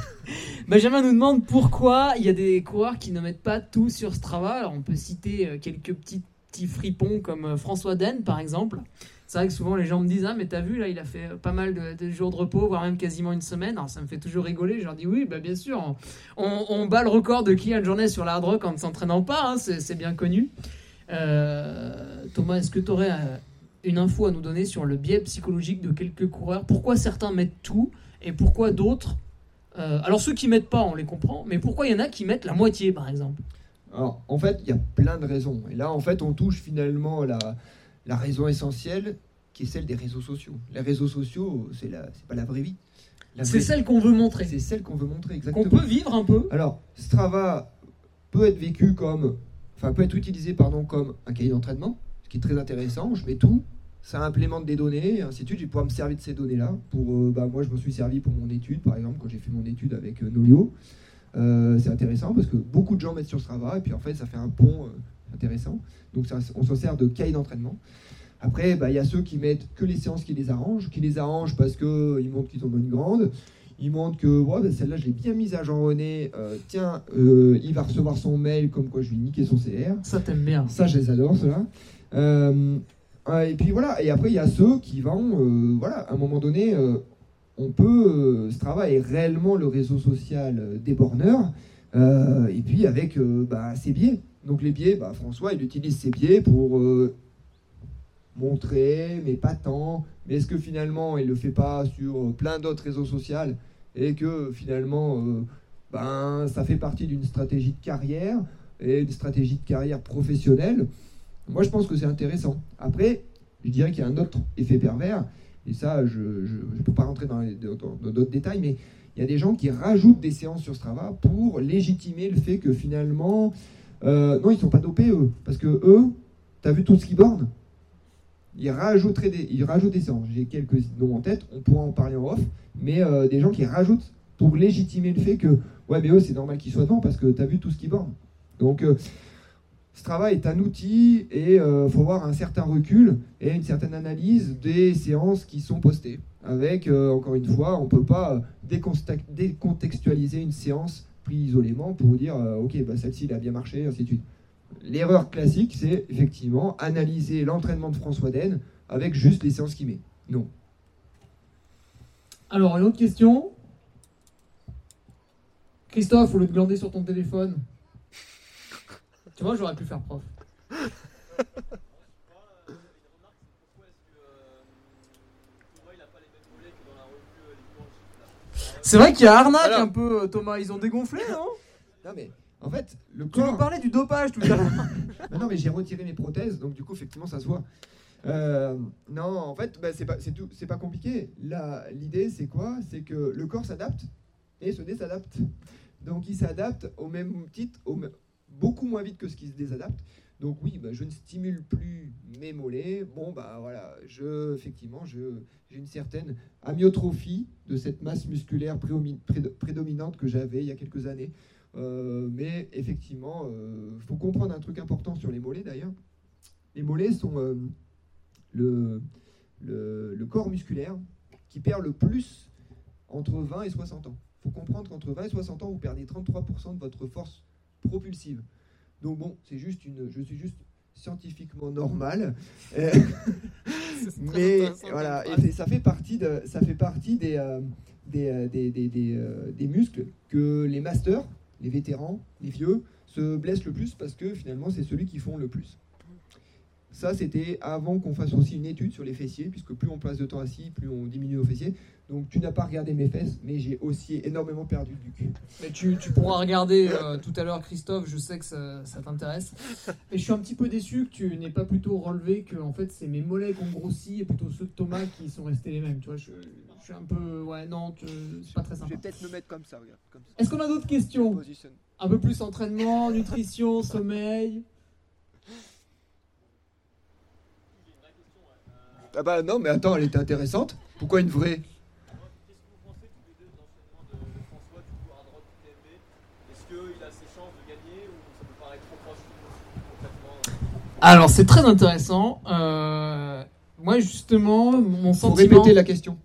Benjamin nous demande pourquoi il y a des coureurs qui ne mettent pas tout sur Strava. Alors, on peut citer euh, quelques petits, petits fripons comme euh, François Den, par exemple. C'est vrai que souvent les gens me disent Ah, mais t'as vu, là, il a fait euh, pas mal de, de jours de repos, voire même quasiment une semaine. Alors, ça me fait toujours rigoler. Je leur dis Oui, bah, bien sûr, on, bat le record de Kylian Jornet sur la hard rock en ne s'entraînant pas, hein, c'est c'est bien connu. Euh, Thomas, est-ce que tu aurais une info à nous donner sur le biais psychologique de quelques coureurs Pourquoi certains mettent tout et pourquoi d'autres euh, Alors, ceux qui mettent pas, on les comprend, mais pourquoi il y en a qui mettent la moitié, par exemple? Alors, en fait, il y a plein de raisons. Et là, en fait, on touche finalement la, la raison essentielle qui est celle des réseaux sociaux. Les réseaux sociaux, c'est pas la vraie vie. La C'est celle qu'on veut montrer, c'est celle qu'on veut montrer qu'on exactement. peut vivre un peu. Alors, Strava peut être vécu comme, enfin, peut être utilisé, pardon, comme un cahier d'entraînement, qui est très intéressant. Je mets tout, ça implémente des données, et ainsi de suite. Je vais pouvoir me servir de ces données-là. Pour, euh, bah, moi, je me suis servi pour mon étude, par exemple, quand j'ai fait mon étude avec euh, Nolio. Euh, c'est intéressant parce que beaucoup de gens mettent sur Strava, et puis en fait, ça fait un pont intéressant. Donc, ça- on s'en sert de cahier d'entraînement. Après, bah, il y a ceux qui mettent que les séances qui les arrangent, qui les arrangent parce qu'ils montrent qu'ils en ont une grande. Ils montrent que ouais, bah, celle-là, je l'ai bien mise à Jean-René. Euh, tiens, euh, il va recevoir son mail comme quoi je lui ai niqué son CR. Ça, t'aime bien. Ça, je les adore, ceux-là. Euh, et puis voilà. Et après, il y a ceux qui vont, euh, voilà, à un moment donné, euh, on peut. Strava est réellement le réseau social des borneurs. Et puis avec bah, ses biais. Donc les biais, bah, François, il utilise ses biais pour montrer, mais pas tant. Mais est-ce que finalement, il le fait pas sur plein d'autres réseaux sociaux et que finalement, ben, ça fait partie d'une stratégie de carrière et une stratégie de carrière professionnelle Moi, je pense que c'est intéressant. Après, je dirais qu'il y a un autre effet pervers, et ça, je ne peux pas rentrer dans d'autres détails, mais il y a des gens qui rajoutent des séances sur Strava pour légitimer le fait que finalement, euh, non, ils sont pas dopés eux, parce que eux, tu as vu tout ce qui borne ils rajouteraient des, ils rajoutent des séances. J'ai quelques noms en tête, on pourra en parler en off, mais euh, des gens qui rajoutent pour légitimer le fait que, ouais, mais eux, c'est normal qu'ils soient devant parce que tu as vu tout ce qui borne. Donc, euh, Strava est un outil et il faut avoir un certain recul et une certaine analyse des séances qui sont postées. Avec, euh, encore une fois, on ne peut pas euh, décontextualiser une séance prise isolément pour dire, euh, ok, bah, celle-ci, elle a bien marché, ainsi de suite. L'erreur classique, c'est effectivement analyser l'entraînement de François Den avec juste les séances qu'il met. Non. Alors, une autre question? Christophe, au lieu de glander sur ton téléphone. Tu vois, j'aurais pu faire prof. C'est euh, euh, vrai qu'il y a arnaque Alors. un peu, Thomas. Ils ont dégonflé, non? Non, mais en fait, le Tu nous corps. parlais du dopage tout à l'heure. Non, mais j'ai retiré mes prothèses, donc du coup, effectivement, ça se voit. Euh, non, en fait, bah, c'est pas, c'est tout, c'est pas compliqué. Là, l'idée, c'est quoi? C'est que le corps s'adapte et se désadapte. Donc, il s'adapte au même titre, au me- beaucoup moins vite que ce qui se désadapte. Donc oui, bah, je ne stimule plus mes mollets. Bon, bah voilà, je, effectivement, je, j'ai une certaine amyotrophie de cette masse musculaire prédominante que j'avais il y a quelques années. Euh, mais effectivement, il faut comprendre un truc important sur les mollets d'ailleurs. Les mollets sont euh, le, le, le corps musculaire qui perd le plus entre 20 et 60 ans. Il faut comprendre qu'entre 20 et 60 ans, vous perdez 33% de votre force propulsive. Donc bon, c'est juste une, je suis juste scientifiquement normal. Euh, mais voilà, et ça fait partie de, ça fait partie des, euh, des, euh, des, des, des, euh, des muscles que les masters, les vétérans, les vieux, se blessent le plus parce que finalement c'est celui qui font le plus. Ça, c'était avant qu'on fasse aussi une étude sur les fessiers, puisque plus on passe de temps assis, plus on diminue nos fessiers. Donc tu n'as pas regardé mes fesses, mais j'ai aussi énormément perdu du cul. Mais tu, tu pourras regarder euh, tout à l'heure, Christophe, je sais que ça, ça t'intéresse. Et je suis un petit peu déçu que tu n'aies pas plutôt relevé que en fait, c'est mes mollets qui ont grossi et plutôt ceux de Thomas qui sont restés les mêmes. Tu vois, je, je suis un peu. Ouais, non, tu- c'est pas très Je sympa. vais peut-être me mettre comme ça, regarde. Comme ça. Est-ce qu'on a d'autres questions? Position. Un peu plus entraînement, nutrition, sommeil? Ah bah non, mais attends, elle était intéressante. Pourquoi une vraie Qu'est-ce que vous pensez tous les deux de l'enchaînement de, de François, du coup, hard rock UTMB Est-ce qu'il a ses chances de gagner ou ça peut paraître trop proche concrètement Alors, c'est très intéressant. Euh, moi, justement, mon Faut sentiment. répéter la question.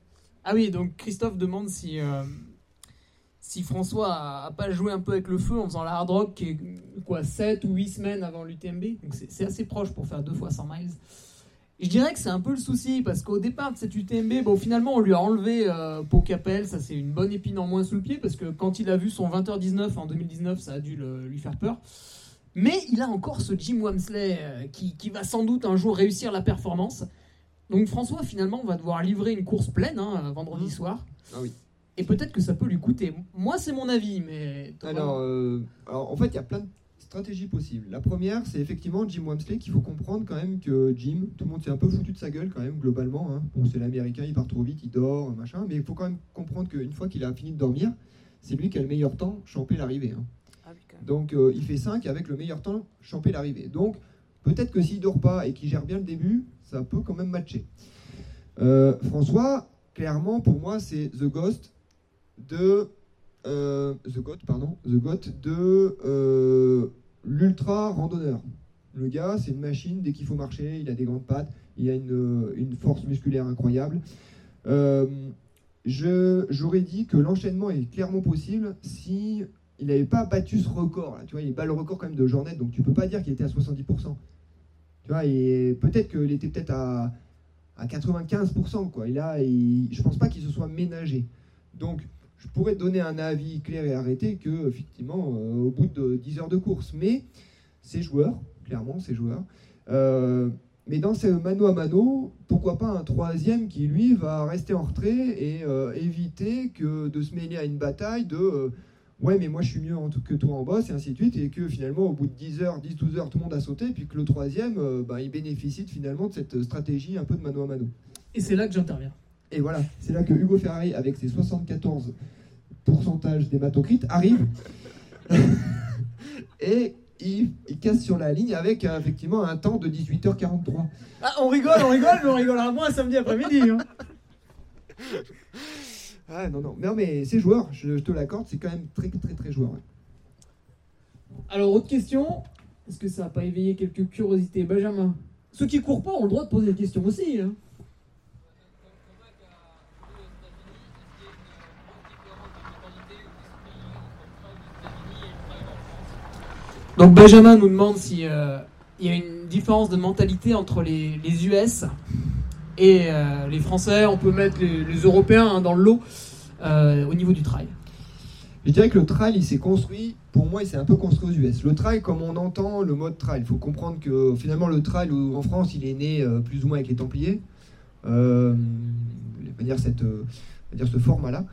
Ah oui, donc Christophe demande si, euh, si François a, a pas joué un peu avec le feu en faisant la hard rock qui est quoi 7 ou 8 semaines avant l'UTMB. Donc c'est assez proche pour faire deux fois 100 miles. Je dirais que c'est un peu le souci parce qu'au départ de cette UTMB, bon, finalement on lui a enlevé euh, Pau Capel, ça c'est une bonne épine en moins sous le pied parce que quand il a vu son 20h19 en 2019, ça a dû le- lui faire peur. Mais il a encore ce Jim Wamsley euh, qui, qui va sans doute un jour réussir la performance. Donc François finalement va devoir livrer une course pleine hein, vendredi Mhm. soir. Ah oui. Et peut-être que ça peut lui coûter. Moi c'est mon avis, mais... Alors, euh, alors, en fait, il y a plein de stratégies possibles. La première, c'est effectivement Jim Wamsley qu'il faut comprendre quand même que Jim, tout le monde s'est un peu foutu de sa gueule quand même, globalement. hein. Bon, c'est l'américain, il part trop vite, il dort, machin. Mais il faut quand même comprendre qu'une fois qu'il a fini de dormir, c'est lui qui a le meilleur temps, champer l'arrivée. hein. Donc, euh, il fait 5 avec le meilleur temps, champer l'arrivée. Donc, peut-être que s'il dort pas et qu'il gère bien le début, ça peut quand même matcher. Euh, François, clairement, pour moi, c'est The Ghost de euh, The Goat, pardon, The Goat de l'ultra randonneur. Le gars, c'est une machine. Dès qu'il faut marcher, il a des grandes pattes, il a une, force musculaire incroyable. J'aurais dit que l'enchaînement est clairement possible si il n'avait pas battu ce record. Là, tu vois, il bat le record quand même de Jornet, donc tu peux pas dire qu'il était à 70%. Tu vois, et peut-être qu'il était peut-être à, à 95%. Quoi. Et là, je pense pas qu'il se soit ménagé. Donc, je pourrais donner un avis clair et arrêté que, effectivement, euh, au bout de 10 heures de course. Mais ces joueurs, clairement, ces joueurs. euh, mais dans ces mano à mano, pourquoi pas un troisième qui, lui, va rester en retrait et euh, éviter que de se mêler à une bataille de ouais, mais moi je suis mieux en que toi en boss, et ainsi de suite, et que finalement, au bout de 10 heures, 10, 12 heures, tout le monde a sauté, puis que le troisième, euh, bah, il bénéficie de, finalement de cette stratégie un peu de mano à mano. Et c'est là que j'interviens. Et voilà, c'est là que Hugo Ferrari, avec ses 74 pourcentages d'hématocrite, arrive et il, il casse sur la ligne avec euh, effectivement un temps de 18h43. Ah, on rigole, on rigole, mais on rigolera moins samedi après-midi. hein. Ah non, non, non mais c'est joueur, je, je te l'accorde, c'est quand même très très très joueur. ouais. Alors, autre question. Est-ce que ça n'a pas éveillé quelques curiosités Benjamin? Ceux qui courent pas ont le droit de poser des questions aussi. hein. Donc Benjamin nous demande si euh, il y a une différence de mentalité entre les, les US et euh, les Français. On peut mettre les, Européens hein, dans le lot euh, au niveau du trail. Je dirais que le trail, il s'est construit, pour moi, il s'est un peu construit aux US. Le trail, comme on entend le mode trail, il faut comprendre que finalement, le trail ou- en France, il est né euh, plus ou moins avec les Templiers, euh, on va dire, euh, ce format-là.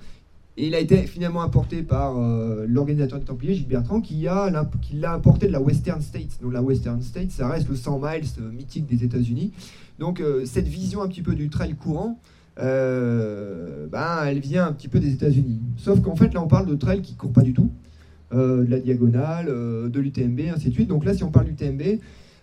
Et il a été finalement importé par euh, l'organisateur des Templiers, Gilles Bertrand, qui l'a importé de la Western States. Donc la Western States, ça reste le 100 miles euh, mythique des États-Unis. Donc euh, cette vision un petit peu du trail courant, ben, elle vient un petit peu des États-Unis. Sauf qu'en fait, là, on parle de trail qui court pas du tout, euh, de la diagonale, de l'UTMB, ainsi de suite. Donc là, si on parle d'UTMB,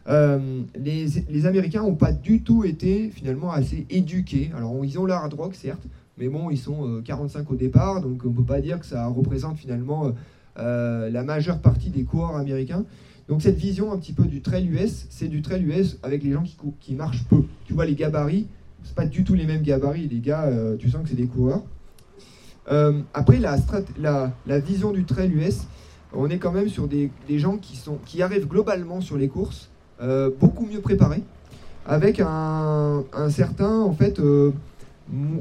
euh, les, Américains n'ont pas du tout été finalement assez éduqués. Alors, ils ont hard rock, certes, mais bon, ils sont euh, 45 au départ, donc on peut pas dire que ça représente finalement la majeure partie des coureurs américains. Donc cette vision un petit peu du trail US, c'est du trail US avec les gens qui, cou- qui marchent peu. Tu vois, les gabarits, c'est pas du tout les mêmes gabarits. Les gars, euh, tu sens que c'est des coureurs. Euh, après, la, vision du trail US, on est quand même sur des, gens qui, sont, qui arrivent globalement sur les courses euh, beaucoup mieux préparés, avec un, certain, en fait,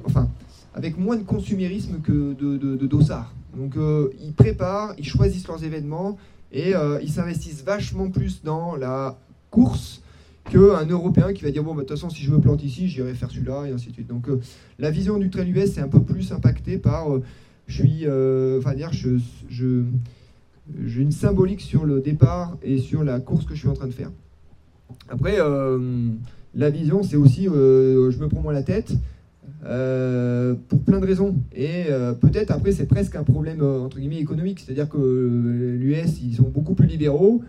enfin, avec moins de consumérisme que de, de. Donc, ils préparent, ils choisissent leurs événements et euh, ils s'investissent vachement plus dans la course qu'un Européen qui va dire bon, bah, de toute façon, si je me plante ici, j'irai faire celui-là, et ainsi de suite. Donc, euh, la vision du trail US est un peu plus impactée par euh, je suis, enfin, dire, je, j'ai une symbolique sur le départ et sur la course que je suis en train de faire. Après, la vision, c'est aussi, je me prends moins la tête. Euh, pour plein de raisons. Et euh, peut-être après, c'est presque un problème euh, entre guillemets économique. C'est-à-dire que l'US, ils sont beaucoup plus libéraux.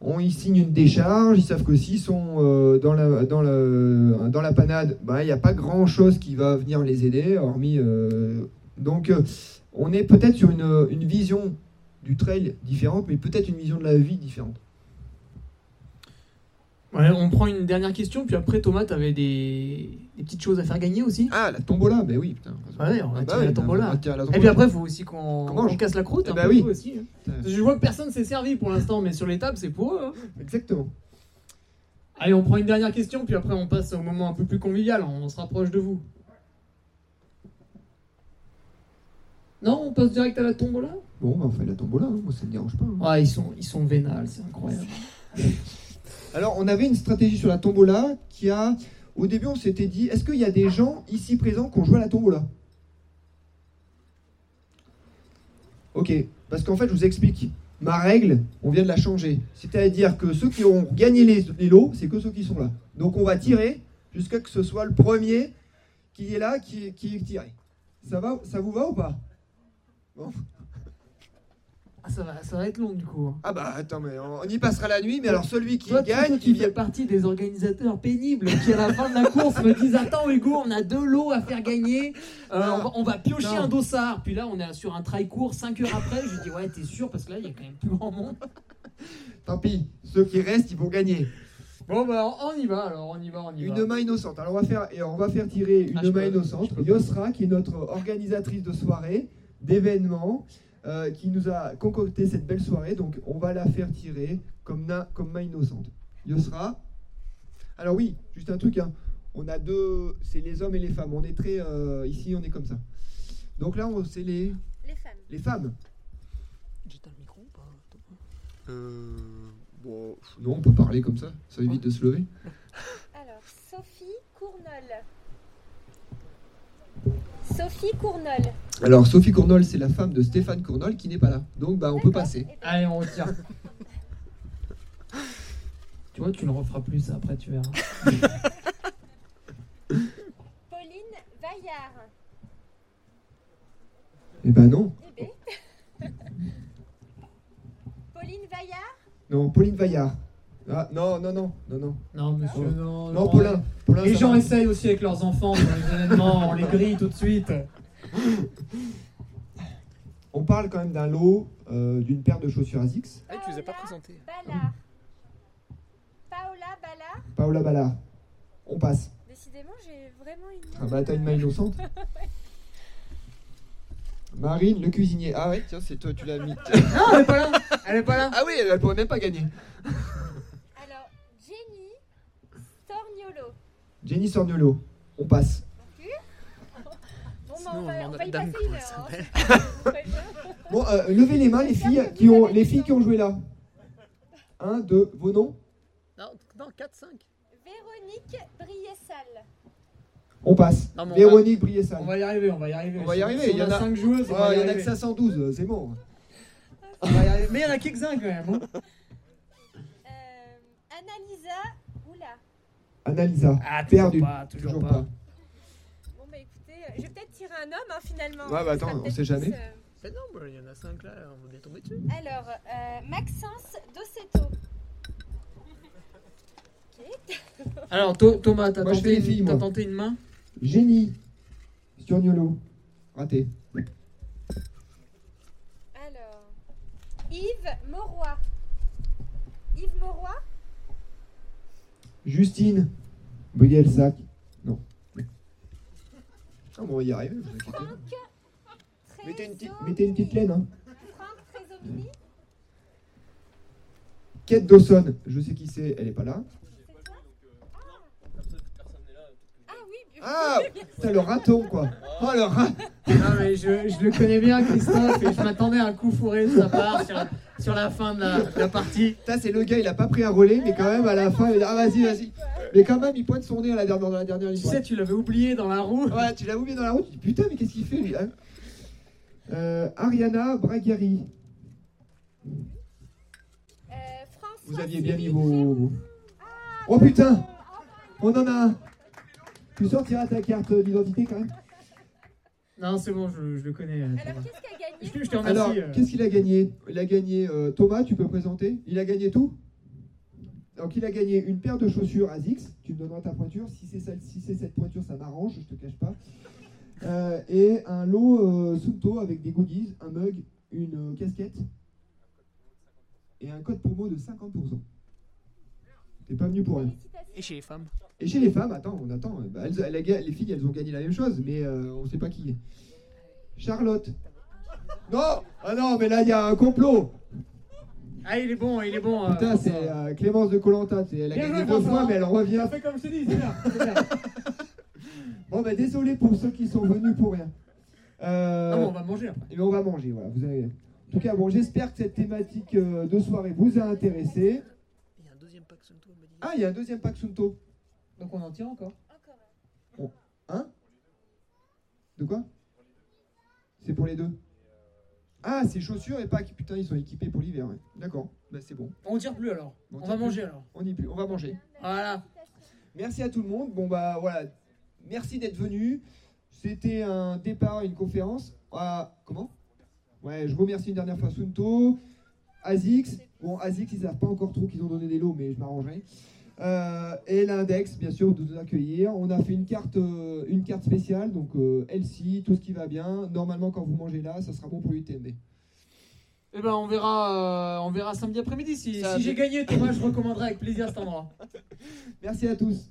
On, ils signent une décharge, ils savent que s'ils sont dans, la, dans, la, dans la panade, bah, il n'y a pas grand-chose qui va venir les aider, hormis... donc, on est peut-être sur une, une vision du trail différente, mais peut-être une vision de la vie différente. On prend une dernière question, puis après Thomas, tu avais des, des petites choses à faire gagner aussi. Ah, la tombola, mais oui, putain. Ouais, on va Ah bah oui, la tombola. Et puis après, il faut aussi qu'on qu'on casse la croûte. Eh un bah peu oui. aussi. hein. Je vois que personne s'est servi pour l'instant, mais sur les tables, c'est pour eux. hein. Exactement. Allez, on prend une dernière question, puis après, on passe au moment un peu plus convivial. On se rapproche de vous. Non, on passe direct à la tombola? Bon, bah, on fait la tombola, hein. moi ça me dérange pas. Ah, ils sont, ils sont vénales, c'est incroyable. Alors, on avait une stratégie sur la tombola qui a. Au début, on s'était dit est-ce qu'il y a des gens ici présents qui ont joué à la tombola? Ok, parce qu'en fait, je vous explique. Ma règle, on vient de la changer. C'est-à-dire que ceux qui ont gagné les, lots, c'est que ceux qui sont là. Donc, on va tirer jusqu'à que ce soit le premier qui est là qui, qui est tiré. Ça, va, ça vous va ou pas? Bon. Ah, ça, va, ça va être long du coup. hein. Ah bah attends, mais on, on y passera la nuit, mais alors celui qui Toi, tu- gagne, toi, qui tu fais vient. partie des organisateurs pénibles qui, à la fin de la course, me disent Attends, Hugo, on a deux lots à faire gagner. Euh, Non. on, va, on va piocher Non. un dossard. Puis là, on est sur un trail court 5 heures après. Je dis Ouais, t'es sûr Parce que là, il y a quand même plus grand monde. Tant pis, ceux qui restent, ils vont gagner. Bon, bah, on y va alors. On y va, on y va. Une main innocente. Alors on va faire, et on va faire tirer une Ah, je main peux- innocente. je peux pas. Yosra, qui est notre organisatrice de soirée, d'événements, euh, qui nous a concocté cette belle soirée. Donc on va la faire tirer comme, na- comme main innocente. Yosra. Alors oui, juste un truc. hein. On a deux, c'est les hommes et les femmes. On est très euh, ici, on est comme ça. Donc là, on- c'est les, Les femmes. les femmes. J'éteins le micro ou pas? Euh, bon, non, on peut parler comme ça. Ça évite de se lever. Alors, Sophie Cournol. Sophie Cournol. Alors Sophie Cournol, c'est la femme de Stéphane Cournol qui n'est pas là. Donc bah on peut passer. Allez, on retire. tu vois, tu le referas plus ça, après, tu verras. Pauline Vaillard. Eh ben non. Eh ben. Pauline Vaillard. Non, Pauline Vaillard. Ah non, non, non, non, non. Non, monsieur, non. Non, Paulin. Paulin, Les gens va. essayent aussi avec leurs enfants dans les événements, on les grille tout de suite. On parle quand même d'un lot euh, d'une paire de chaussures ASICS. Ah, tu les as pas Paola présentés. Ballard. Paola Ballard. Paola Ballard. On passe. Décidément, j'ai vraiment une. Ah bah t'as une main innocente. Marine, le cuisinier. Ah ouais, tiens, c'est toi, tu l'as mis. Non, elle est pas là. Elle est pas là. ah oui, elle, elle pourrait même pas gagner. Alors, Jenny Storniolo. Jenny Sorniolo. On passe. Bon, bah, on va, on y passer une heure. hein. Bon, euh, levez les mains, les filles qui ont, les filles qui ont joué là. Un, deux, vos noms Non, non 4, 5. Véronique Briessal. On passe. Non, mais on Véronique Briessal. On va y arriver, on va y arriver. On va y arriver, il y en a- 5 joueuses, on va y il y en a que arriver. 512, euh, c'est bon. On va y arriver. Mais il y en a quelques-uns quand même. hein. Annalisa. Ah, toujours Perdu. pas, toujours, Toujours pas. pas. Bon, bah écoutez, je vais peut-être tirer un homme hein, finalement. Ouais, bah, attends, on sait jamais. euh, Mais non, bah, il y en a 5 là, on va bien tomber dessus. Alors, euh, Maxence Dossetto. Alors, Tho- Thomas, t'as tenté, filles, moi. tenté une main? Génie. Sturniolo. Raté. Alors, Yves Mauroy. Yves Mauroy Justine. Brielsac. Non. Ah, bon, on va y arriver. vous pas. Mettez une, petite, mettez une petite laine. Hein. Franck Trésomini. Kate Dawson. Je sais qui c'est, elle est pas là. Ah oui, bien Ah Putain, le raton, quoi. Oh, le rat. Non, mais je, je le connais bien, Christophe, et je m'attendais à un coup fourré de sa part sur, sur la fin de la, de la partie. Putain, c'est le gars, il a pas pris un relais, mais quand même, à la fin, il dit Ah, vas-y, vas-y. Mais quand même, il pointe son nez à la dernière, dans la dernière ligne. Tu sais, tu l'avais oublié dans la roue. Ouais, tu l'as oublié dans la route. Tu dis, Putain, mais qu'est-ce qu'il fait, lui hein? Euh, Ariana Bragheri. Euh, Vous aviez bien mis vos. Oh putain On en a un Tu sortiras ta carte d'identité quand même? Non, c'est bon, je, je le connais. euh, Alors, qu'est-ce Je, te remercie. Alors, euh. qu'est-ce qu'il a gagné? Il a gagné. euh, Thomas, tu peux présenter? Il a gagné tout? Donc, il a gagné une paire de chaussures ASICS. Tu me donneras ta pointure. Si c'est celle- si c'est cette pointure, ça m'arrange, je te cache pas. Euh, et un lot euh, Sunto avec des goodies, un mug, une euh, casquette et un code promo de 50%. T'es pas venu pour rien. Et chez les femmes Et chez les femmes, attends, on attend. Bah, elles- elles les filles, elles ont gagné la même chose, mais euh, on sait pas qui. Charlotte. Non Ah non, mais là, il y a un complot. Ah, il est bon, il est bon. euh, Putain, c'est euh, Clémence de Colanta. Elle a Bien gagné joué, deux François. fois, mais elle revient. Ça fait comme je t'ai dit, c'est bien. c'est bien. Bon, bah désolé pour ceux qui sont venus pour rien. Euh, Non, mais on va manger après. Et on va manger, voilà. Vous avez... En tout cas, bon, j'espère que cette thématique euh, de soirée vous a intéressé. Il y a un deuxième pack Sunto, elle m'a dit. Ah, il y a un deuxième pack Sunto. Donc on en tient encore Encore. Hein? De quoi? C'est pour les deux. Ah, c'est chaussures et pack. Putain, ils sont équipés pour l'hiver. ouais. D'accord, bah, c'est bon. On tire plus alors. On va plus. manger alors. On y plus. On va manger. Voilà. Merci à tout le monde. Bon, bah voilà. Merci d'être venu. C'était un départ, une conférence. Ah, comment? Ouais, je remercie une dernière fois Sunto, Azix. Bon, Azix, ils savent pas encore trop qu'ils ont donné des lots, mais je m'arrangerai. Euh, et l'index, bien sûr, de nous accueillir. On a fait une carte, euh, une carte spéciale, donc euh, LC, tout ce qui va bien. Normalement, quand vous mangez là, ça sera bon pour l'UTMB. Eh ben on verra, euh, on verra samedi après-midi. Si, j'ai gagné, Thomas, je recommanderai avec plaisir cet endroit. Merci à tous.